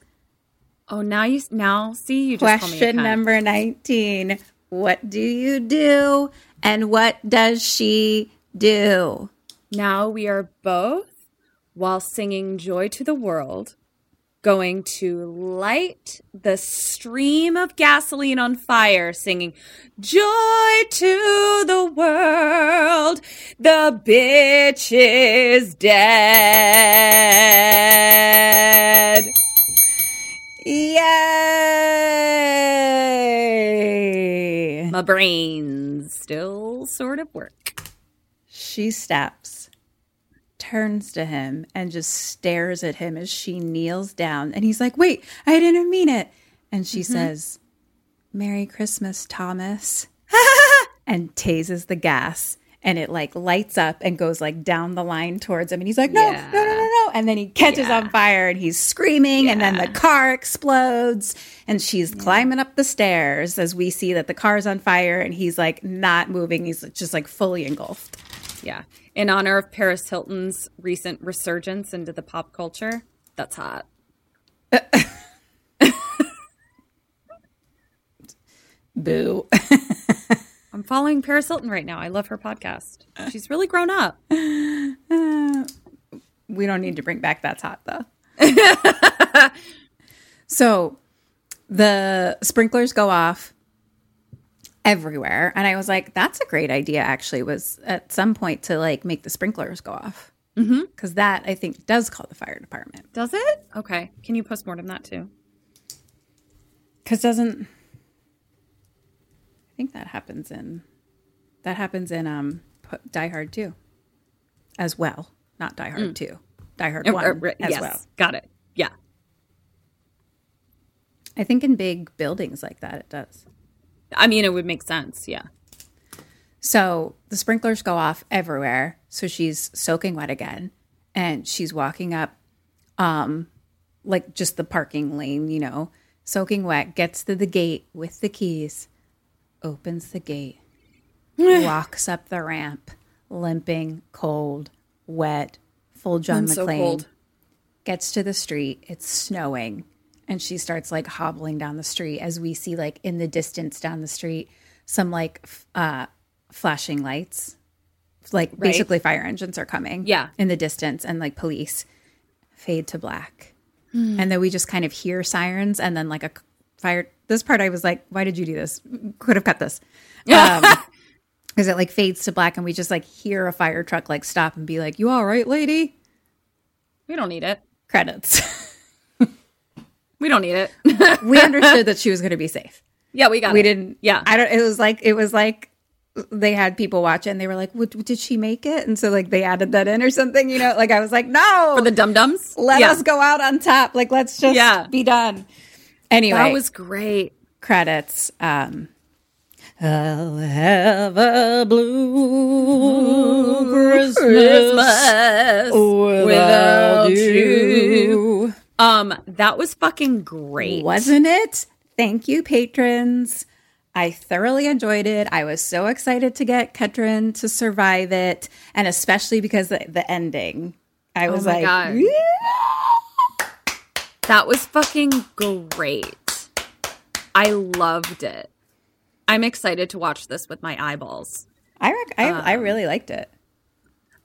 Oh, now you now see you just me question number 19 what do you do and what does she do Now we are both, while singing Joy to the World, going to light the stream of gasoline on fire, singing Joy to the World. The bitch is dead. Yay My brains still sort of work. She steps, turns to him, and just stares at him as she kneels down. And he's like, Wait, I didn't mean it. And she mm-hmm. says, Merry Christmas, Thomas. and tases the gas. And it like lights up and goes like down the line towards him. And he's like, No, Yeah. no, no, no, no. And then he catches on fire and he's screaming. And then the car explodes. And she's climbing up the stairs as we see that the car's on fire and he's like not moving. He's just like fully engulfed. Yeah. In honor of Paris Hilton's recent resurgence into the pop culture. That's hot. Boo. I'm following Paris Hilton right now. I love her podcast. She's really grown up. we don't need to bring back that's hot though. so the sprinklers go off everywhere and I was like that's a great idea actually was at some point to like make the sprinklers go off. Mm-hmm. Cuz that I think does call the fire department. Does it? Okay. Can you postmortem that too? Cuz doesn't think that happens in that happens in um Die Hard too, as well, not Die Hard 2. Die Hard 1 Uh, uh, as yes. well. Got it. Yeah. I think in big buildings like that, it does. I mean, it would make sense. Yeah. So the sprinklers go off everywhere. So she's soaking wet again, and she's walking up um, like just the parking lane, you know, soaking wet, gets to the gate with the keys, opens the gate, walks up the ramp, limping, cold, wet, full John I'm so McClane. cold. Gets to the street, it's snowing, and she starts like hobbling down the street as we see like in the distance down the street some like f- uh flashing lights. Like basically fire engines are coming. Yeah. In the distance and like police fade to black. And then we just kind of hear sirens and then like a fire. This part I was like, why did you do this? Could have cut this. Um, because it like fades to black and we just like hear a fire truck like stop and be like, you all right, lady? We don't need it. Credits. We don't need it. we understood that she was going to be safe. yeah, we got We it. didn't. Yeah. I don't. It was like it was like they had people watch it and they were like, "What- "Did she make it?" And so like they added that in or something. You know, like I was like, "No, For the dum dums. let yeah. us go out on top. Like let's just Yeah. be done." Anyway, That was great. credits. Um, I'll have a blue Christmas, without you. Um, that was fucking great. Wasn't it? Thank you, patrons. I thoroughly enjoyed it. I was so excited to get Ketryn to survive it, and especially because the, the ending. I was my like, God. That was fucking great. I loved it. I'm excited to watch this with my eyeballs. I, rec- I, I um, really liked it.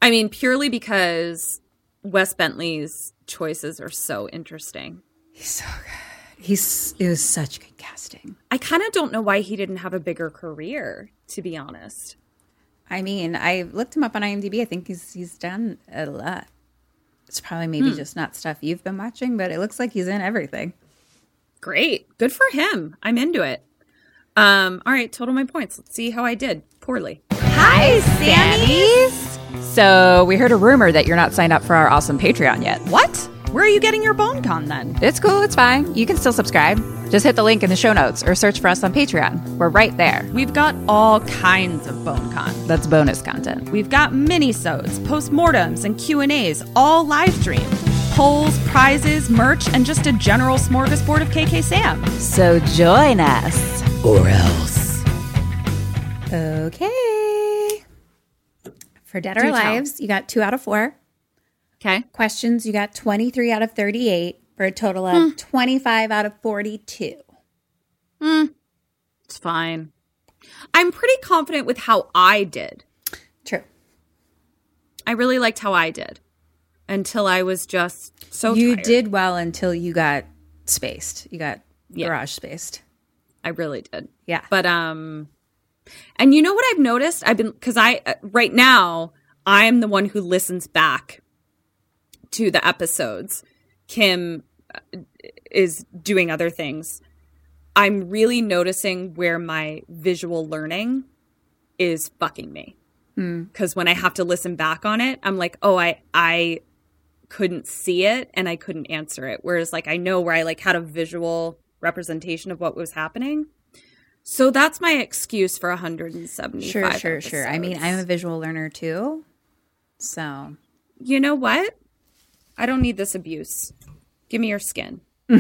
I mean, purely because Wes Bentley's choices are so interesting. He's so good. He's it was such good casting. I kind of don't know why he didn't have a bigger career, to be honest. I mean, I looked him up on IMDb. I think he's he's done a lot. It's probably maybe just not stuff you've been watching, but it looks like he's in everything. Great. Good for him. I'm into it. Um, all right, total my points. Let's see how I did. Poorly. Hi, Sammies. So we heard a rumor that you're not signed up for our awesome Patreon yet. What? Where are you getting your bone con then? It's cool. It's fine. You can still subscribe. Just hit the link in the show notes or search for us on Patreon. We're right there. We've got all kinds of bone con. That's bonus content. We've got mini-sodes, postmortems, and Q&As, all live stream. Polls, prizes, merch, and just a general smorgasbord of KK Sam. So join us. Or else. Okay. For Dead or Do tell. Lives, you got two out of four. Okay. Questions, you got 23 out of 38 for a total of 25 out of 42. It's fine. I'm pretty confident with how I did. True. I really liked how I did until I was just so you tired. did well until you got spaced. You got Yeah. garage spaced. I really did. Yeah. But um and you know what I've noticed? I've been cuz I uh, right now I'm the one who listens back to the episodes. Kim uh, is doing other things. I'm really noticing where my visual learning is fucking me. Cuz when I have to listen back on it, I'm like, "Oh, I I couldn't see it and I couldn't answer it." Whereas like I know where I like had a visual representation of what was happening. So that's my excuse for 175. Sure, sure, sure. I mean, I'm a visual learner too. So, You know what? I don't need this abuse. Give me your skin.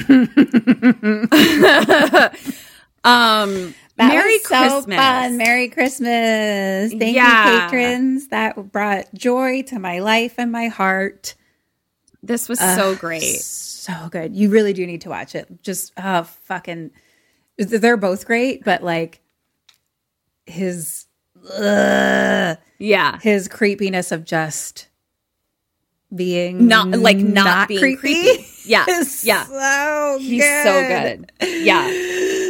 um that Merry so Christmas. fun. Merry Christmas. Thank Yeah. you, patrons. That brought joy to my life and my heart. This was so great. So good. You really do need to watch it. Just oh fucking they're both great, but like his ugh, Yeah. his creepiness of just being Not like not, being creepy. creepy. Yeah. yeah. so He's so good. Yeah.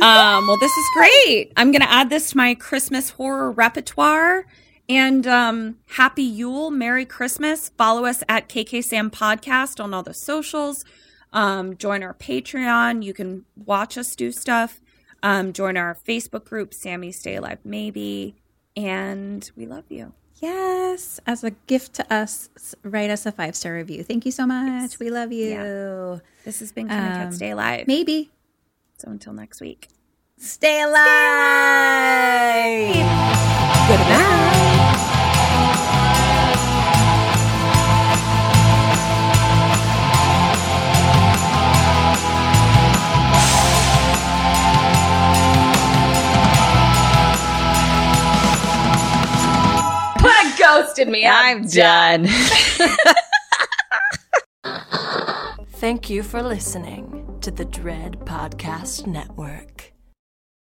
Um, well, this is great. I'm to add this to my Christmas horror repertoire. And um, happy Yule, Merry Christmas. Follow us at KK Sam Podcast on all the socials. Um, join our Patreon. You can watch us do stuff. Um, join our Facebook group, Sammy Stay Alive Maybe. And we love you. Yes, as a gift to us, write us a five star review. Thank you so much. We love you. This has been Kim and Ket Um, Stay Alive. Maybe So until next week. stay alive. Good night. Ghosted me. I'm, I'm done. Thank you for listening to the Dread Podcast Network.